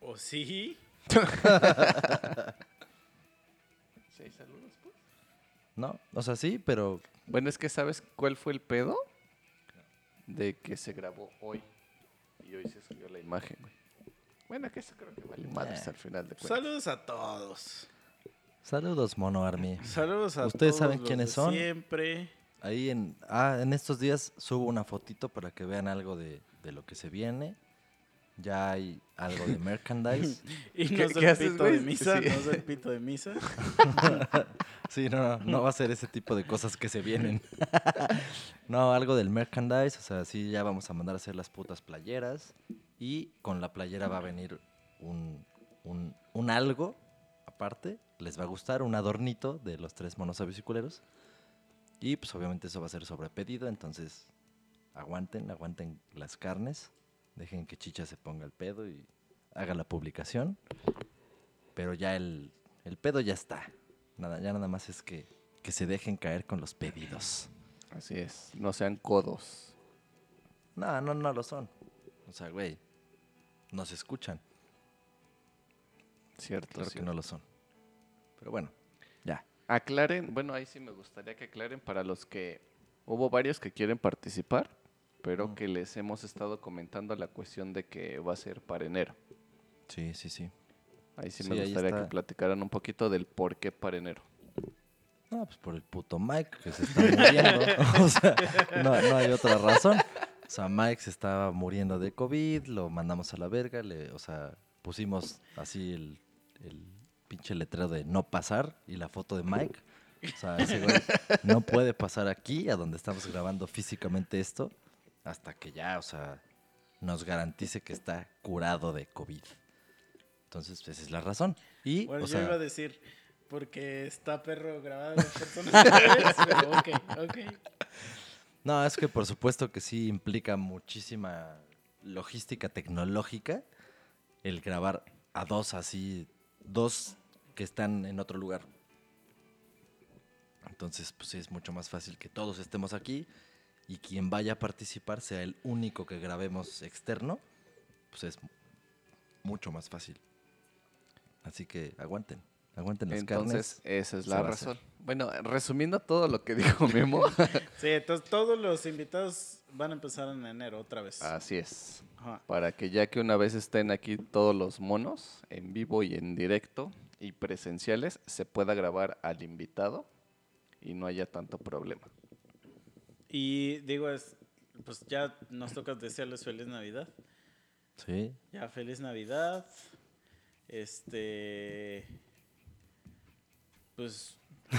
¿O sí? ¿Sí, saludos, pues? No, o sea, sí, pero Bueno, es que ¿sabes cuál fue el pedo? De que se grabó hoy. Y hoy se subió la imagen, güey. Bueno, que eso creo que vale madres Eh. al final de cuentas. Saludos a todos. Saludos, Mono Army. Saludos a ¿Ustedes todos saben los quiénes de son? Siempre. Ahí en, ah, en estos días subo una fotito para que vean algo de, de lo que se viene. Ya hay algo de merchandise. Y ¿Qué- no es el haces, pito de misa, Sí. no es el pito de misa. Sí, no, no, no va a ser ese tipo de cosas que se vienen. no, algo del merchandise, o sea, sí, ya vamos a mandar a hacer las putas playeras. Y con la playera va a venir un, un, un algo aparte. Les va a gustar, un adornito de los tres monos culeros. Y pues obviamente eso va a ser sobre pedido, entonces aguanten, aguanten las carnes. Dejen que Chicha se ponga el pedo y haga la publicación. Pero ya el, el pedo ya está. Nada, ya nada más es que, que se dejen caer con los pedidos. Así es. No sean codos. No, no, no lo son. O sea, güey, no se escuchan. Cierto. Claro que no lo son. Pero bueno, ya. Aclaren, bueno, ahí sí me gustaría que aclaren para los que hubo varios que quieren participar, pero Mm. que les hemos estado comentando la cuestión de que va a ser para enero. Sí, sí, sí. Ahí sí, Sí, me gustaría que platicaran un poquito del por qué para enero. No, pues por el puto Mike que se está muriendo. o sea, no, no hay otra razón. O sea, Mike se estaba muriendo de COVID, lo mandamos a la verga, le, o sea, pusimos así el, el pinche letrero de no pasar y la foto de Mike. O sea, ese güey no puede pasar aquí, a donde estamos grabando físicamente esto, hasta que ya, o sea, nos garantice que está curado de COVID. Entonces, esa es la razón. Y, Bueno, o yo sea, iba a decir, porque está perro grabado en personas reales, pero ok, ok. No, es que por supuesto que sí implica muchísima logística tecnológica el grabar a dos así, dos que están en otro lugar. Entonces, pues es mucho más fácil que todos estemos aquí y quien vaya a participar sea el único que grabemos externo, pues es mucho más fácil. Así que aguanten, aguanten las Entonces, carnes. esa es la razón. Bueno, resumiendo todo lo que dijo Memo, Sí, entonces todos los invitados van a empezar en enero otra vez. así es. Ajá. Para que ya que una vez estén aquí todos los monos, en vivo y en directo y presenciales, se pueda grabar al invitado y no haya tanto problema. Y digo, es, pues ya nos toca desearles feliz Navidad. Sí, Ya, feliz Navidad. Este. Pues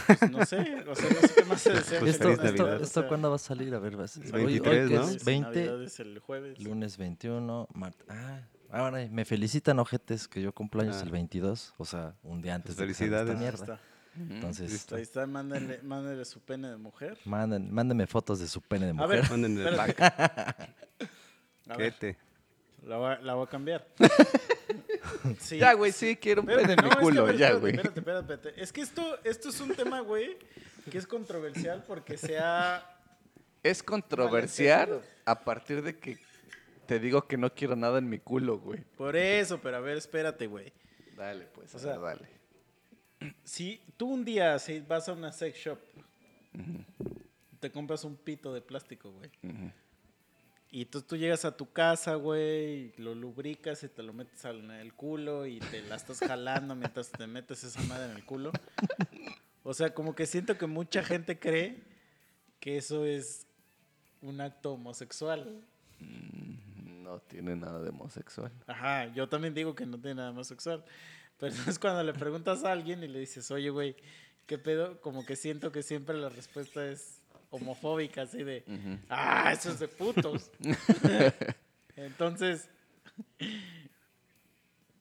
Pues no sé, o sea, no sé qué más se desea. Pues ¿Esto, feliz esto, Navidad. esto cuándo va a salir? A ver, vas- Es hoy, hoy 23, que ¿no? es 20, Navidad es el jueves. lunes 21, martes. Ah, ahora me felicitan, ojetes, que yo cumplo años Ah. el 22, o sea, un día antes Pues de esta felicidades. Ahí mierda. está. Entonces. Ahí está, mándenle, mándenle su pene de mujer. manden, mándenme fotos de su pene de A mujer. ver, el pack. A ver, Quete. la voy, a- la voy a cambiar. Sí, Ya, güey, sí, quiero un pene en mi es que, a culo, ya, güey. Espérate, espérate, espérate. Es que esto, esto es un tema, güey, que es controversial porque sea... Es controversial a partir de que te digo que no quiero nada en mi culo, güey. Por eso, pero a ver, espérate, güey. Dale, pues, O sea, ver, dale. Si tú un día si vas a una sex shop, te compras un pito de plástico, güey. Y entonces tú llegas a tu casa, güey, lo lubricas y te lo metes al- en el culo y te la estás jalando mientras te metes esa madre en el culo. O sea, como que siento que mucha gente cree que eso es un acto homosexual. No tiene nada de homosexual. Ajá, yo también digo que no tiene nada más sexual. Pero es cuando le preguntas a alguien y le dices, oye, güey, ¿qué pedo? Como que siento que siempre la respuesta es homofóbica, así de, ah, eso es de putos. entonces,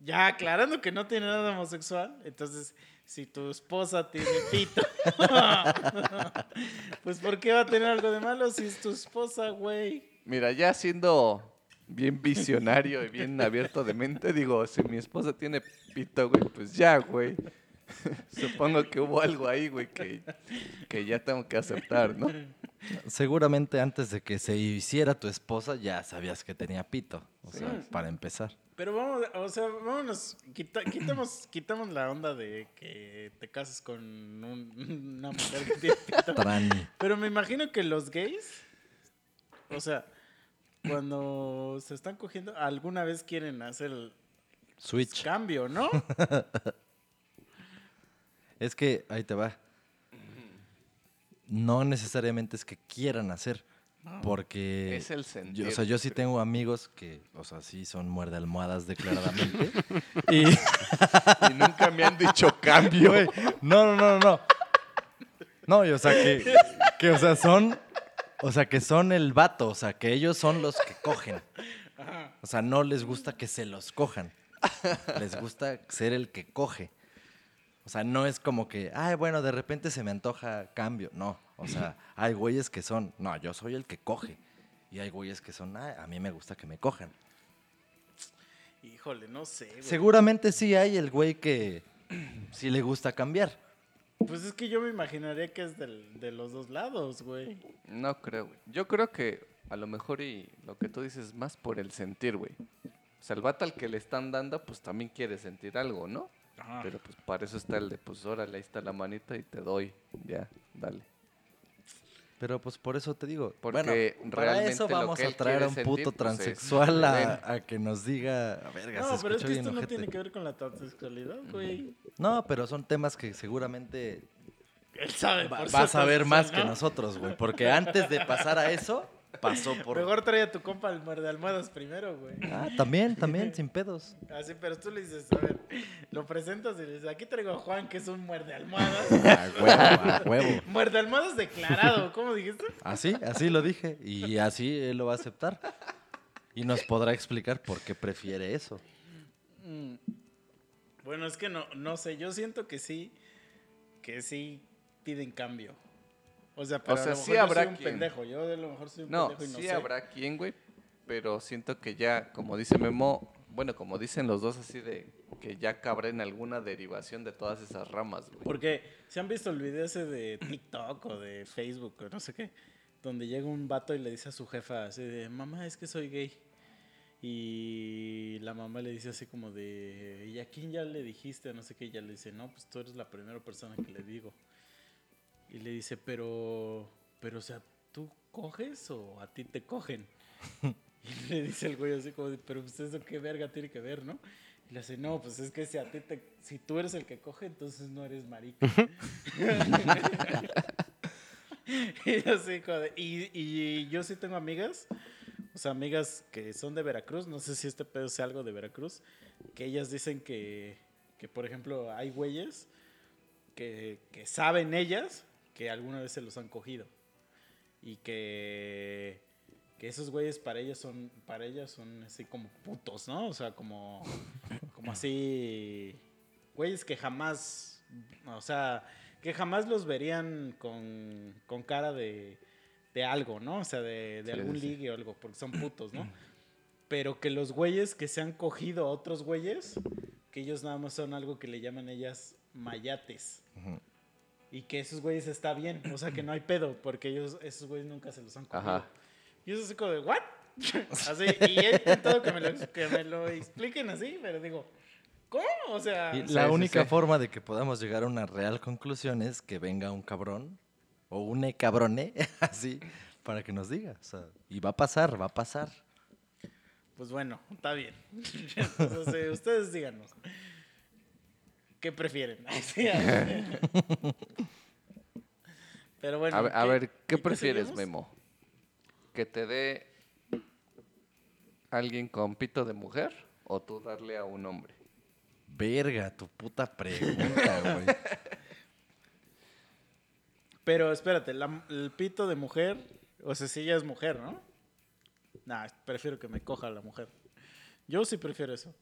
ya aclarando que no tiene nada homosexual, entonces, si tu esposa tiene pito, pues ¿por qué va a tener algo de malo si es tu esposa, güey? Mira, ya siendo bien visionario y bien abierto de mente, digo, si mi esposa tiene pito, güey, pues ya, güey. Supongo que hubo algo ahí, güey, que, que ya tengo que aceptar, ¿no? Seguramente antes de que se hiciera tu esposa ya sabías que tenía pito, o sea, para empezar. Pero vamos, o sea, vámonos, quita- quitamos, quitamos la onda de que te cases con un- una mujer que tiene pito. Trani. Pero me imagino que los gays, o sea, cuando se están cogiendo, alguna vez quieren hacer el Switch. cambio, ¿no? Es que ahí te va. No necesariamente es que quieran hacer, porque Es el yo, sentir. o sea, yo sí tengo amigos que, o sea, sí son muerde almohadas declaradamente. y Y nunca me han dicho cambio. Güey, no, no, no, no. No, y, o sea, que, que, o sea, son, o sea, que son el vato, o sea, que ellos son los que cogen. O sea, no les gusta que se los cojan. Les gusta ser el que coge. O sea, no es como que, ay, bueno, de repente se me antoja cambio. No, o sea, hay güeyes que son, no, yo soy el que coge. Y hay güeyes que son, "Ay, a mí me gusta que me cojan. Híjole, no sé, güey. Seguramente sí hay el güey que sí le gusta cambiar. Pues es que yo me imaginaría que es del- de los dos lados, güey. No creo, güey. Yo creo que a lo mejor y lo que tú dices es más por el sentir, güey. O sea, el vato al que le están dando, pues también quiere sentir algo, ¿no? Ajá. Pero pues para eso está el de, pues órale, ahí está la manita y te doy. Ya, dale. Pero pues por eso te digo. Porque bueno, para realmente eso lo vamos que a traer a un puto sentir, pues, es transexual a, a que nos diga. A verga, No, se pero es que esto no ojete". tiene que ver con la transexualidad, güey. No, pero son temas que seguramente Él sabe. va- por vas a ver más que transexual, ¿no? nosotros, güey. Porque antes de pasar a eso, pasó por. Mejor trae a tu compa el muerde almohadas primero, güey. Ah, también, también, sin pedos. Así, pero tú le dices, a ver, lo presentas y le dices, aquí traigo a Juan, que es un muerde almohadas. A huevo, a huevo. muerde almohadas declarado, ¿cómo dijiste? Así, así lo dije. Y así él lo va a aceptar. Y nos podrá explicar por qué prefiere eso. Bueno, es que no, no sé, yo siento que sí, que sí piden cambio. O sea, pero sea, a lo sí mejor yo habrá soy un quien- pendejo, yo a lo mejor soy un No, pendejo y no sí sé. habrá quien, güey. Pero siento que ya, como dice Memo, bueno, como dicen los dos así de que ya cabrá en alguna derivación de todas esas ramas, güey. Porque si han visto el video ese de TikTok o de Facebook o no sé qué, donde llega un vato y le dice a su jefa así de, mamá, es que soy gay. Y la mamá le dice así como de, ¿y a quién ya le dijiste? No sé qué, y ella le dice, no, pues tú eres la primera persona que le digo. Y le dice, pero, pero, o sea, ¿tú coges o a ti te cogen? Y le dice el güey así como, de, pero pues eso qué verga tiene que ver, ¿no? Y le dice, no, pues es que si a ti te, si tú eres el que coge, entonces no eres marica. y, así como de- y, y yo sí tengo amigas, o sea, amigas que son de Veracruz, no sé si este pedo sea algo de Veracruz, que ellas dicen que, que por ejemplo, hay güeyes que, que saben ellas que alguna vez se los han cogido. Y que, que esos güeyes para ellas son, para ellas son así como putos, ¿no? O sea, como, como así, güeyes que jamás, o sea, que jamás los verían con, con cara de, de algo, ¿no? O sea, de, de Sí, algún sí, ligue o algo, porque son putos, ¿no? Pero que los güeyes que se han cogido a otros güeyes, que ellos nada más son algo que le llaman ellas mayates. Ujú. Y que esos güeyes está bien, o sea que no hay pedo, porque ellos, esos güeyes nunca se los han cogido. Ajá. Y eso así como de, ¿what? así, y he intentado que me, lo, que me lo expliquen así, pero digo, ¿cómo? O sea, Y la sí, única sí. forma de que podamos llegar a una real conclusión es que venga un cabrón o un cabrone así para que nos diga. O sea, y va a pasar, va a pasar. pues bueno, está bien. Entonces, ustedes díganos. ¿Qué prefieren? Sí, a ver. pero bueno. A ver, a ¿qué- ver, ¿qué y prefieres, seguimos? Memo? ¿Que te dé alguien con pito de mujer o tú darle a un hombre? Verga, tu puta pregunta, güey. Pero espérate, la- el pito de mujer, o sea, si ella es mujer, ¿no? Nah, prefiero que me coja la mujer. Yo sí prefiero eso.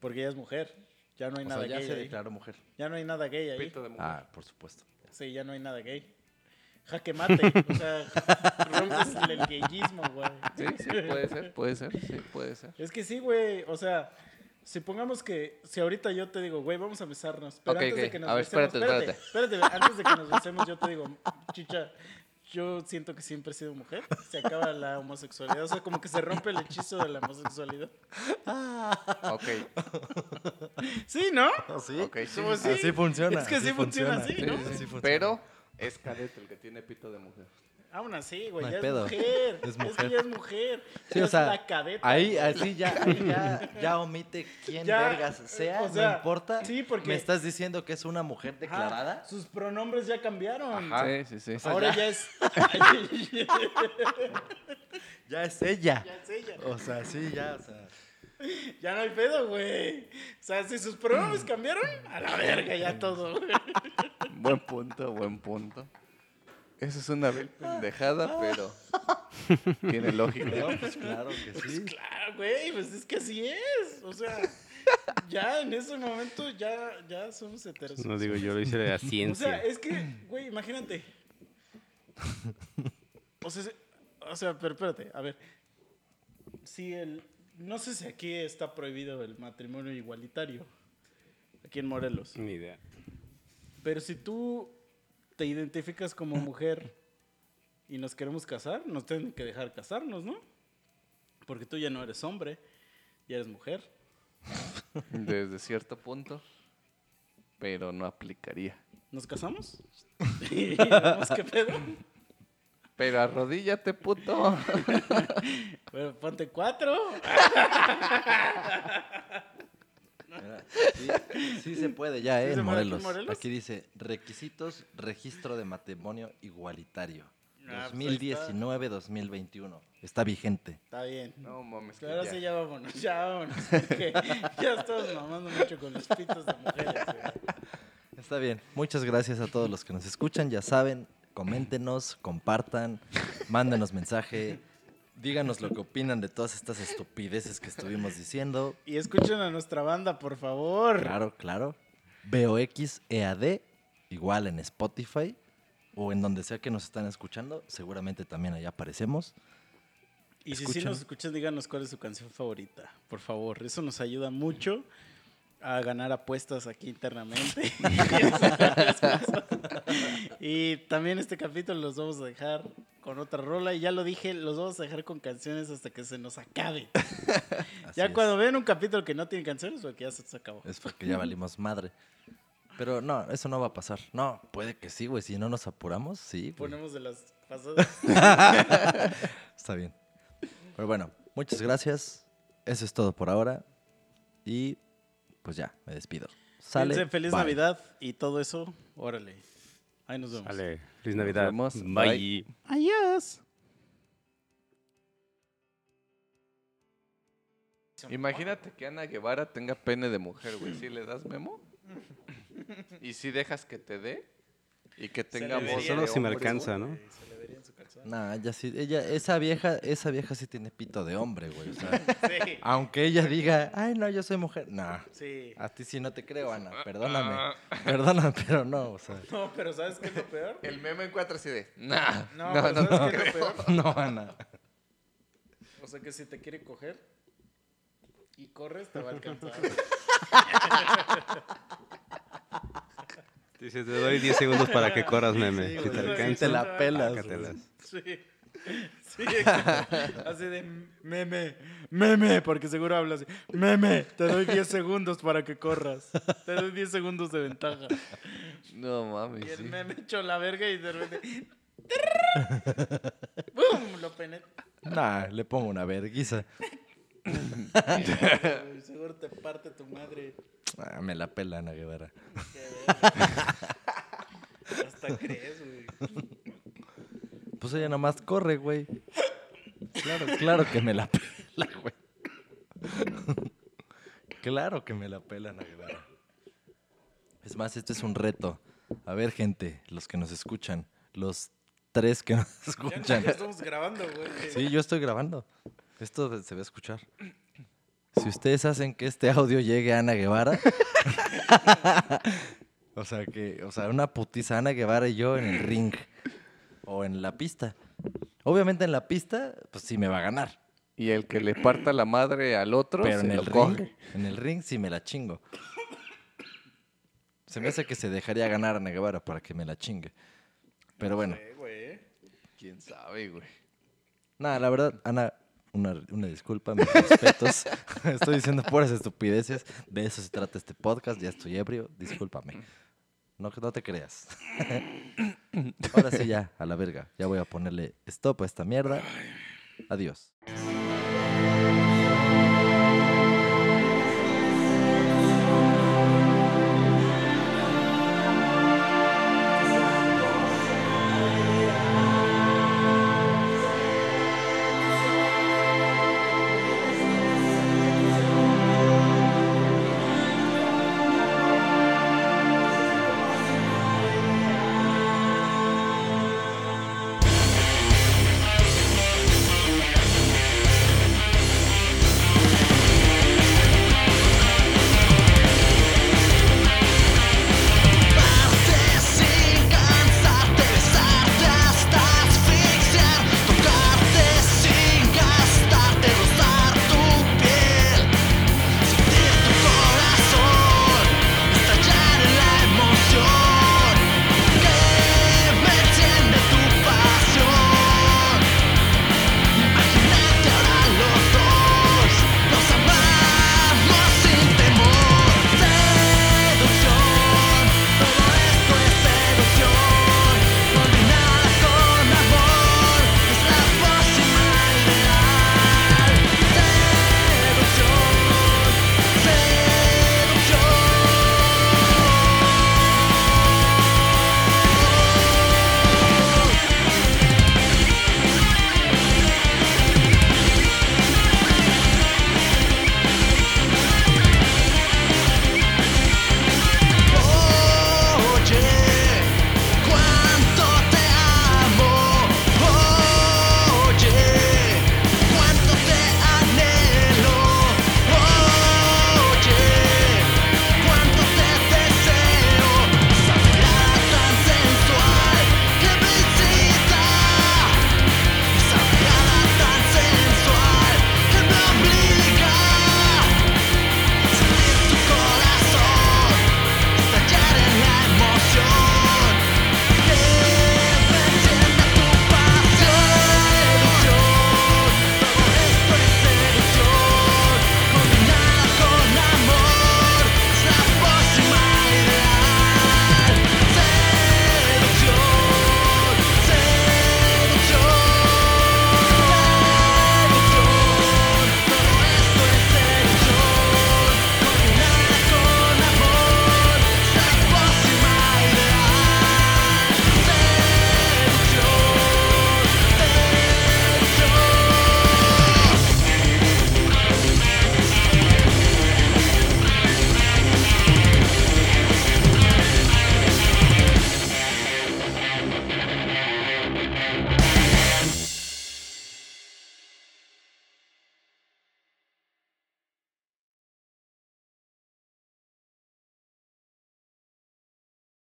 Porque ella es mujer. Ya no hay O nada sea, ya gay se ahí. declaró mujer. Ya no hay nada gay ahí. Pito de mujer. Ah, por supuesto. Sí, ya no hay nada gay. Jaque mate. o sea, rompes el gayismo, güey. Sí, sí, puede ser, puede ser, sí, puede ser. Es que sí, güey. O sea, si pongamos que, si ahorita yo te digo, güey, vamos a besarnos. Pero Ok, antes de que nos A ver, besemos, espérate, espérate, espérate, antes de que nos besemos, yo te digo, chicha, yo siento que siempre he sido mujer. Se acaba la homosexualidad. O sea, como que se rompe el hechizo de la homosexualidad. Ok, Sí, ¿no? ¿Sí? ok, sí. Así funciona. Es que sí funciona así, ¿no? Sí, sí funciona. Pero es cadete el que tiene pito de mujer. Aún así, güey, No ya pedo. es mujer. Es Es, mujer. que ya es mujer. Sí, Ya o es sea, la cadeta. Ahí, así ya, ahí ya, ya omite quién Ya, vergas sea, o sea, no importa. sí, porque- Me estás diciendo que es una mujer Ajá, declarada. sus pronombres ya cambiaron. Sí, sí, sí. sea, Ahora ya- ya, es. Ya es ella. ya es ella. O sea, sí, ya, o sea. Ya no hay pedo, güey. O sea, si sus pronombres cambiaron, a la verga ya todo. güey. Buen punto, buen punto. Eso es una vil pendejada, pero tiene lógica. No, pues claro que sí. Claro, güey, pues es que así es. O sea, ya en ese momento ya, ya somos heterosexuales. No digo yo, lo hice de la O ciencia. sea, es que, güey, imagínate. O sea, se- o sea, pero espérate, a ver. Si el. No sé si aquí está prohibido el matrimonio igualitario. Aquí en Morelos. Ni idea. Pero si tú te identificas como mujer y nos queremos casar, nos tienen que dejar casarnos, ¿no? Porque tú ya no eres hombre, ya eres mujer. Desde cierto punto, pero no aplicaría. ¿Nos casamos? ¿Y vemos qué pedo? Pero arrodíllate, puto. Bueno, ponte cuatro. Sí, sí se puede ya, ¿Sí ¿eh? en Morelos. Morelos? Aquí dice requisitos, registro de matrimonio igualitario. Ah, pues está. 2019-2021. Está vigente. Está bien. No mames, que Ahora ya. sí, ya vámonos, ya vámonos. porque ya estamos mamando mucho con los pitos de mujeres. güey. Está bien. Muchas gracias a todos los que nos escuchan. Ya saben, coméntenos, compartan, mándenos mensaje. Díganos lo que opinan de todas estas estupideces que estuvimos diciendo. Y escuchen a nuestra banda, por favor. Claro, claro. VOX EAD, E igual en Spotify o en donde sea que nos están escuchando. Seguramente también allá aparecemos. Y si sí Escuchen. nos escuchan, díganos cuál es su canción favorita, por favor. Eso nos ayuda mucho a ganar apuestas aquí internamente. y también este capítulo los vamos a dejar con otra rola. Y ya lo dije, los vamos a dejar con canciones hasta que se nos acabe. Así ya es. cuando vean un capítulo que no tiene canciones, porque ya se nos acabó. Es porque ya valimos madre. Pero no, eso no va a pasar. No, puede que sí, güey. Si no nos apuramos, sí. Ponemos de las pasadas. Está bien. Pero bueno, muchas gracias. Eso es todo por ahora. Y pues ya, me despido. Sale. Fíjense, feliz bye. Navidad y todo eso. Órale. Ahí nos vemos. Vale, feliz Navidad. vemos. Bye. Adiós. Imagínate que Ana Guevara tenga pene de mujer, güey. ¿Sí le das memo? Y si dejas que te dé y que tenga voz Solo si me alcanza, güey. ¿No? en ella sí, ella, esa vieja, esa vieja sí tiene pito de hombre, güey. O sea, Sí. aunque ella diga, ay, no, yo soy mujer. Nah, Sí. a ti sí no te creo, Ana. Perdóname. Perdóname, pero no, o sea. No, pero ¿sabes qué es lo peor? El meme encuentra así de, nah, No, no, pero no, ¿sabes no. qué es lo peor? No, Ana. O sea que si te quiere coger y corres, te va a alcanzar. Dice, te doy 10 segundos para que corras, meme. Sí, si te güey, alcanza, te la pelas, güey. pácatelas. Sí. Sí, así de meme, meme, porque seguro habla así. Meme, te doy 10 segundos para que corras. Te doy 10 segundos de ventaja. No Y mames, el sí. meme echó la verga y de repente. ¡Bum! Lo penetra. Nah, le pongo una verguiza. Seguro te parte tu madre. Ah, me la pela Ana Guevara. Hasta crees, güey. Pues ella nomás corre, güey. Claro, claro que me la pela, güey. Claro que me la pela Ana Guevara. Es más, este es un reto. A ver, gente, los que nos escuchan, los tres que nos Ya, escuchan. ya estamos grabando, güey. Sí, yo estoy grabando. Esto se va a escuchar. Si ustedes hacen que este audio llegue a Ana Guevara. o sea que, o sea, una putiza Ana Guevara y yo en el ring. O en la pista. Obviamente en la pista, pues sí me va a ganar. Y el que le parta la madre al otro, Pero se en lo el ring, coge. en el ring sí me la chingo. Se me hace que se dejaría ganar a Ana Guevara para que me la chingue. Pero bueno. ¿Quién sabe, güey? Nada, la verdad, Ana, una, disculpa, mis respetos. Estoy diciendo puras estupideces. De eso se trata este podcast. Ya estoy ebrio. Discúlpame. No, no te creas. Ahora sí, ya, a la verga. Ya voy a ponerle stop a esta mierda. Adiós.